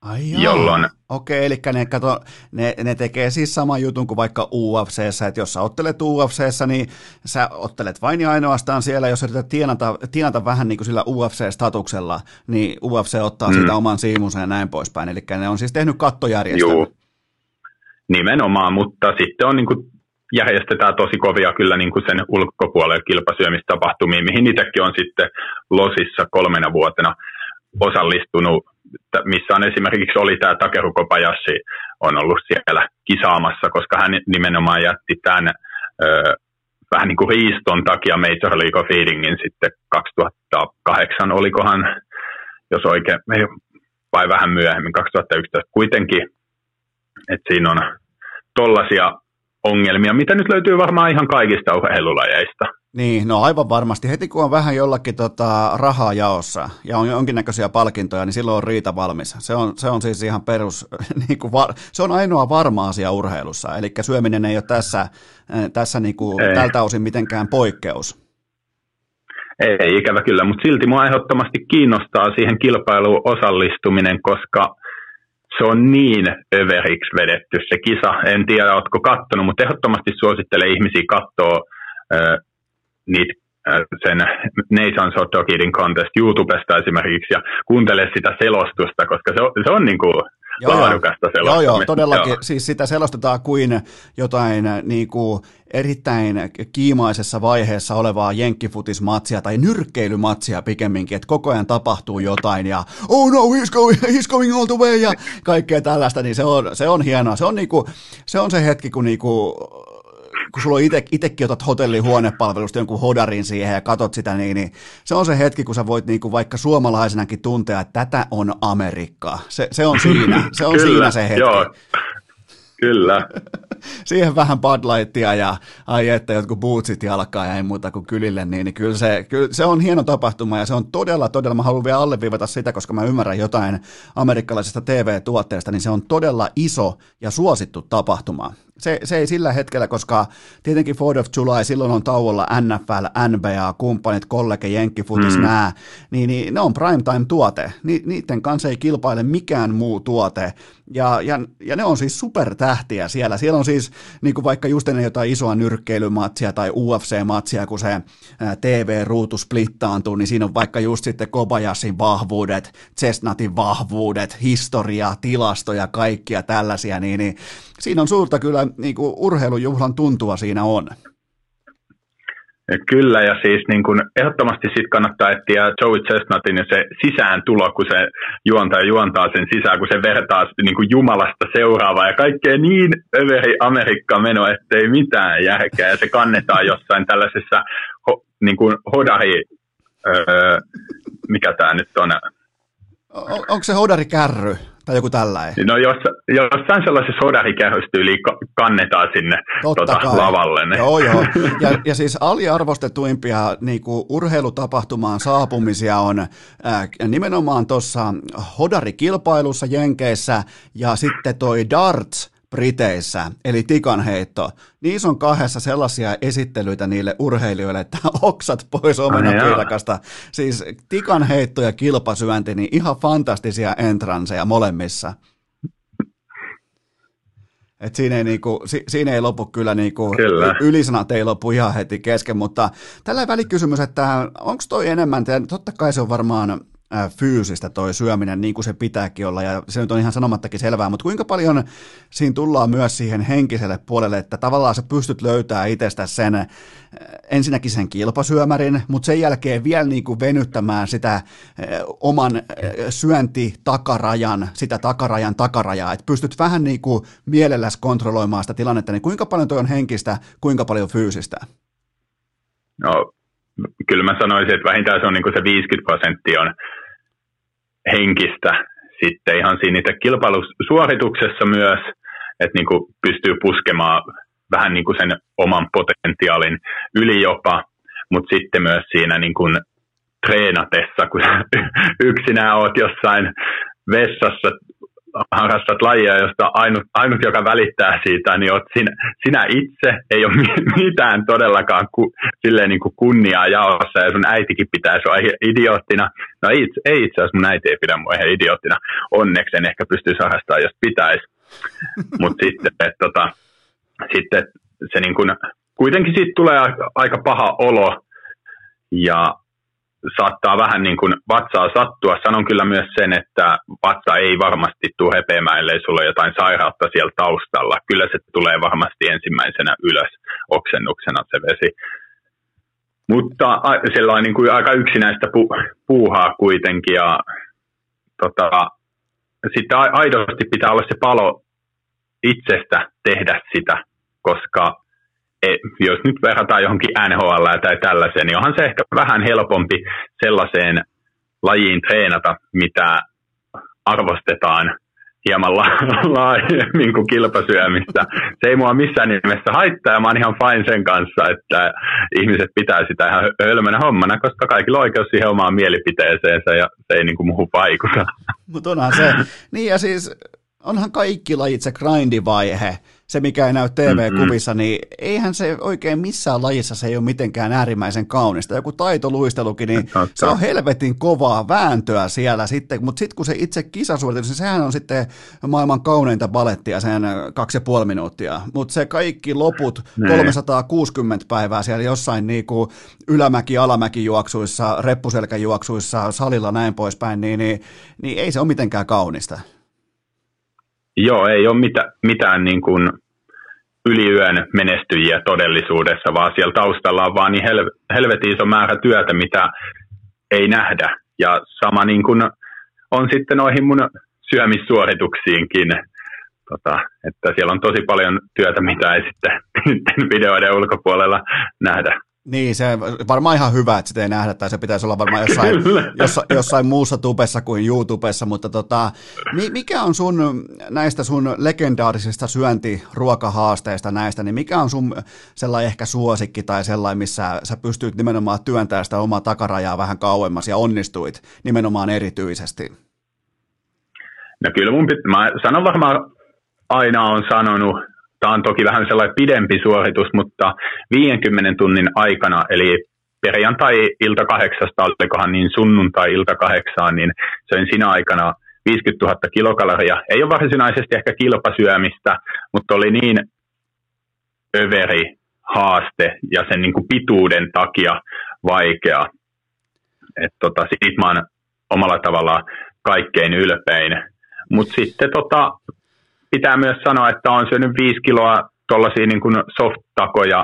Ai jolloin... Okei, eli ne, kato, ne, ne tekee siis saman jutun kuin vaikka UFCssä, että jos sä ottelet UFCssä, niin sä ottelet vain ja ainoastaan siellä, jos yrität tienata, tienata vähän niin kuin sillä UFC-statuksella, niin UFC ottaa mm. siitä oman siimunsa ja näin poispäin. Eli ne on siis tehnyt kattojärjestelmän. Joo, nimenomaan, mutta sitten on niin kuin järjestetään tosi kovia kyllä niin kuin sen ulkopuolella kilpasyömistapahtumiin, mihin itsekin on sitten Losissa kolmena vuotena osallistunut. Missä on esimerkiksi oli tämä Takeru on ollut siellä kisaamassa, koska hän nimenomaan jätti tämän ö, vähän niin kuin riiston takia Major League of Feedingin sitten 2008, olikohan, jos oikein, vai vähän myöhemmin, 2011 kuitenkin, että siinä on tollaisia ongelmia, mitä nyt löytyy varmaan ihan kaikista urheilulajeista. Niin, no aivan varmasti. Heti kun on vähän jollakin tota, rahaa jaossa ja on jonkinnäköisiä palkintoja, niin silloin on riita valmis. Se on, se on siis ihan perus, niin kuin var, se on ainoa varma asia urheilussa. Eli syöminen ei ole tässä, eh, tässä niin kuin, ei. tältä osin mitenkään poikkeus. Ei, ikävä kyllä, mutta silti mua ehdottomasti kiinnostaa siihen kilpailuun osallistuminen, koska se on niin överiksi vedetty se kisa. En tiedä, oletko kattonut, mutta ehdottomasti suosittelen ihmisiä katsoa niitä sen Dog Eating Contest YouTubesta esimerkiksi ja kuuntele sitä selostusta, koska se on, se on niin kuin joo, laadukasta selostamista. Joo, joo, todellakin. Joo. Siis sitä selostetaan kuin jotain niin kuin erittäin kiimaisessa vaiheessa olevaa jenkkifutismatsia tai nyrkkeilymatsia pikemminkin, että koko ajan tapahtuu jotain ja oh no, he's going, he's going all the way ja kaikkea tällaista, niin se on, se on hienoa. Se on, niinku, se on se hetki, kun niinku, kun sulla on ite, itekin otat hotellihuonepalvelusta jonkun hodarin siihen ja katot sitä, niin, niin se on se hetki, kun sä voit niin kuin vaikka suomalaisenakin tuntea, että tätä on Amerikka. Se, se on siinä, se on Kyllä, siinä se hetki. Joo. Kyllä. Siihen vähän Bud Lightia ja ai että jotkut bootsit jalkaa ja ei muuta kuin kylille, niin, niin kyllä, se, kyllä se on hieno tapahtuma ja se on todella, todella, mä haluan vielä alleviivata sitä, koska mä ymmärrän jotain amerikkalaisesta TV-tuotteesta, niin se on todella iso ja suosittu tapahtuma se, se ei sillä hetkellä, koska tietenkin Ford of July, silloin on tauolla NFL, NBA, kumppanit, kollege, jenkkifutis, mm. nää, niin, niin ne on primetime-tuote. Ni, niiden kanssa ei kilpaile mikään muu tuote. Ja, ja, ja ne on siis supertähtiä siellä. Siellä on siis niin kuin vaikka just ennen jotain isoa nyrkkeilymatsia tai UFC-matsia, kun se TV-ruutu splittaantuu, niin siinä on vaikka just sitten Kobayashin vahvuudet, Chestnutin vahvuudet, historia, tilastoja, kaikkia tällaisia, niin, niin siinä on suurta kyllä niin kuin urheilujuhlan tuntua siinä on. Kyllä, ja siis niin kuin ehdottomasti sit kannattaa etsiä Joey Chestnutin ja se sisääntulo, kun se juontaa juontaa sen sisään, kun se vertaa niin kuin Jumalasta seuraavaa ja kaikkea niin överi Amerikka meno, ettei mitään järkeä, ja se kannetaan jossain tällaisessa ho, niin kuin hodari, öö, mikä tämä nyt on? on onko se hodari kärry? Tai joku tällainen. No jos, jossain sellaisessa hodarikähystyyliin kannetaan sinne tota, lavalle. Ne. Joo, joo. Ja, ja siis aliarvostetuimpia niin kuin urheilutapahtumaan saapumisia on äh, nimenomaan tuossa hodarikilpailussa Jenkeissä ja sitten toi darts Briteissä, eli tikanheitto. Niissä on kahdessa sellaisia esittelyitä niille urheilijoille, että oksat pois omenapiirakasta. Siis tikanheitto ja kilpasyönti, niin ihan fantastisia entranseja molemmissa. Et siinä, ei niinku, si, siinä ei lopu kyllä, niinku, kyllä. ylisanat ei lopu ihan heti kesken, mutta tällä välikysymys, että onko toi enemmän, totta kai se on varmaan fyysistä toi syöminen niin kuin se pitääkin olla, ja se nyt on ihan sanomattakin selvää, mutta kuinka paljon siinä tullaan myös siihen henkiselle puolelle, että tavallaan sä pystyt löytämään itsestä sen, ensinnäkin sen kilpasyömärin, mutta sen jälkeen vielä niin kuin venyttämään sitä oman syöntitakarajan, sitä takarajan takarajaa, että pystyt vähän niin kuin mielelläsi kontrolloimaan sitä tilannetta, niin kuinka paljon toi on henkistä, kuinka paljon fyysistä? No, kyllä mä sanoisin, että vähintään se on niin kuin se 50 prosenttia on henkistä sitten ihan siinä itse kilpailusuorituksessa myös, että niin kuin pystyy puskemaan vähän niin kuin sen oman potentiaalin yli jopa, mutta sitten myös siinä niin kuin treenatessa, kun yksinään oot jossain vessassa harrastat lajia, josta ainut, ainut, joka välittää siitä, niin oot sinä, sinä itse, ei ole mitään todellakaan ku, silleen niin kuin kunniaa jaossa, ja sun äitikin pitää sua idioottina. No ei, ei itse asiassa mun äiti ei pidä mua ihan idioottina. Onneksi en ehkä pystyisi harrastamaan, jos pitäisi. Mutta sitten, et, tota, sitten se niin kuin, kuitenkin siitä tulee aika paha olo, ja saattaa vähän niin kuin vatsaa sattua. Sanon kyllä myös sen, että vatsa ei varmasti tule hepeämään, ellei sulla ole jotain sairautta siellä taustalla. Kyllä se tulee varmasti ensimmäisenä ylös oksennuksena se vesi. Mutta sillä on niin kuin aika yksinäistä pu- puuhaa kuitenkin ja tota, sitten aidosti pitää olla se palo itsestä tehdä sitä, koska jos nyt verrataan johonkin NHL tai tällaiseen, niin onhan se ehkä vähän helpompi sellaiseen lajiin treenata, mitä arvostetaan hieman la- laajemmin kuin kilpasyömistä. Se ei mua missään nimessä haittaa ja mä oon ihan fine sen kanssa, että ihmiset pitää sitä ihan hölmönä hommana, koska kaikilla on oikeus siihen omaan mielipiteeseensä ja se ei niin kuin muuhun vaikuta. Mutta onhan se, niin ja siis onhan kaikki lajit se grindivaihe, se mikä ei näy TV-kuvissa, niin eihän se oikein missään lajissa se ei ole mitenkään äärimmäisen kaunista. Joku taitoluistelukin, niin se on helvetin kovaa vääntöä siellä sitten, mutta sitten kun se itse kisasuoritus, niin sehän on sitten maailman kauneinta balettia sen kaksi ja puoli minuuttia. Mutta se kaikki loput, ne. Niin. 360 päivää siellä jossain niinku ylämäki, alamäki juoksuissa, reppuselkäjuoksuissa, salilla näin poispäin, niin, niin, niin ei se ole mitenkään kaunista. Joo, ei ole mitään, mitään niin kuin yliyön menestyjiä todellisuudessa, vaan siellä taustalla on vaan niin hel, helvetin iso määrä työtä, mitä ei nähdä. Ja sama niin kuin on sitten noihin mun syömissuorituksiinkin, tota, että siellä on tosi paljon työtä, mitä ei sitten videoiden ulkopuolella nähdä. Niin, se varmaan ihan hyvä, että sitä ei nähdä, tai se pitäisi olla varmaan jossain, jossain, jossain muussa tubessa kuin YouTubessa, mutta tota, mikä on sun näistä sun legendaarisista syöntiruokahaasteista näistä, niin mikä on sun sellainen ehkä suosikki tai sellainen, missä sä pystyt nimenomaan työntämään sitä omaa takarajaa vähän kauemmas ja onnistuit nimenomaan erityisesti? No kyllä mun pit- mä sanon varmaan aina on sanonut Tämä on toki vähän sellainen pidempi suoritus, mutta 50 tunnin aikana, eli perjantai-ilta kahdeksasta, olikohan niin sunnuntai-ilta kahdeksaan, niin söin siinä aikana 50 000 kilokaloria. Ei ole varsinaisesti ehkä kilpasyömistä, mutta oli niin överi haaste ja sen niin kuin pituuden takia vaikea. Että tota, siitä mä oon omalla tavalla kaikkein ylpein. Mutta sitten tota, pitää myös sanoa, että on syönyt viisi kiloa tuollaisia niin kuin soft-takoja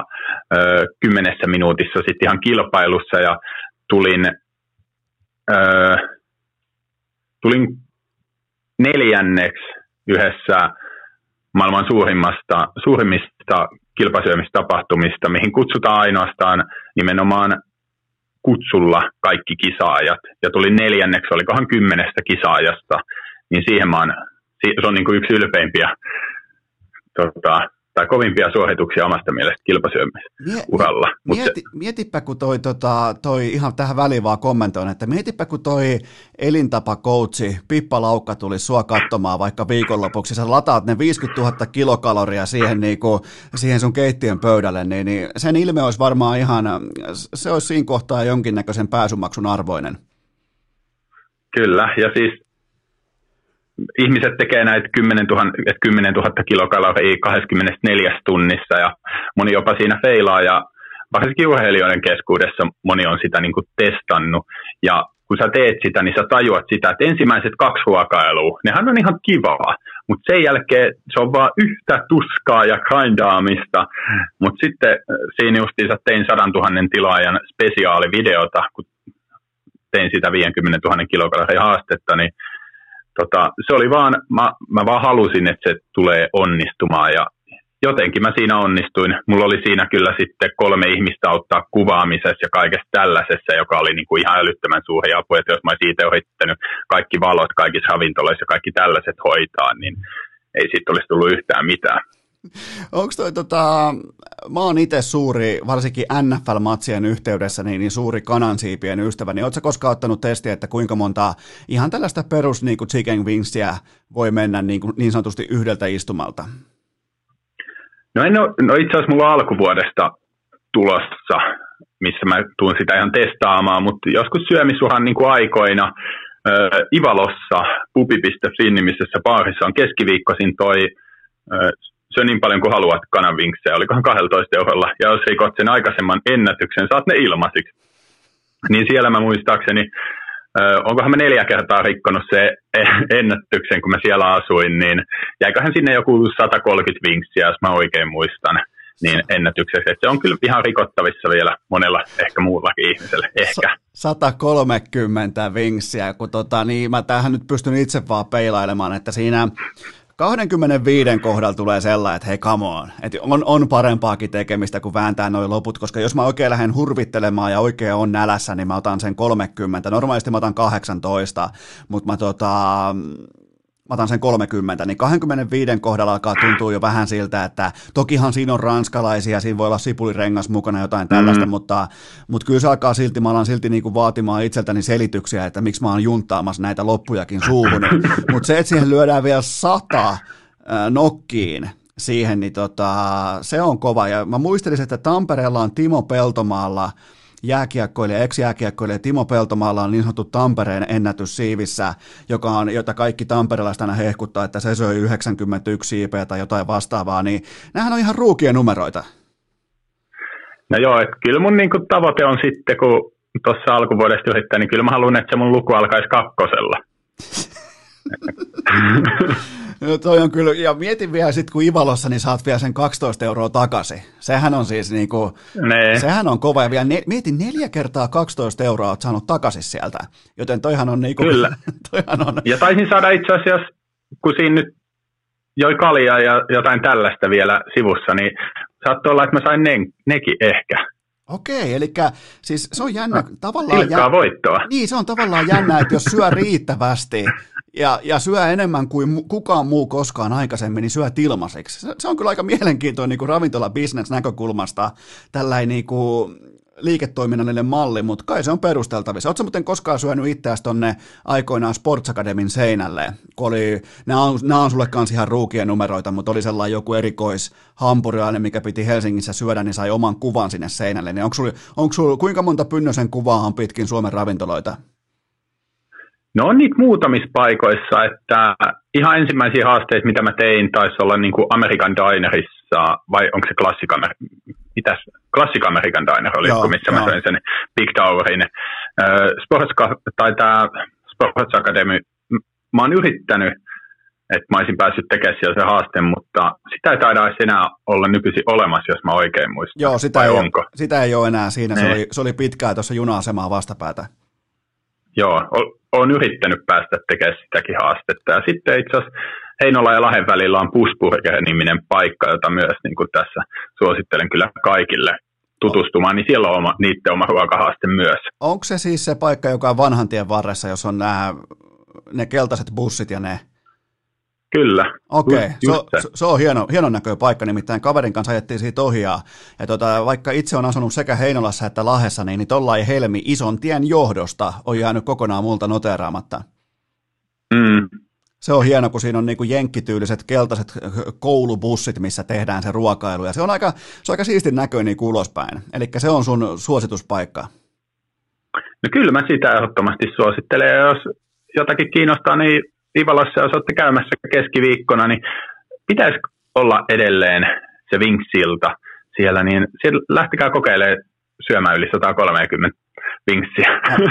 ö, kymmenessä minuutissa sitten ihan kilpailussa ja tulin, ö, tulin neljänneksi yhdessä maailman suurimmasta, suurimmista kilpasyömistapahtumista, mihin kutsutaan ainoastaan nimenomaan kutsulla kaikki kisaajat. Ja tuli neljänneksi, olikohan kymmenestä kisaajasta, niin siihen mä oon se on niin kuin yksi ylpeimpiä tota, tai kovimpia suorituksia omasta mielestä kilpasyömisuralla. Mieti, mietipä, kun toi, tota, toi, ihan tähän väliin vaan kommentoin, että mietipä, kun toi elintapakoutsi Pippa Laukka tuli sua katsomaan vaikka viikonlopuksi, sä lataat ne 50 000 kilokaloria siihen, niin kuin, siihen sun keittiön pöydälle, niin, niin sen ilme olisi varmaan ihan, se olisi siinä kohtaa jonkinnäköisen pääsymaksun arvoinen. Kyllä, ja siis ihmiset tekee näitä 10 000, 10 000 kilokaloria 24 tunnissa ja moni jopa siinä feilaa ja varsinkin urheilijoiden keskuudessa moni on sitä niin kuin testannut ja kun sä teet sitä, niin sä tajuat sitä, että ensimmäiset kaksi ruokailua, nehän on ihan kivaa, mutta sen jälkeen se on vaan yhtä tuskaa ja grindaamista. Mutta sitten äh, siinä justiinsa tein 100 000 tilaajan spesiaalivideota, kun tein sitä 50 000 kilokaloria haastetta, niin tota, se oli vaan, mä, mä vaan halusin, että se tulee onnistumaan ja jotenkin mä siinä onnistuin. Mulla oli siinä kyllä sitten kolme ihmistä auttaa kuvaamisessa ja kaikessa tällaisessa, joka oli niin kuin ihan älyttömän suuri apu, että jos mä siitä yrittänyt kaikki valot kaikissa ravintoloissa ja kaikki tällaiset hoitaa, niin ei siitä olisi tullut yhtään mitään. Onko toi tota, mä oon itse suuri, varsinkin NFL-matsien yhteydessä, niin, niin suuri kanansiipien ystävä, niin ootko koskaan ottanut testiä, että kuinka monta ihan tällaista perus niin kuin chicken wingsia voi mennä niin, kuin, niin sanotusti yhdeltä istumalta? No, en ole, no itse asiassa mulla on alkuvuodesta tulossa, missä mä tuun sitä ihan testaamaan, mutta joskus syömisuhan niin kuin aikoina äh, Ivalossa pubi.fi nimisessä baarissa on keskiviikkoisin toi syö niin paljon kuin haluat kananvinksejä, olikohan 12 eurolla, ja jos rikot sen aikaisemman ennätyksen, saat ne ilmaisiksi. Niin siellä mä muistaakseni, onkohan mä neljä kertaa rikkonut se ennätyksen, kun mä siellä asuin, niin jäiköhän sinne joku 130 vinksiä, jos mä oikein muistan niin ennätykseksi. Että se on kyllä ihan rikottavissa vielä monella ehkä muullakin ihmisellä. Ehkä. 130 vinksiä, kun tota, niin mä tähän nyt pystyn itse vaan peilailemaan, että siinä 25 kohdalla tulee sellainen, että hei come on, että on, on parempaakin tekemistä kuin vääntää noin loput, koska jos mä oikein lähden hurvittelemaan ja oikein on nälässä, niin mä otan sen 30. Normaalisti mä otan 18, mutta mä tota, mä otan sen 30, niin 25 kohdalla alkaa tuntua jo vähän siltä, että tokihan siinä on ranskalaisia, siinä voi olla sipulirengas mukana, jotain tällaista, mm. mutta, mutta kyllä se alkaa silti, mä alan silti niin kuin vaatimaan itseltäni selityksiä, että miksi mä oon juntaamassa näitä loppujakin suuhun, mutta se, että siihen lyödään vielä sata nokkiin, siihen, niin tota, se on kova. Ja mä muistelisin, että Tampereella on Timo Peltomaalla jääkiekkoilija, ex-jääkiekkoilija Timo Peltomaalla on niin sanottu Tampereen ennätys siivissä, joka on, jota kaikki tamperelaiset aina hehkuttaa, että se söi 91 siipeä tai jotain vastaavaa, niin nämähän on ihan ruukien numeroita. No joo, että kyllä mun niin tavoite on sitten, kun tuossa alkuvuodesta yrittää, niin kyllä mä haluan, että se mun luku alkaisi kakkosella. No toi on kyllä, ja mietin vielä sitten, kun Ivalossa, niin saat vielä sen 12 euroa takaisin. Sehän on siis niinku, nee. sehän on kova, ja vielä ne, mietin neljä kertaa 12 euroa oot saanut takaisin sieltä, joten toihan on niinku, Kyllä. toihan on. Ja taisin saada itse asiassa, kun siinä nyt joi kaljaa ja jotain tällaista vielä sivussa, niin saattoi olla, että mä sain ne, nekin ehkä. Okei, eli siis se on jännä. No, tavallaan jä... voittoa. Niin, se on tavallaan jännä, että jos syö riittävästi ja, ja syö enemmän kuin kukaan muu koskaan aikaisemmin, niin syö ilmaiseksi. Se, se on kyllä aika mielenkiintoinen niin ravintola-business näkökulmasta, tällainen niin kuin liiketoiminnallinen malli, mutta kai se on perusteltavissa. Oletko muuten koskaan syönyt itseäsi tonne aikoinaan Sports Academyn seinälle, kun oli, nämä on, nämä on sulle kanssa ihan ruukien numeroita, mutta oli sellainen joku erikois hampurilainen, mikä piti Helsingissä syödä, niin sai oman kuvan sinne seinälle. Niin onko sulla, onko sulla, kuinka monta Pynnösen kuvaa on pitkin Suomen ravintoloita? No on niitä muutamissa paikoissa, että ihan ensimmäisiä haasteita, mitä mä tein, taisi olla niin kuin American Dinerissa, vai onko se Classic, Amer- mitäs? Classic American Diner oli, joo, missä joo. mä söin sen Big Towerin. Sports, tai tämä Sports Academy, mä oon yrittänyt, että mä olisin päässyt tekemään siellä se haaste, mutta sitä ei taida edes enää olla nykyisin olemassa, jos mä oikein muistan. Joo, sitä, ei, onko? sitä ei ole enää siinä. Se, niin. oli, se oli pitkään tuossa juna-asemaa vastapäätä. Joo, olen yrittänyt päästä tekemään sitäkin haastetta. Ja sitten itse asiassa Heinola ja Lahden välillä on Pusburger-niminen paikka, jota myös niin kuin tässä suosittelen kyllä kaikille tutustumaan, niin siellä on oma, niiden oma ruokahaaste myös. Onko se siis se paikka, joka on vanhan tien varressa, jos on nämä, ne keltaiset bussit ja ne Kyllä. Okei, okay. se, se, on hieno, hienon näköinen paikka, nimittäin kaverin kanssa ajettiin siitä ohi ja, tota, vaikka itse on asunut sekä Heinolassa että Lahessa, niin, niin tollain Helmi ison tien johdosta on jäänyt kokonaan multa noteraamatta. Mm. Se on hieno, kun siinä on niinku jenkkityyliset keltaiset koulubussit, missä tehdään se ruokailu, ja se on aika, se on aika siistin näköinen niin ulospäin. Eli se on sun suosituspaikka. No kyllä mä sitä ehdottomasti suosittelen, ja jos jotakin kiinnostaa, niin Ivalossa, jos olette käymässä keskiviikkona, niin pitäisi olla edelleen se vinksilta siellä, niin lähtekää kokeilemaan syömään yli 130 vinksiä.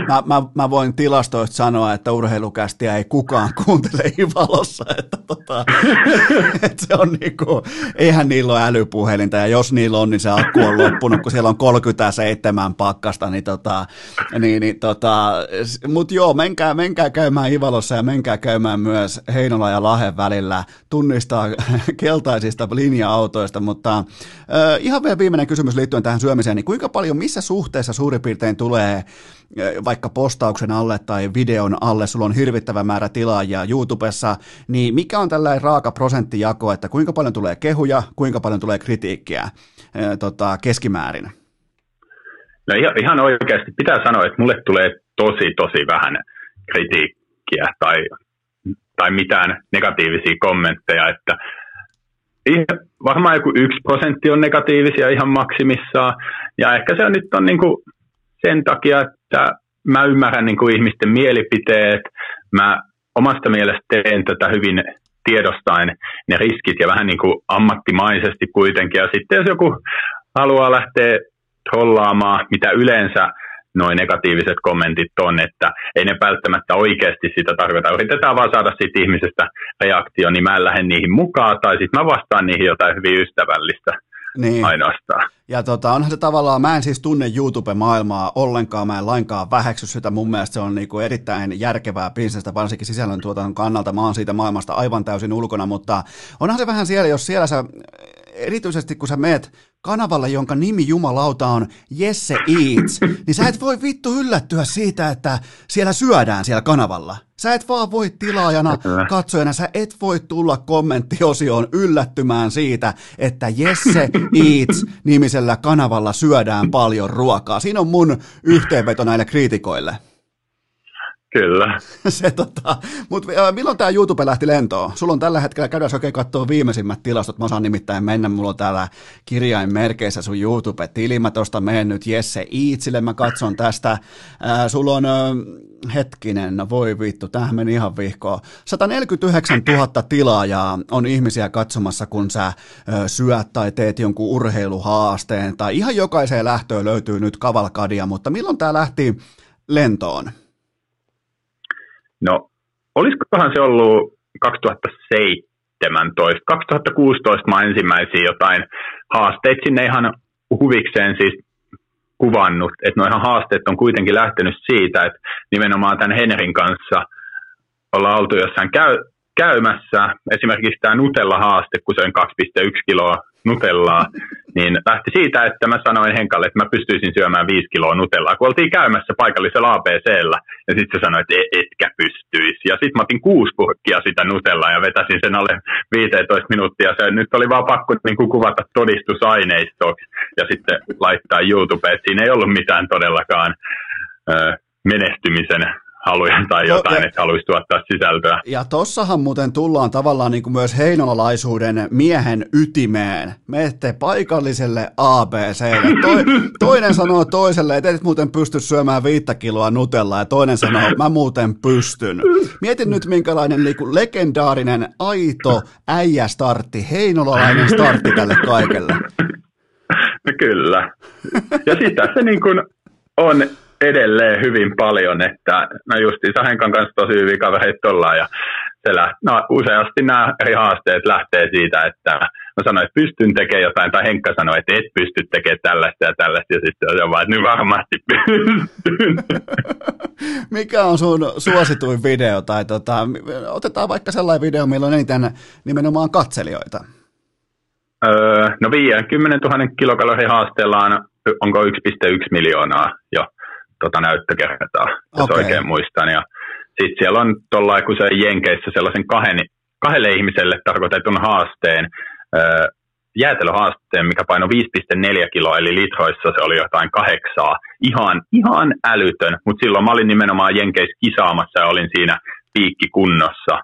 Mä, mä, mä, voin tilastoista sanoa, että urheilukästiä ei kukaan kuuntele Ivalossa, että, tota, että se on niinku, eihän niillä ole älypuhelinta, ja jos niillä on, niin se akku on loppunut, kun siellä on 37 pakkasta, niin tota, niin, niin tota, mut joo, menkää, menkää käymään Ivalossa ja menkää käymään myös Heinola ja Lahen välillä, tunnistaa keltaisista linja-autoista, mutta äh, ihan vielä viimeinen kysymys liittyen tähän syömiseen, niin kuinka paljon, missä suhteessa suurin piirtein tulee vaikka postauksen alle tai videon alle, sulla on hirvittävä määrä tilaajia YouTubessa, niin mikä on tällainen raaka prosenttijako, että kuinka paljon tulee kehuja, kuinka paljon tulee kritiikkiä tota, keskimäärin? No ihan, ihan oikeasti pitää sanoa, että mulle tulee tosi, tosi vähän kritiikkiä tai, tai mitään negatiivisia kommentteja, että varmaan joku yksi prosentti on negatiivisia ihan maksimissaan, ja ehkä se on nyt on niin kuin sen takia, että mä ymmärrän niin kuin ihmisten mielipiteet, mä omasta mielestä teen tätä hyvin tiedostaen ne riskit ja vähän niin kuin ammattimaisesti kuitenkin. Ja sitten jos joku haluaa lähteä trollaamaan, mitä yleensä noin negatiiviset kommentit on, että ei ne välttämättä oikeasti sitä tarkoita. Yritetään vaan saada siitä ihmisestä reaktio, niin mä en lähde niihin mukaan, tai sitten mä vastaan niihin jotain hyvin ystävällistä niin. ainoastaan. Ja tota, onhan se tavallaan, mä en siis tunne YouTube-maailmaa ollenkaan, mä en lainkaan väheksy sitä, mun mielestä se on niinku erittäin järkevää bisnestä, varsinkin sisällöntuotannon kannalta, mä oon siitä maailmasta aivan täysin ulkona, mutta onhan se vähän siellä, jos siellä sä, erityisesti kun sä meet kanavalle, jonka nimi jumalauta on Jesse Eats, niin sä et voi vittu yllättyä siitä, että siellä syödään siellä kanavalla. Sä et vaan voi tilaajana, katsojana, sä et voi tulla kommenttiosioon yllättymään siitä, että Jesse Eats nimisellä kanavalla syödään paljon ruokaa. Siinä on mun yhteenveto näille kriitikoille. Kyllä. Se, tota, mut, äh, milloin tämä YouTube lähti lentoon? Sulla on tällä hetkellä, käydään oikein katsoa viimeisimmät tilastot. Mä osaan nimittäin mennä, mulla on täällä kirjainmerkeissä sun YouTube-tili. Mä tosta menen nyt Jesse Iitsille, mä katson tästä. Äh, sulla on, äh, hetkinen, no voi vittu, tämähän meni ihan vihkoon. 149 000 tilaajaa on ihmisiä katsomassa, kun sä äh, syöt tai teet jonkun urheiluhaasteen. Tai ihan jokaiseen lähtöön löytyy nyt kavalkadia, mutta milloin tämä lähti lentoon? No, olisikohan se ollut 2017, 2016 mä ensimmäisiä jotain haasteita sinne ihan huvikseen siis kuvannut, että noihan haasteet on kuitenkin lähtenyt siitä, että nimenomaan tämän Henrin kanssa ollaan oltu jossain käy, käymässä, esimerkiksi tämä Nutella-haaste, kun se on 2,1 kiloa Nutellaa, niin lähti siitä, että mä sanoin Henkalle, että mä pystyisin syömään 5 kiloa Nutellaa, kun oltiin käymässä paikallisella ABCllä, ja sitten se sanoi, että e, etkä pystyisi. Ja sitten mä otin kuusi purkkia sitä Nutellaa ja vetäsin sen alle 15 minuuttia. Se nyt oli vaan pakko niin kuin kuvata todistusaineistoksi ja sitten laittaa YouTubeen. Siinä ei ollut mitään todellakaan menestymisen haluja tai jotain, no, ja, että haluaisi tuottaa sisältöä. Ja tossahan muuten tullaan tavallaan niin kuin myös heinolalaisuuden miehen ytimeen. Menette paikalliselle ABClle. To, toinen sanoo toiselle, että et muuten pysty syömään viittä kiloa nutella, ja toinen sanoo, mä muuten pystyn. Mietin nyt, minkälainen niin kuin legendaarinen, aito äijästartti, heinolalainen startti tälle kaikelle. No kyllä. Ja sitä se niin kuin on edelleen hyvin paljon, että no justiinsa Henkan kanssa tosi hyviä kavereita ollaan ja se läht, no, useasti nämä eri haasteet lähtee siitä, että mä sanoin, että pystyn tekemään jotain, tai Henkka sanoi, että et pysty tekemään tällaista ja tällaista, ja sitten se on vaan, että nyt varmasti pystyn. Mikä on sun suosituin video, tai tota, otetaan vaikka sellainen video, millä on eniten nimenomaan katselijoita? Öö, no 50 000 kilokalorin haasteella on, onko 1,1 miljoonaa jo tota näyttökertaa, jos okay. oikein muistan. Ja sitten siellä on tuolla, kun se Jenkeissä sellaisen kahden, kahdelle ihmiselle tarkoitetun haasteen, öö, jäätelöhaasteen, mikä paino 5,4 kiloa, eli litroissa se oli jotain kahdeksaa. Ihan, ihan älytön, mutta silloin mä olin nimenomaan Jenkeissä kisaamassa ja olin siinä piikkikunnossa.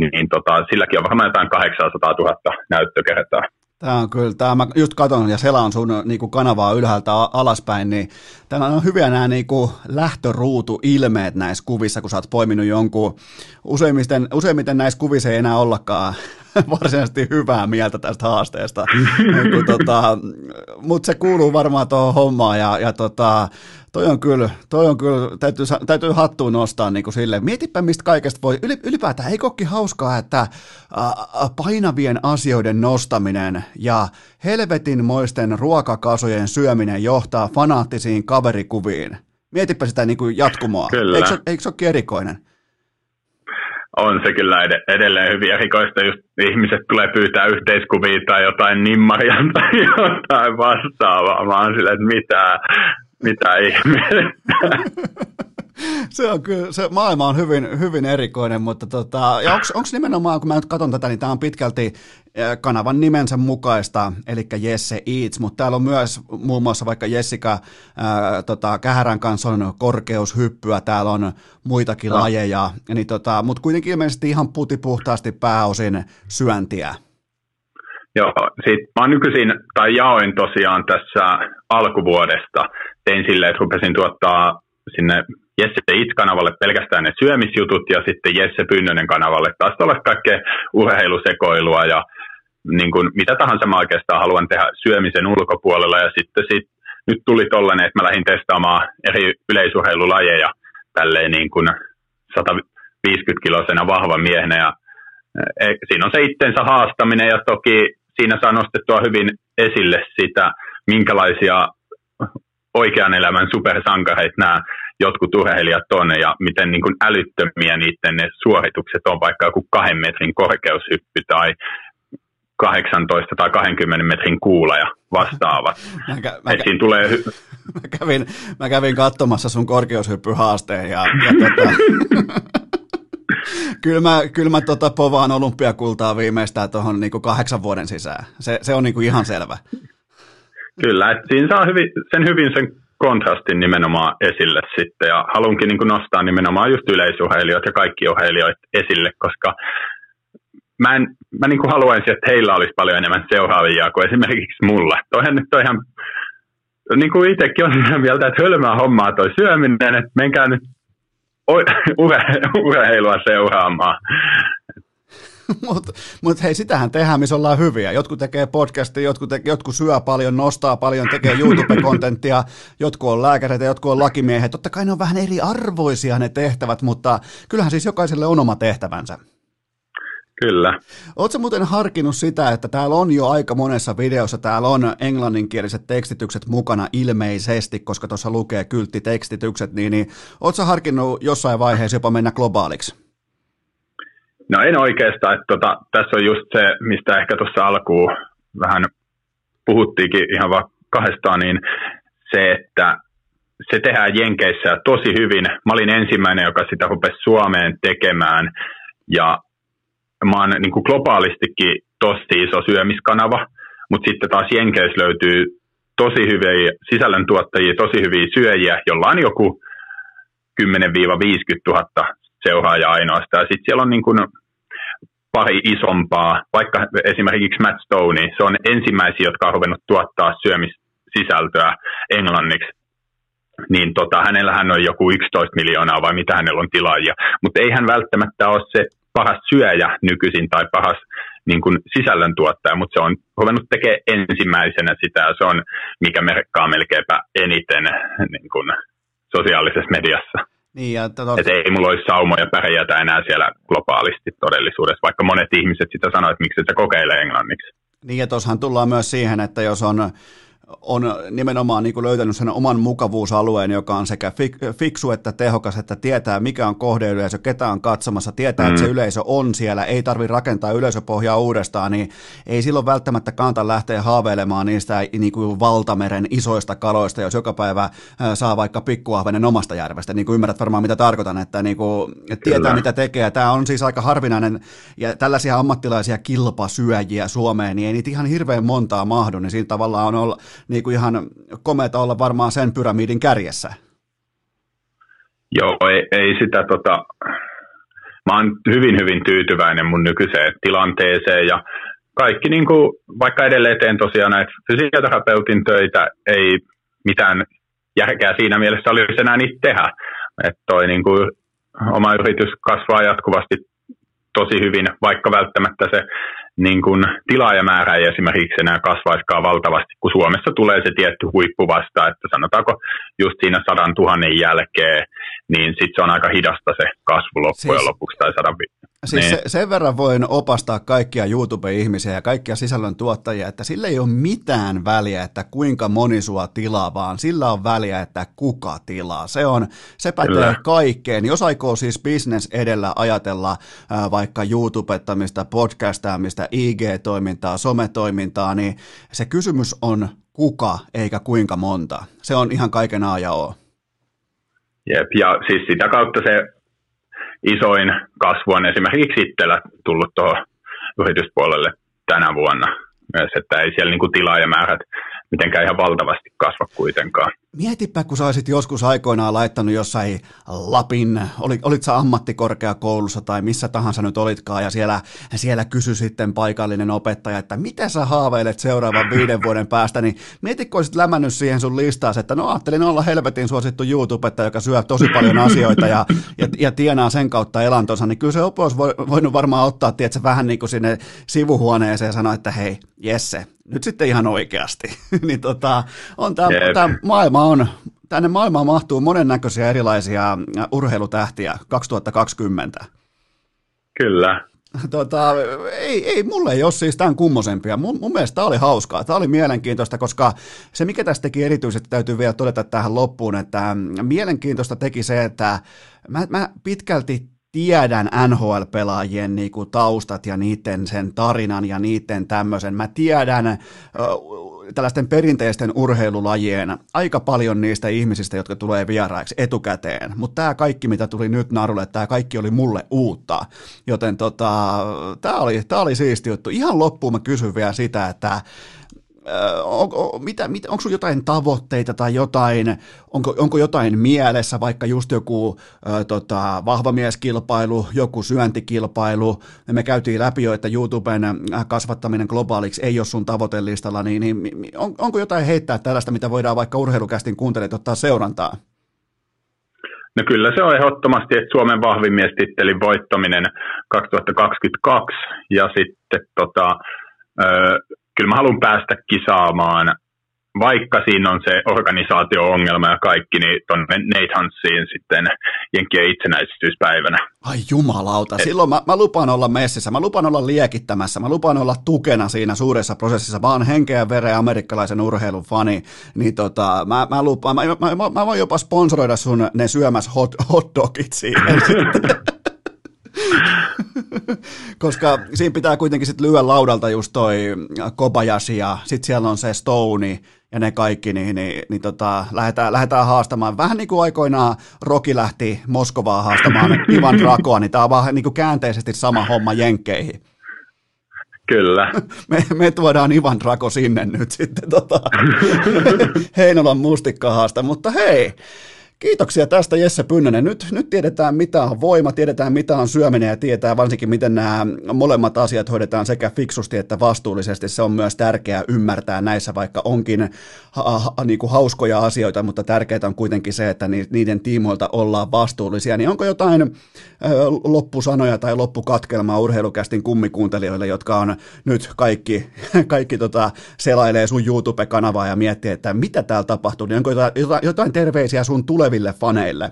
Niin tota, silläkin on varmaan jotain 800 000 näyttökertaa. Tämä on kyllä, tämä mä just katon ja selaan sun niin kuin kanavaa ylhäältä alaspäin, niin täällä on hyviä nämä niin kuin lähtöruutu-ilmeet näissä kuvissa, kun sä oot poiminut jonkun, useimmiten, useimmiten näissä kuvissa ei enää ollakaan varsinaisesti hyvää mieltä tästä haasteesta, niin tota, mutta se kuuluu varmaan tuohon hommaan ja, ja tota, toi on kyllä, toi on kyllä täytyy, täytyy hattuun nostaa niin kuin sille. Mietipä, mistä kaikesta voi, ylipäätään ei kokki hauskaa, että painavien asioiden nostaminen ja helvetin moisten ruokakasojen syöminen johtaa fanaattisiin kaverikuviin. Mietipä sitä niin kuin jatkumoa. Kyllä. Eikö, eikö se ole erikoinen? on se kyllä edelleen hyvin erikoista, just ihmiset tulee pyytää yhteiskuvia tai jotain nimmaria tai jotain vastaavaa. Mä oon sillä, että mitä, mitä ihmettä. se on kyllä, se maailma on hyvin, hyvin erikoinen, mutta tota, ja onko nimenomaan, kun mä nyt katson tätä, niin tämä on pitkälti kanavan nimensä mukaista, eli Jesse Eats, mutta täällä on myös muun muassa vaikka Jessica ää, tota, Kähärän kanssa on korkeushyppyä, täällä on muitakin no. lajeja, niin tota, mutta kuitenkin ilmeisesti ihan putipuhtaasti pääosin syöntiä. Joo, sit mä nykyisin, tai jaoin tosiaan tässä alkuvuodesta, tein silleen, että rupesin tuottaa sinne Jesse It-kanavalle pelkästään ne syömisjutut ja sitten Jesse Pynnönen kanavalle taas olla kaikkea urheilusekoilua ja niin kuin, mitä tahansa mä oikeastaan haluan tehdä syömisen ulkopuolella. Ja sitten sit, nyt tuli tollainen, että mä lähdin testaamaan eri yleisurheilulajeja tälleen niin kuin 150-kilosena vahvan miehenä. Ja e, siinä on se itsensä haastaminen ja toki siinä saa nostettua hyvin esille sitä, minkälaisia oikean elämän supersankareita nämä jotkut urheilijat on ja miten niin kuin älyttömiä niiden ne suoritukset on, vaikka joku kahden metrin korkeushyppy tai 18 tai 20 metrin kuula ja vastaavat. Mä, kä- mä, kä- tulee... mä, kävin, mä kävin katsomassa sun korkeushyppyhaasteen ja, ja tota... kyllä mä, kyllä mä tota povaan olympiakultaa viimeistään tuohon niin kahdeksan vuoden sisään. Se, se on niin kuin ihan selvä. Kyllä, että siinä saa hyvin, sen hyvin sen kontrastin nimenomaan esille sitten ja haluankin niin nostaa nimenomaan just yleisurheilijoita ja kaikki urheilijoita esille, koska mä, en, mä niin haluaisin, että heillä olisi paljon enemmän seuraavia kuin esimerkiksi mulla. Toihan nyt on ihan, niin kuin itsekin on sitä mieltä, että hölmää hommaa toi syöminen, että menkää nyt urheilua seuraamaan. Mutta mut hei, sitähän tehdään, missä ollaan hyviä. Jotkut tekee podcastia, jotkut, te, jotkut syö paljon, nostaa paljon, tekee YouTube-kontenttia, jotkut on lääkäreitä, jotkut on lakimiehet. Totta kai ne on vähän eri arvoisia ne tehtävät, mutta kyllähän siis jokaiselle on oma tehtävänsä. Kyllä. Oletko muuten harkinnut sitä, että täällä on jo aika monessa videossa, täällä on englanninkieliset tekstitykset mukana ilmeisesti, koska tuossa lukee kylttitekstitykset, niin, niin oletko harkinnut jossain vaiheessa jopa mennä globaaliksi? No en oikeastaan. Että tota, tässä on just se, mistä ehkä tuossa alkuun vähän puhuttiinkin ihan vaan kahdestaan, niin se, että se tehdään Jenkeissä tosi hyvin. Mä olin ensimmäinen, joka sitä rupesi Suomeen tekemään ja mä oon niin kuin globaalistikin tosi iso syömiskanava, mutta sitten taas Jenkeissä löytyy tosi hyviä sisällöntuottajia, tosi hyviä syöjiä, jolla on joku 10-50 000 seuraajaa ainoastaan. Sitten siellä on niin kuin pari isompaa, vaikka esimerkiksi Matt Stone, se on ensimmäisiä, jotka on ruvennut tuottaa syömissisältöä englanniksi. Niin tota, hänellähän on joku 11 miljoonaa vai mitä hänellä on tilaajia, mutta ei hän välttämättä ole se paras syöjä nykyisin tai paras niin kuin sisällöntuottaja, mutta se on ruvennut tekemään ensimmäisenä sitä ja se on, mikä merkkaa melkeinpä eniten niin kuin sosiaalisessa mediassa. Niin, ja tot... Et ei mulla olisi saumoja pärjätä enää siellä globaalisti todellisuudessa, vaikka monet ihmiset sitä sanoivat, että miksi se kokeilee englanniksi. Niin, ja tuossahan tullaan myös siihen, että jos on on nimenomaan niin kuin löytänyt sen oman mukavuusalueen, joka on sekä fiksu että tehokas, että tietää mikä on kohdeyleisö, ketä on katsomassa, tietää, mm. että se mm. yleisö on siellä, ei tarvitse rakentaa yleisöpohjaa uudestaan, niin ei silloin välttämättä kannata lähteä haaveilemaan niistä niin kuin valtameren isoista kaloista, jos joka päivä saa vaikka pikkuahvenen omasta järvestä, niin kuin ymmärrät varmaan mitä tarkoitan, että, niin kuin, että tietää Kyllä. mitä tekee. Tämä on siis aika harvinainen, ja tällaisia ammattilaisia kilpasyöjiä Suomeen, niin ei niitä ihan hirveän montaa mahdu, niin siinä tavallaan on olla, niin kuin ihan komeeta olla varmaan sen pyramidin kärjessä. Joo, ei, ei sitä tota, mä oon hyvin hyvin tyytyväinen mun nykyiseen tilanteeseen ja kaikki niin kuin, vaikka edelleen teen tosiaan näitä fysioterapeutin töitä, ei mitään järkeä siinä mielessä olisi enää niitä tehdä. Että toi niin kuin, oma yritys kasvaa jatkuvasti tosi hyvin, vaikka välttämättä se niin kuin tilaajamäärä ei esimerkiksi enää kasvaiskaan valtavasti, kun Suomessa tulee se tietty huippu vasta, että sanotaanko just siinä sadan tuhannen jälkeen, niin sitten se on aika hidasta se kasvu loppujen siis, lopuksi tai sadan Siis niin. se, sen verran voin opastaa kaikkia YouTube-ihmisiä ja kaikkia sisällön tuottajia, että sillä ei ole mitään väliä, että kuinka moni sua tilaa, vaan sillä on väliä, että kuka tilaa. Se, on, se pätee Kyllä. kaikkeen. Jos aikoo siis business edellä ajatella ää, vaikka YouTubettamista, podcastaamista, IG-toimintaa, sometoimintaa, niin se kysymys on kuka eikä kuinka monta. Se on ihan kaiken A ja O. Jep, ja siis sitä kautta se isoin kasvu on esimerkiksi itsellä tullut tuohon yrityspuolelle tänä vuonna myös, että ei siellä niin tilaajamäärät mitenkään ihan valtavasti kasva kuitenkaan. Mietipä, kun sä olisit joskus aikoinaan laittanut jossain Lapin, olit, olit sä ammattikorkeakoulussa tai missä tahansa nyt olitkaan, ja siellä, siellä kysy sitten paikallinen opettaja, että mitä sä haaveilet seuraavan viiden vuoden päästä, niin mietitkö, kun olisit lämännyt siihen sun listaasi, että no ajattelin olla helvetin suosittu YouTube, joka syö tosi paljon asioita ja, ja, ja tienaa sen kautta elantonsa, niin kyllä se opo olisi voinut varmaan ottaa, tiedätkö, vähän niin kuin sinne sivuhuoneeseen ja sanoa, että hei, Jesse, nyt sitten ihan oikeasti. niin tota, on tämä maailma on, tänne maailmaan mahtuu monennäköisiä erilaisia urheilutähtiä 2020. Kyllä. Tota, ei, ei, mulle ei ole siis tämän kummosempia. Mun, mun mielestä tämä oli hauskaa. Tämä oli mielenkiintoista, koska se, mikä tästä teki erityisesti, täytyy vielä todeta tähän loppuun, että mielenkiintoista teki se, että mä, mä pitkälti tiedän NHL-pelaajien niinku taustat ja niiden sen tarinan ja niiden tämmöisen. Mä tiedän äh, tällaisten perinteisten urheilulajien aika paljon niistä ihmisistä, jotka tulee vieraiksi etukäteen. Mutta tämä kaikki, mitä tuli nyt narulle, tämä kaikki oli mulle uutta. Joten tota, tämä oli, tää oli siisti juttu. Ihan loppuun mä kysyn vielä sitä, että on, on, mitä, mitä, onko sinulla jotain tavoitteita tai jotain, onko, onko jotain mielessä, vaikka just joku ö, tota, vahvamieskilpailu, joku syöntikilpailu, me käytiin läpi jo, että YouTuben kasvattaminen globaaliksi ei ole sun tavoitelistalla, niin, niin on, onko jotain heittää tällaista, mitä voidaan vaikka urheilukästin kuuntelijat ottaa seurantaa? No kyllä se on ehdottomasti, että Suomen vahvin miestittelin voittaminen 2022 ja sitten tota, kyllä mä haluan päästä kisaamaan, vaikka siinä on se organisaatio-ongelma ja kaikki, niin tuonne Nate Hanssiin sitten Jenkkien itsenäisyyspäivänä. Ai jumalauta, silloin mä, mä lupaan olla messissä, mä lupaan olla liekittämässä, mä lupaan olla tukena siinä suuressa prosessissa, mä oon henkeä ja veren amerikkalaisen urheilun fani, niin tota, mä, mä lupaan, mä, mä, mä, mä voin jopa sponsoroida sun ne syömässä hot, hotdogit siihen Koska siinä pitää kuitenkin sitten lyödä laudalta just toi Kobayashi ja sitten siellä on se Stone ja ne kaikki, niin, niin, niin tota, lähdetään, lähdetään haastamaan. Vähän niin kuin aikoinaan Roki lähti Moskovaan haastamaan Ivan Drakoa, niin tämä on vaan niin kuin käänteisesti sama homma Jenkkeihin. Kyllä. Me, me tuodaan Ivan Drako sinne nyt sitten tota, Heinolan mustikkahaasta, mutta hei, Kiitoksia tästä Jesse Pynnönen. Nyt, nyt tiedetään mitä on voima, tiedetään mitä on syöminen ja tietää varsinkin miten nämä molemmat asiat hoidetaan sekä fiksusti että vastuullisesti. Se on myös tärkeää ymmärtää näissä, vaikka onkin ha, ha, niin kuin hauskoja asioita, mutta tärkeää on kuitenkin se, että niiden tiimoilta ollaan vastuullisia. Niin onko jotain ö, loppusanoja tai loppukatkelmaa urheilukästin kummikuuntelijoille, jotka on nyt kaikki, kaikki tota, selailee sun YouTube-kanavaa ja miettii, että mitä täällä tapahtuu, niin onko jotain, jotain terveisiä sun tulee tuleville faneille?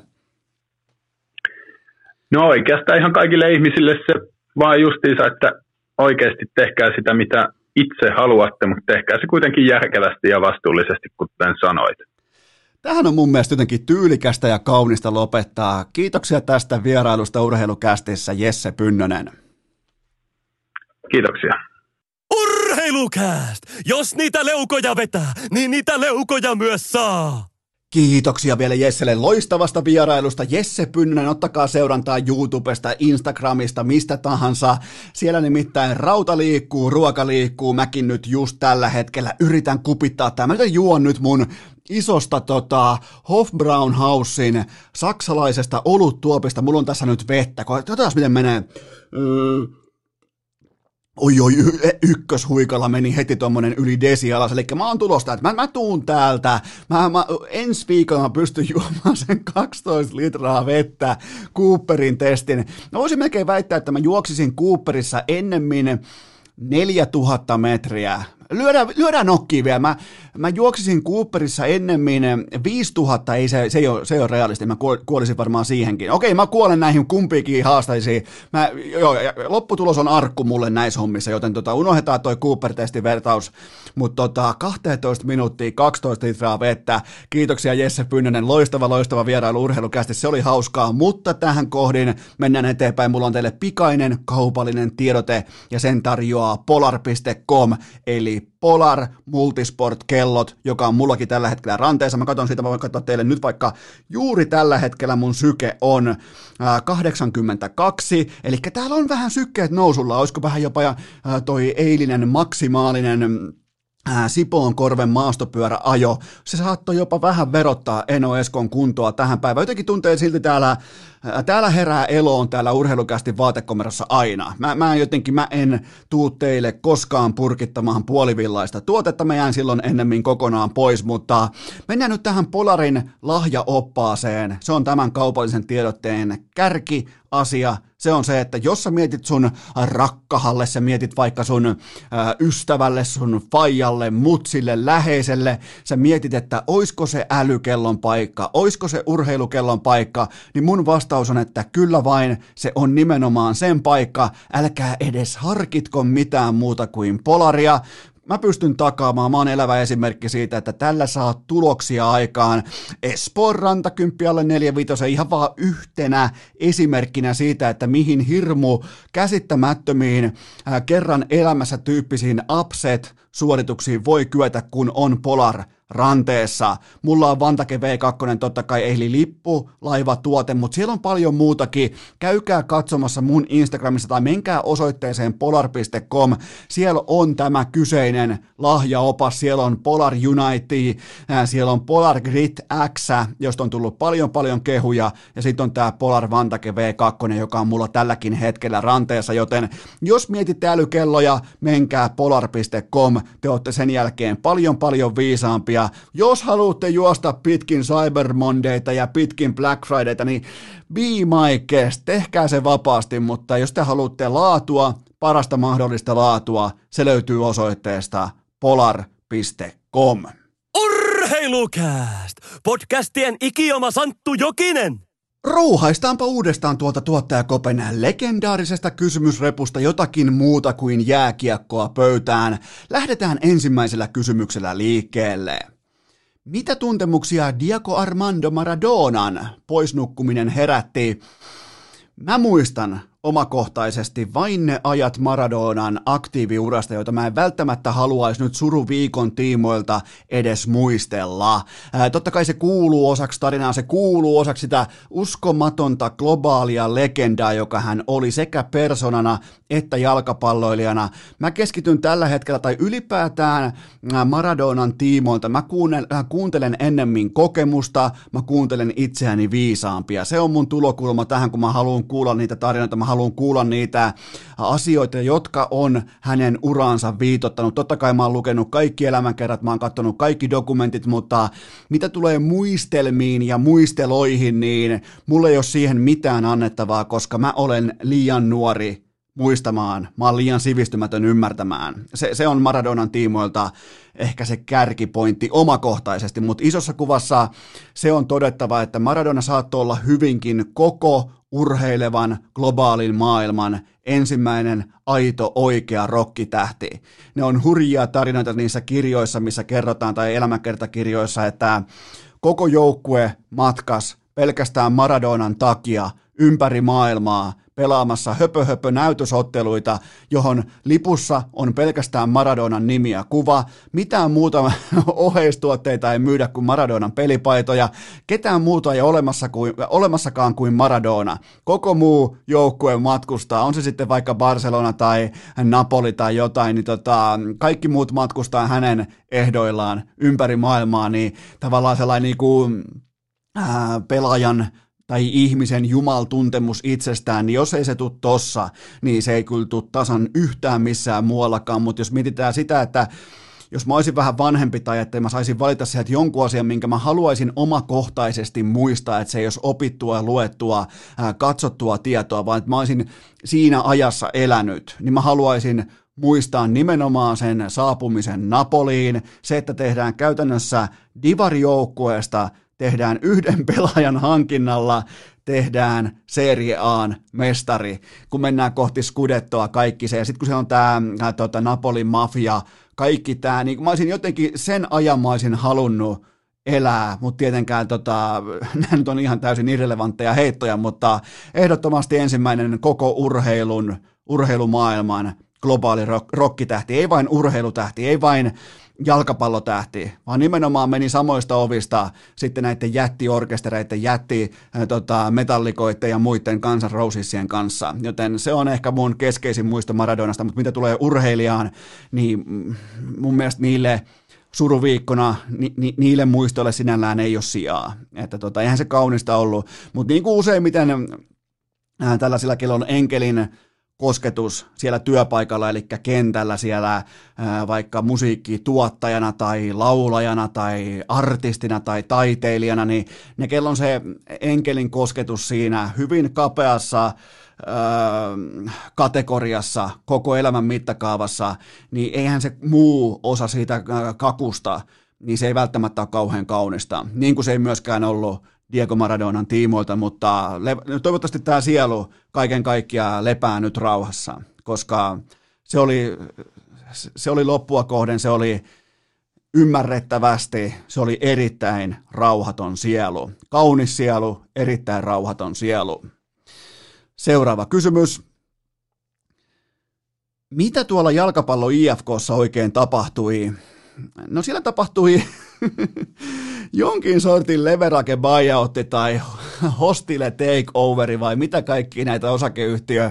No oikeastaan ihan kaikille ihmisille se vaan justiinsa, että oikeasti tehkää sitä, mitä itse haluatte, mutta tehkää se kuitenkin järkevästi ja vastuullisesti, kuten sanoit. Tähän on mun mielestä jotenkin tyylikästä ja kaunista lopettaa. Kiitoksia tästä vierailusta urheilukästissä Jesse Pynnönen. Kiitoksia. Urheilukääst! Jos niitä leukoja vetää, niin niitä leukoja myös saa! Kiitoksia vielä Jesselle loistavasta vierailusta. Jesse Pynnönen, ottakaa seurantaa YouTubesta, Instagramista, mistä tahansa. Siellä nimittäin rauta liikkuu, ruoka liikkuu. Mäkin nyt just tällä hetkellä yritän kupittaa tämä. Mä juon nyt mun isosta tota, Hofbraunhausin saksalaisesta oluttuopista. Mulla on tässä nyt vettä. Katsotaan miten menee. Öö, oi oi, y- ykköshuikalla meni heti tuommoinen yli desi alas, eli mä oon tulosta, että mä, mä tuun täältä, mä, mä, ensi viikolla mä pystyn juomaan sen 12 litraa vettä Cooperin testin. Mä voisin melkein väittää, että mä juoksisin Cooperissa ennemmin 4000 metriä lyödään, lyödään nokkiin vielä. Mä, mä juoksisin Cooperissa ennemmin 5000, ei se, se, ei ole, se ei ole realisti, mä kuolisin varmaan siihenkin. Okei, mä kuolen näihin kumpiikin haastaisiin. Mä, joo, lopputulos on arkku mulle näissä hommissa, joten tota, unohdetaan toi Cooper-testin vertaus. Mutta tota, 12 minuuttia, 12 litraa vettä. Kiitoksia Jesse Pynnönen, loistava, loistava vierailu urheilukästi, se oli hauskaa, mutta tähän kohdin mennään eteenpäin. Mulla on teille pikainen kaupallinen tiedote ja sen tarjoaa polar.com, eli Polar Multisport-kellot, joka on mullakin tällä hetkellä ranteessa. Mä katson siitä, mä voin katsoa teille nyt vaikka juuri tällä hetkellä mun syke on 82, eli täällä on vähän sykkeet nousulla, olisiko vähän jopa toi eilinen maksimaalinen Sipoon korven maastopyöräajo, se saattoi jopa vähän verottaa Eno Eskon kuntoa tähän päivään. Jotenkin tuntee silti täällä Täällä herää eloon täällä urheilukästi vaatekomerossa aina. Mä, mä jotenkin, mä en tuu teille koskaan purkittamaan puolivillaista tuotetta, mä jään silloin ennemmin kokonaan pois, mutta mennään nyt tähän Polarin lahjaoppaaseen. Se on tämän kaupallisen tiedotteen kärki asia, se on se, että jos sä mietit sun rakkahalle, sä mietit vaikka sun ä, ystävälle, sun faijalle, mutsille, läheiselle, sä mietit, että oisko se älykellon paikka, oisko se urheilukellon paikka, niin mun vasta vastaus on, että kyllä vain se on nimenomaan sen paikka, älkää edes harkitko mitään muuta kuin polaria, mä pystyn takaamaan, mä oon elävä esimerkki siitä, että tällä saa tuloksia aikaan. Espoon rantakymppi alle 45 ihan vaan yhtenä esimerkkinä siitä, että mihin hirmu käsittämättömiin äh, kerran elämässä tyyppisiin upset suorituksiin voi kyetä, kun on Polar ranteessa. Mulla on Vantake V2, totta kai eli lippu, laiva, tuote, mutta siellä on paljon muutakin. Käykää katsomassa mun Instagramissa tai menkää osoitteeseen polar.com. Siellä on tämä kyseinen lahjaopas, siellä on Polar United, siellä on Polar Grit X, josta on tullut paljon paljon kehuja, ja sitten on tämä Polar Vantake V2, joka on mulla tälläkin hetkellä ranteessa, joten jos mietitte älykelloja, menkää polar.com, te olette sen jälkeen paljon paljon viisaampia, jos haluatte juosta pitkin Cyber Mondayta ja pitkin Black Fridayta, niin be my guest, tehkää se vapaasti, mutta jos te haluatte laatua, parasta mahdollista laatua, se löytyy osoitteesta polar.com. Urheilukääst! Podcastien ikioma Santtu Jokinen! Rouhaistaanpa uudestaan tuolta tuottajakopen legendaarisesta kysymysrepusta jotakin muuta kuin jääkiekkoa pöytään. Lähdetään ensimmäisellä kysymyksellä liikkeelle. Mitä tuntemuksia Diego Armando Maradonan poisnukkuminen herätti? Mä muistan omakohtaisesti vain ne ajat Maradonan aktiiviurasta, joita mä en välttämättä haluaisi nyt suruviikon tiimoilta edes muistella. Ää, totta kai se kuuluu osaksi tarinaa, se kuuluu osaksi sitä uskomatonta globaalia legendaa, joka hän oli sekä personana että jalkapalloilijana. Mä keskityn tällä hetkellä tai ylipäätään Maradonan tiimoilta. Mä kuuntelen ennemmin kokemusta, mä kuuntelen itseäni viisaampia. Se on mun tulokulma tähän, kun mä haluan kuulla niitä tarinoita, mä haluan kuulla niitä asioita, jotka on hänen uransa viitottanut. Totta kai mä oon lukenut kaikki elämänkerrat, mä oon katsonut kaikki dokumentit, mutta mitä tulee muistelmiin ja muisteloihin, niin mulla ei ole siihen mitään annettavaa, koska mä olen liian nuori muistamaan, mä oon liian sivistymätön ymmärtämään. Se, se on Maradonan tiimoilta ehkä se kärkipointti omakohtaisesti, mutta isossa kuvassa se on todettava, että Maradona saattoi olla hyvinkin koko urheilevan globaalin maailman ensimmäinen aito oikea rokkitähti. Ne on hurjia tarinoita niissä kirjoissa, missä kerrotaan, tai elämänkertakirjoissa, että koko joukkue matkas pelkästään Maradonan takia ympäri maailmaa pelaamassa höpö, höpö näytösotteluita, johon lipussa on pelkästään Maradonan nimi ja kuva. Mitään muuta oheistuotteita ei myydä kuin Maradonan pelipaitoja. Ketään muuta ei olemassa kuin, olemassakaan kuin Maradona. Koko muu joukkue matkustaa, on se sitten vaikka Barcelona tai Napoli tai jotain, niin tota, kaikki muut matkustaa hänen ehdoillaan ympäri maailmaa, niin tavallaan sellainen niin kuin, ää, pelaajan tai ihmisen jumaltuntemus itsestään, niin jos ei se tule tossa, niin se ei kyllä tule tasan yhtään missään muuallakaan, mutta jos mietitään sitä, että jos mä olisin vähän vanhempi tai että mä saisin valita sieltä jonkun asian, minkä mä haluaisin omakohtaisesti muistaa, että se ei olisi opittua, luettua, katsottua tietoa, vaan että mä olisin siinä ajassa elänyt, niin mä haluaisin muistaa nimenomaan sen saapumisen Napoliin, se, että tehdään käytännössä divarijoukkueesta tehdään yhden pelaajan hankinnalla, tehdään Serie A:n mestari, kun mennään kohti Scudettoa kaikki se, ja sitten kun se on tämä tota, Napolin mafia, kaikki tämä, niin mä olisin jotenkin sen ajan mä olisin halunnut elää, mutta tietenkään tota, nämä nyt on ihan täysin irrelevantteja heittoja, mutta ehdottomasti ensimmäinen koko urheilun, urheilumaailman globaali rokkitähti, ei vain urheilutähti, ei vain jalkapallotähti, vaan nimenomaan meni samoista ovista sitten näiden jättiorkestereiden, jätti tota, metallikoiden ja muiden Guns Rosesien kanssa. Joten se on ehkä mun keskeisin muisto Maradonasta, mutta mitä tulee urheilijaan, niin mun mielestä niille suruviikkona ni, ni, niille muistoille sinällään ei ole sijaa. Että tota, eihän se kaunista ollut, mutta niin kuin useimmiten tällaisilla, on enkelin kosketus siellä työpaikalla, eli kentällä siellä ää, vaikka musiikkituottajana tai laulajana tai artistina tai taiteilijana, niin ne kello on se enkelin kosketus siinä hyvin kapeassa kategoriassa koko elämän mittakaavassa, niin eihän se muu osa siitä kakusta, niin se ei välttämättä ole kauhean kaunista, niin kuin se ei myöskään ollut Diego Maradonan tiimoilta, mutta le- toivottavasti tämä sielu kaiken kaikkiaan lepää nyt rauhassa, koska se oli, se oli loppua kohden, se oli ymmärrettävästi, se oli erittäin rauhaton sielu. Kaunis sielu, erittäin rauhaton sielu. Seuraava kysymys. Mitä tuolla jalkapallo IFKssa oikein tapahtui? No siellä tapahtui jonkin sortin leverage buyoutti tai hostile takeoveri vai mitä kaikki näitä osakeyhtiö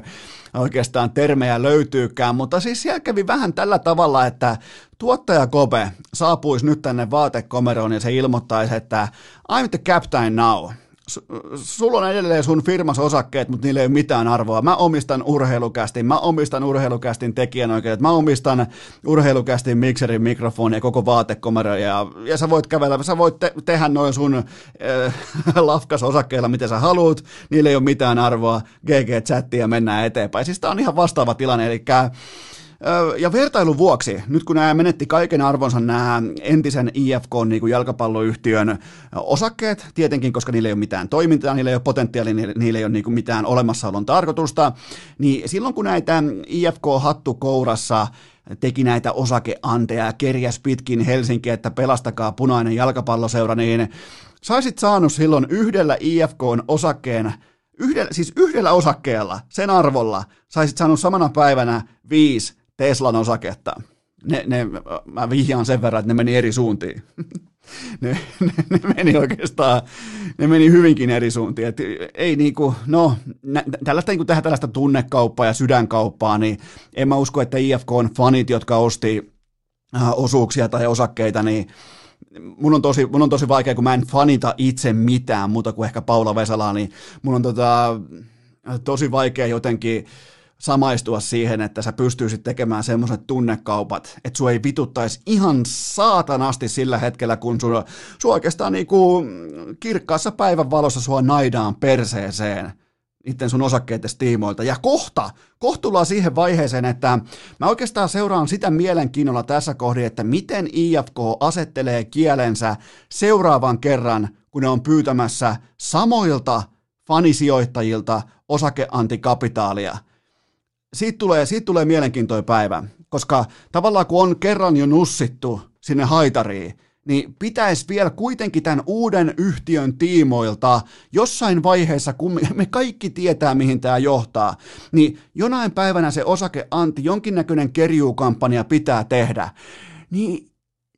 oikeastaan termejä löytyykään, mutta siis siellä kävi vähän tällä tavalla, että tuottaja Kope saapuisi nyt tänne vaatekomeroon ja se ilmoittaisi, että I'm the captain now – sulla on edelleen sun firmas osakkeet, mutta niillä ei ole mitään arvoa. Mä omistan urheilukästin, mä omistan urheilukästin tekijänoikeudet, mä omistan urheilukästin mikserin, mikrofoni ja koko vaatekomero ja, ja sä voit kävellä, sä voit te- tehdä noin sun äh, lafkas osakkeilla, mitä sä haluat, niillä ei ole mitään arvoa, GG-chatti ja mennään eteenpäin. Siis tää on ihan vastaava tilanne, eli ja vertailun vuoksi, nyt kun nämä menetti kaiken arvonsa nämä entisen IFK niin jalkapalloyhtiön osakkeet, tietenkin koska niillä ei ole mitään toimintaa, niillä ei ole potentiaalia, niillä ei ole niin mitään olemassaolon tarkoitusta, niin silloin kun näitä IFK-hattu kourassa teki näitä osakeanteja ja kerjäs pitkin Helsinki, että pelastakaa punainen jalkapalloseura, niin saisit saanut silloin yhdellä IFKn osakkeen Yhdellä, siis yhdellä osakkeella, sen arvolla, saisit saanut samana päivänä viisi Teslan osaketta. Ne, ne, mä vihjaan sen verran, että ne meni eri suuntiin. ne, ne, ne, meni oikeastaan, ne meni hyvinkin eri suuntiin. Et ei niinku, no, nä, tällaista niinku tehdä tällaista tunnekauppaa ja sydänkauppaa, niin en mä usko, että IFK on fanit, jotka osti äh, osuuksia tai osakkeita, niin mun on, tosi, mun on tosi vaikea, kun mä en fanita itse mitään muuta kuin ehkä Paula Vesalaa, niin mun on tota, tosi vaikea jotenkin samaistua siihen, että sä pystyisit tekemään semmoiset tunnekaupat, että sua ei vituttaisi ihan saatanasti sillä hetkellä, kun sun, sun oikeastaan niinku kirkkaassa päivän valossa sua naidaan perseeseen niiden sun osakkeiden tiimoilta. Ja kohta, kohta siihen vaiheeseen, että mä oikeastaan seuraan sitä mielenkiinnolla tässä kohdin, että miten IFK asettelee kielensä seuraavan kerran, kun ne on pyytämässä samoilta fanisijoittajilta osakeantikapitaalia – siitä tulee, siitä tulee mielenkiintoinen päivä, koska tavallaan kun on kerran jo nussittu sinne haitariin, niin pitäisi vielä kuitenkin tämän uuden yhtiön tiimoilta jossain vaiheessa, kun me kaikki tietää, mihin tämä johtaa, niin jonain päivänä se osakeanti, jonkinnäköinen kerjuukampanja pitää tehdä, niin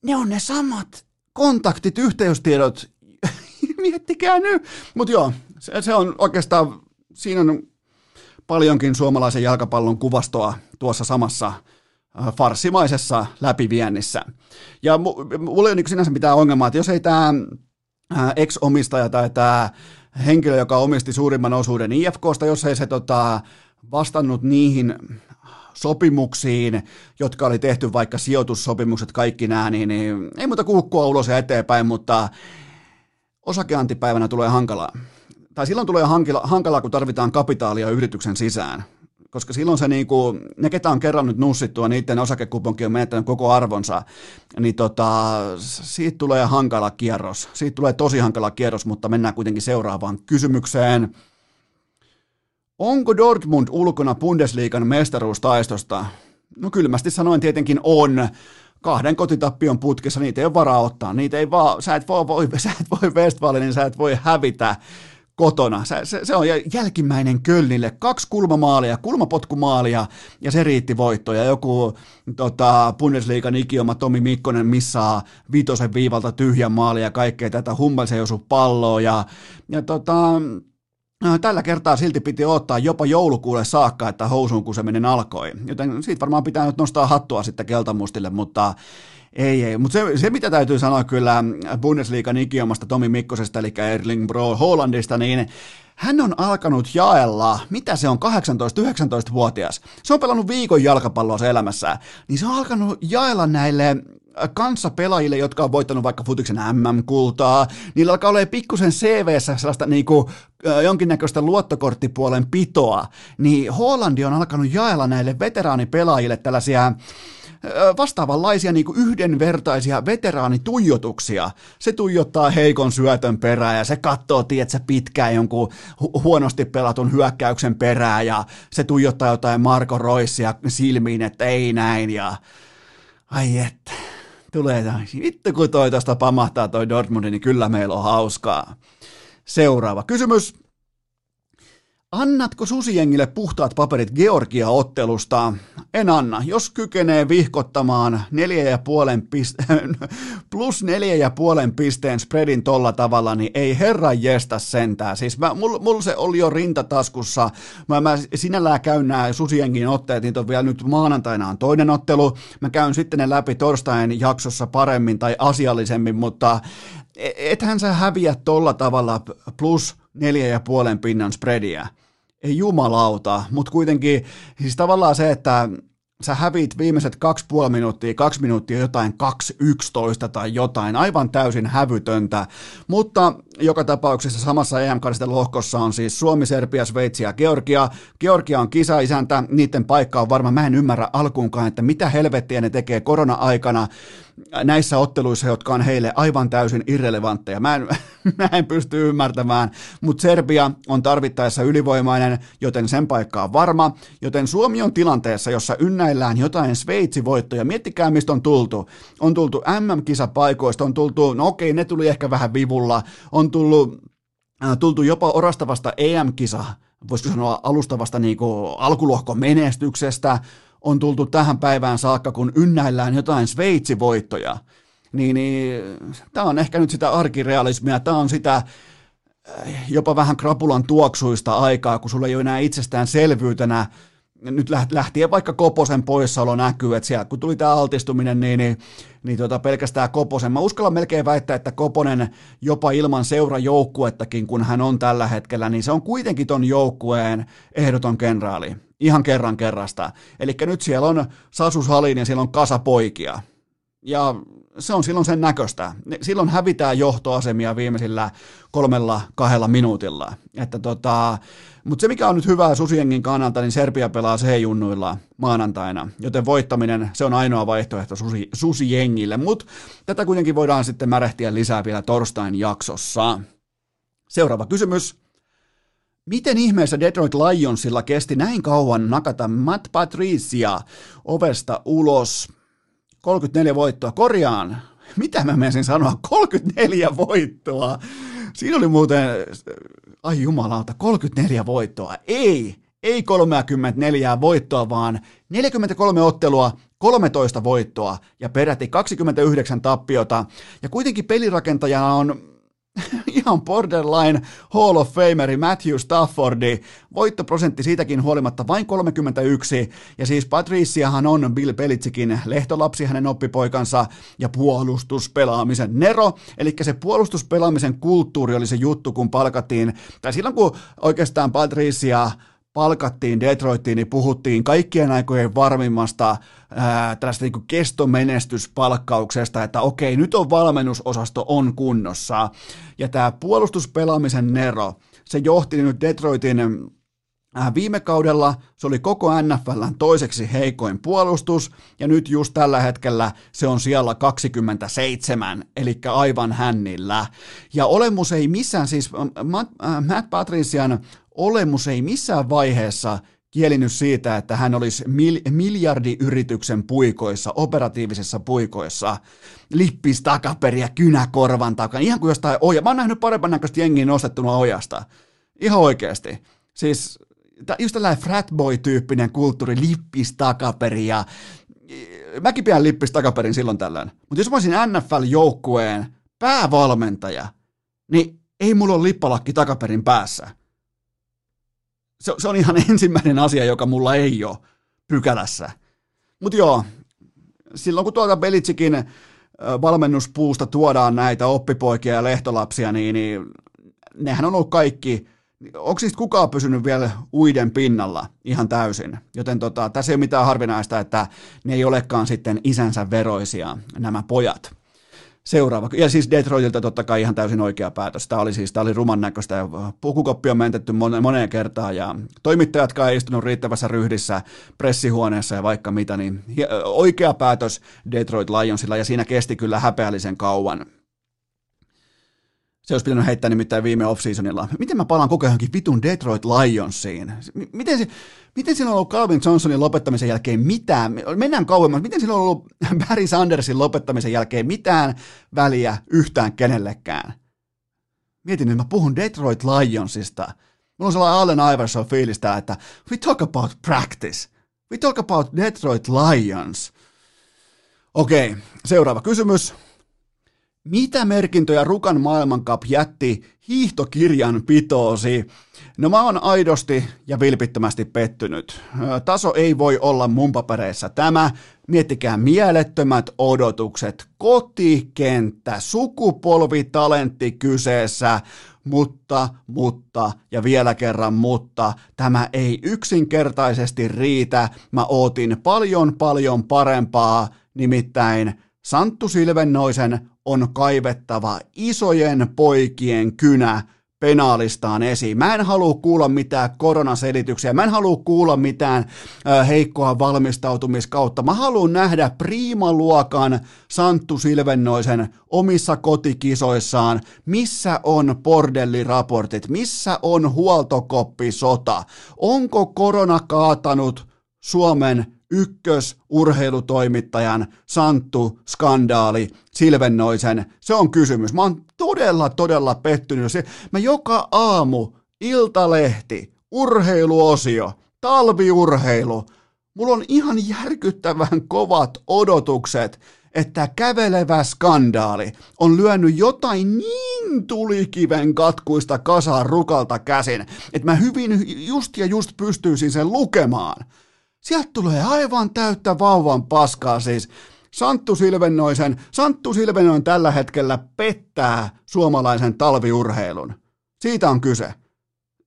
ne on ne samat kontaktit, yhteystiedot, miettikää nyt. Mutta joo, se, se on oikeastaan, siinä on paljonkin suomalaisen jalkapallon kuvastoa tuossa samassa äh, farsimaisessa läpiviennissä. Ja mulla ei ole niin sinänsä mitään ongelmaa, että jos ei tämä äh, ex-omistaja tai tämä henkilö, joka omisti suurimman osuuden IFKsta, jos ei se tota, vastannut niihin sopimuksiin, jotka oli tehty, vaikka sijoitussopimukset, kaikki nämä, niin, niin ei muuta kuukkua ulos ja eteenpäin, mutta osakeantipäivänä tulee hankalaa tai silloin tulee hankala, hankalaa, kun tarvitaan kapitaalia yrityksen sisään. Koska silloin se niinku, ne ketä on kerran nyt nussittua, niiden osakekuponki on menettänyt koko arvonsa, niin tota, siitä tulee hankala kierros. Siitä tulee tosi hankala kierros, mutta mennään kuitenkin seuraavaan kysymykseen. Onko Dortmund ulkona Bundesliigan mestaruustaistosta? No kylmästi sanoen tietenkin on. Kahden kotitappion putkessa niitä ei ole varaa ottaa. Niitä ei vaan, sä et voi, sä et voi Westfalenin, sä et voi hävitä kotona. Se, se, se on jälkimmäinen Kölnille. Kaksi kulmamaalia, kulmapotkumaalia ja se riitti voitto. Ja joku tota, Bundesliigan ikioma Tomi Mikkonen missaa viitosen viivalta tyhjän maalia ja kaikkea tätä. Hummels ei osu palloa ja, ja tota, Tällä kertaa silti piti ottaa jopa joulukuulle saakka, että housuun kuseminen alkoi. Joten siitä varmaan pitää nyt nostaa hattua sitten keltamustille, mutta ei, ei. Mutta se, se, mitä täytyy sanoa kyllä Bundesliigan ikiomasta Tomi Mikkosesta, eli Erling Bro Hollandista, niin hän on alkanut jaella, mitä se on, 18-19-vuotias. Se on pelannut viikon jalkapalloa elämässä, niin se on alkanut jaella näille kanssapelaajille, jotka on voittanut vaikka futiksen MM-kultaa, niillä alkaa olla pikkusen CVssä sellaista niinku, jonkinnäköistä luottokorttipuolen pitoa, niin Hollandi on alkanut jaella näille veteraanipelaajille tällaisia vastaavanlaisia niin kuin yhdenvertaisia veteraanituijotuksia. Se tuijottaa heikon syötön perään ja se katsoo, tietsä, pitkään jonkun hu- huonosti pelatun hyökkäyksen perään ja se tuijottaa jotain Marko Roissia silmiin, että ei näin ja ai että, tulee vittu kun toi tosta pamahtaa toi Dortmundi, niin kyllä meillä on hauskaa. Seuraava kysymys. Annatko susijengille puhtaat paperit Georgia-ottelusta? En anna. Jos kykenee vihkottamaan neljä ja puolen piste- plus neljä ja puolen pisteen spreadin tolla tavalla, niin ei herra jestä sentää. Siis mä, mulla mul se oli jo rintataskussa. Mä, mä sinällään käyn nämä susijengin otteet, niitä on vielä nyt maanantaina on toinen ottelu. Mä käyn sitten ne läpi torstain jaksossa paremmin tai asiallisemmin, mutta e, ethän sä häviä tolla tavalla plus neljä ja puolen pinnan spreadia jumalauta, mutta kuitenkin siis tavallaan se, että sä hävit viimeiset kaksi puoli minuuttia, kaksi minuuttia jotain 2.11 tai jotain, aivan täysin hävytöntä, mutta joka tapauksessa samassa em lohkossa on siis Suomi, Serbia, Sveitsi ja Georgia. Georgia on kisaisäntä, niiden paikka on varma, mä en ymmärrä alkuunkaan, että mitä helvettiä ne tekee korona-aikana, näissä otteluissa, jotka on heille aivan täysin irrelevantteja. Mä en, mä en pysty ymmärtämään, mutta Serbia on tarvittaessa ylivoimainen, joten sen paikka on varma, joten Suomi on tilanteessa, jossa ynnäillään jotain Sveitsi-voittoja. Miettikää, mistä on tultu. On tultu MM-kisapaikoista, on tultu, no okei, ne tuli ehkä vähän vivulla, on tullut, äh, tultu jopa orastavasta EM-kisa voisiko sanoa alustavasta niin alkulohkomenestyksestä, on tultu tähän päivään saakka, kun ynnäillään jotain Sveitsi-voittoja, niin, niin tämä on ehkä nyt sitä arkirealismia, tämä on sitä äh, jopa vähän krapulan tuoksuista aikaa, kun sulla ei ole enää itsestäänselvyytenä nyt lähtien vaikka Koposen poissaolo näkyy, että sieltä kun tuli tämä altistuminen, niin, niin, niin tota pelkästään Koposen. Mä uskallan melkein väittää, että Koponen jopa ilman seurajoukkuettakin, kun hän on tällä hetkellä, niin se on kuitenkin ton joukkueen ehdoton kenraali ihan kerran kerrasta. Eli nyt siellä on Sasu Salin ja siellä on kasa poikia. Ja se on silloin sen näköistä. Silloin hävitään johtoasemia viimeisillä kolmella kahdella minuutilla. Että tota, mutta se mikä on nyt hyvää Susiengin kannalta, niin Serbia pelaa C-junnuilla maanantaina, joten voittaminen se on ainoa vaihtoehto Susi, Susijengille, mutta tätä kuitenkin voidaan sitten märehtiä lisää vielä torstain jaksossa. Seuraava kysymys. Miten ihmeessä Detroit Lionsilla kesti näin kauan nakata Matt Patricia ovesta ulos? 34 voittoa. Korjaan. Mitä mä menisin sanoa? 34 voittoa. Siinä oli muuten, ai jumalauta, 34 voittoa. Ei, ei 34 voittoa, vaan 43 ottelua, 13 voittoa ja peräti 29 tappiota. Ja kuitenkin pelirakentajana on ihan borderline Hall of Fameri Matthew Staffordi, voittoprosentti siitäkin huolimatta vain 31, ja siis Patriciahan on Bill Belichickin lehtolapsi, hänen oppipoikansa, ja puolustuspelaamisen nero, eli se puolustuspelaamisen kulttuuri oli se juttu, kun palkattiin, tai silloin kun oikeastaan Patricia palkattiin Detroittiin, niin puhuttiin kaikkien aikojen varmimmasta ää, tällaista niin kestomenestyspalkkauksesta, että okei, nyt on valmennusosasto on kunnossa. Ja tämä puolustuspelaamisen nero, se johti nyt Detroitin Viime kaudella se oli koko NFLn toiseksi heikoin puolustus, ja nyt just tällä hetkellä se on siellä 27, eli aivan hännillä. Ja olemus ei missään, siis Matt Patrician olemus ei missään vaiheessa kielinyt siitä, että hän olisi mil, miljardiyrityksen puikoissa, operatiivisessa puikoissa, lippis takaperi ja kynä korvan ihan kuin jostain oja. Mä oon nähnyt parempan näköistä jengiä nostettuna ojasta. Ihan oikeasti. Siis just tällainen fratboy-tyyppinen kulttuuri, lippis takaperi ja mäkin pidän lippis takaperin silloin tällöin. Mutta jos mä olisin NFL-joukkueen päävalmentaja, niin ei mulla ole lippalakki takaperin päässä. Se, se on ihan ensimmäinen asia, joka mulla ei ole pykälässä. Mutta joo, silloin kun tuolta Belitsikin valmennuspuusta tuodaan näitä oppipoikia ja lehtolapsia, niin, niin nehän on ollut kaikki, onko siis kukaan pysynyt vielä uiden pinnalla ihan täysin, joten tota, tässä ei ole mitään harvinaista, että ne ei olekaan sitten isänsä veroisia nämä pojat. Seuraava. Ja siis Detroitilta totta kai ihan täysin oikea päätös. Tämä oli siis tämä oli ruman näköistä ja pukukoppi on mentetty moneen kertaan ja toimittajatkaan ei istunut riittävässä ryhdissä pressihuoneessa ja vaikka mitä, niin oikea päätös Detroit Lionsilla ja siinä kesti kyllä häpeällisen kauan. Se olisi pitänyt heittää nimittäin viime off-seasonilla. Miten mä palaan koko ajankin vitun Detroit Lionsiin? Miten, se, miten siinä on ollut Calvin Johnsonin lopettamisen jälkeen mitään? Mennään kauemmas. Miten siinä on ollut Barry Sandersin lopettamisen jälkeen mitään väliä yhtään kenellekään? Mietin nyt, mä puhun Detroit Lionsista. Mulla on sellainen Allen Iverson fiilistä, että we talk about practice. We talk about Detroit Lions. Okei, seuraava kysymys. Mitä merkintöjä Rukan maailmankap jätti hiihtokirjan pitoosi? No mä oon aidosti ja vilpittömästi pettynyt. Taso ei voi olla mun papereissa tämä. Miettikää mielettömät odotukset. Kotikenttä, sukupolvitalentti kyseessä. Mutta, mutta ja vielä kerran mutta, tämä ei yksinkertaisesti riitä. Mä ootin paljon paljon parempaa, nimittäin Santtu Silvennoisen on kaivettava isojen poikien kynä penaalistaan esiin. Mä en halua kuulla mitään koronaselityksiä, mä en halua kuulla mitään heikkoa valmistautumiskautta. Mä haluan nähdä priimaluokan Santtu Silvennoisen omissa kotikisoissaan, missä on bordelliraportit, missä on huoltokoppisota, onko korona kaatanut Suomen ykkösurheilutoimittajan Santtu Skandaali Silvennoisen? Se on kysymys. Mä oon todella, todella pettynyt. Mä joka aamu, iltalehti, urheiluosio, talviurheilu, mulla on ihan järkyttävän kovat odotukset, että kävelevä skandaali on lyönyt jotain niin tulikiven katkuista kasaan rukalta käsin, että mä hyvin just ja just pystyisin sen lukemaan. Sieltä tulee aivan täyttä vauvan paskaa siis. Santtu Silvennoisen, Santtu Silvennoin tällä hetkellä pettää suomalaisen talviurheilun. Siitä on kyse.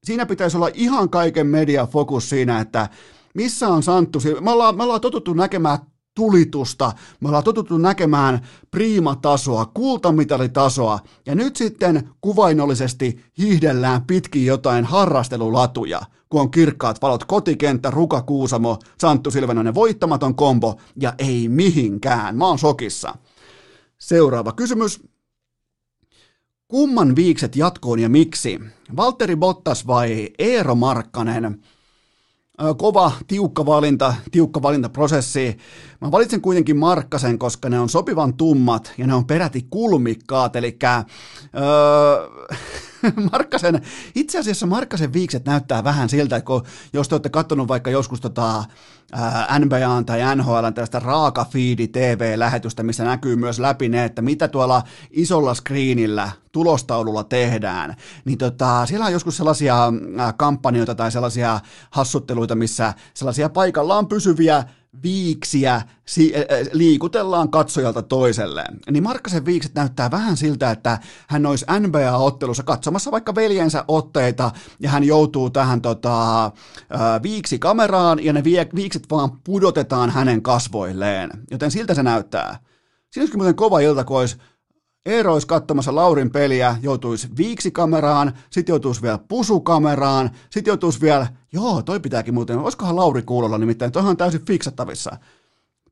Siinä pitäisi olla ihan kaiken mediafokus siinä, että missä on Santtu Silvennoin. Me me ollaan totuttu näkemään tulitusta, me ollaan totuttu näkemään priimatasoa, kultamitalitasoa, ja nyt sitten kuvainnollisesti hiihdellään pitkin jotain harrastelulatuja, kun on kirkkaat valot, kotikenttä, Ruka Kuusamo, Santtu Silvenoinen, voittamaton kombo, ja ei mihinkään, mä oon sokissa. Seuraava kysymys. Kumman viikset jatkoon ja miksi? Valtteri Bottas vai Eero Markkanen? Kova, tiukka valinta, tiukka valintaprosessi. Mä valitsen kuitenkin Markkasen, koska ne on sopivan tummat ja ne on peräti kulmikkaat, eli öö, Markkasen, itse asiassa Markkasen viikset näyttää vähän siltä, kun, jos te olette katsonut vaikka joskus tota, NBA tai NHL tällaista raaka feedi TV-lähetystä, missä näkyy myös läpi ne, että mitä tuolla isolla screenillä tulostaululla tehdään, niin tota, siellä on joskus sellaisia kampanjoita tai sellaisia hassutteluita, missä sellaisia paikallaan pysyviä viiksiä si- liikutellaan katsojalta toiselle. Niin Markkasen viikset näyttää vähän siltä, että hän olisi NBA-ottelussa katsomassa vaikka veljensä otteita ja hän joutuu tähän tota, viiksi kameraan ja ne viikset vaan pudotetaan hänen kasvoilleen. Joten siltä se näyttää. Siinä olisi muuten kova ilta, kun olisi Eero olisi katsomassa Laurin peliä, joutuisi viiksikameraan, sitten joutuisi vielä pusukameraan, sitten joutuisi vielä, joo, toi pitääkin muuten, olisikohan Lauri kuulolla nimittäin, toi on täysin fiksattavissa.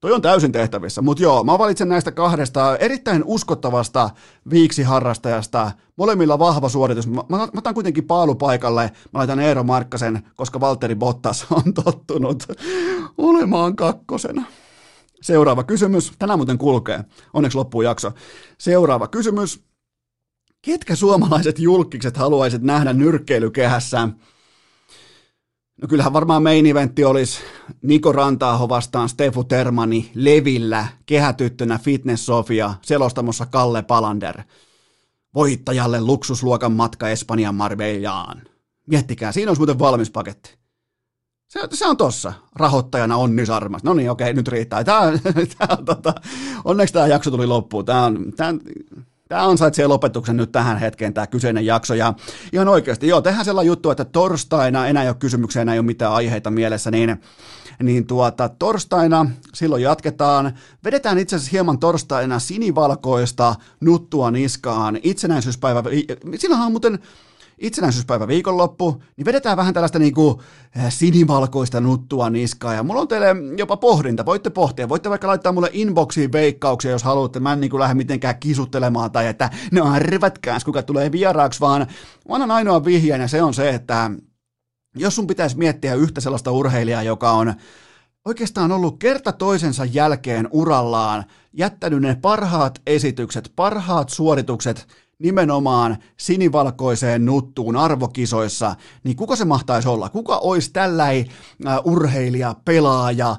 Toi on täysin tehtävissä, mutta joo, mä valitsen näistä kahdesta erittäin uskottavasta viiksiharrastajasta, molemmilla vahva suoritus. Mä, mä, mä otan kuitenkin paalupaikalle, mä laitan Eero Markkasen, koska Valtteri Bottas on tottunut olemaan kakkosena. Seuraava kysymys. Tänään muuten kulkee. Onneksi loppuu jakso. Seuraava kysymys. ketkä suomalaiset julkikset haluaisit nähdä nyrkkeilykehässä? No kyllähän varmaan main eventti olisi Niko Rantaaho vastaan Stefu Termani Levillä, kehätyttönä Fitness Sofia, selostamossa Kalle Palander. Voittajalle luksusluokan matka Espanjan Marbellaan. Miettikää, siinä olisi muuten valmis paketti. Se, se on tossa. Rahoittajana Onni Sarmas. No niin, okei, nyt riittää. Tää, tää, tota, onneksi tämä jakso tuli loppuun. Tämä on, tää, Tämä ansaitsee lopetuksen nyt tähän hetkeen, tämä kyseinen jakso. Ja ihan oikeasti, joo, tehdään sellainen juttu, että torstaina enää ei ole kysymyksiä, enää ei ole mitään aiheita mielessä, niin, niin tuota, torstaina silloin jatketaan. Vedetään itse asiassa hieman torstaina sinivalkoista nuttua niskaan. Itsenäisyyspäivä, silloinhan on muuten itsenäisyyspäivä viikonloppu, niin vedetään vähän tällaista niin kuin eh, sinivalkoista nuttua niskaa. Ja mulla on teille jopa pohdinta, voitte pohtia. Voitte vaikka laittaa mulle inboxiin veikkauksia, jos haluatte. Mä en niin kuin lähde mitenkään kisuttelemaan tai että no arvatkääs, kuka tulee vieraaksi, vaan mä annan ainoa vihjeen ja se on se, että jos sun pitäisi miettiä yhtä sellaista urheilijaa, joka on oikeastaan ollut kerta toisensa jälkeen urallaan, jättänyt ne parhaat esitykset, parhaat suoritukset nimenomaan sinivalkoiseen nuttuun arvokisoissa, niin kuka se mahtaisi olla? Kuka olisi äh, urheilija, pelaaja,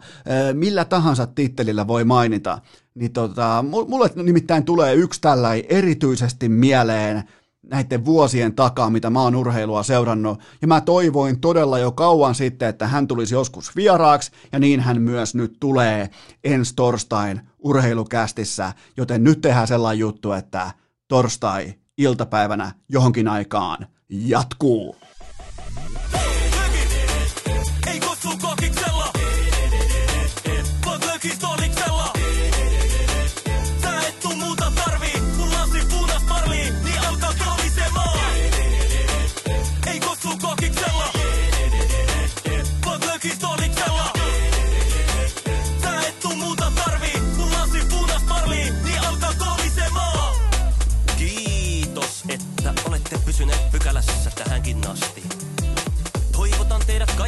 millä tahansa tittelillä voi mainita? Niin tota, mulle nimittäin tulee yksi tällainen erityisesti mieleen näiden vuosien takaa, mitä mä oon urheilua seurannut, ja mä toivoin todella jo kauan sitten, että hän tulisi joskus vieraaksi, ja niin hän myös nyt tulee ensi torstain urheilukästissä, joten nyt tehdään sellainen juttu, että torstai-iltapäivänä johonkin aikaan jatkuu. Ei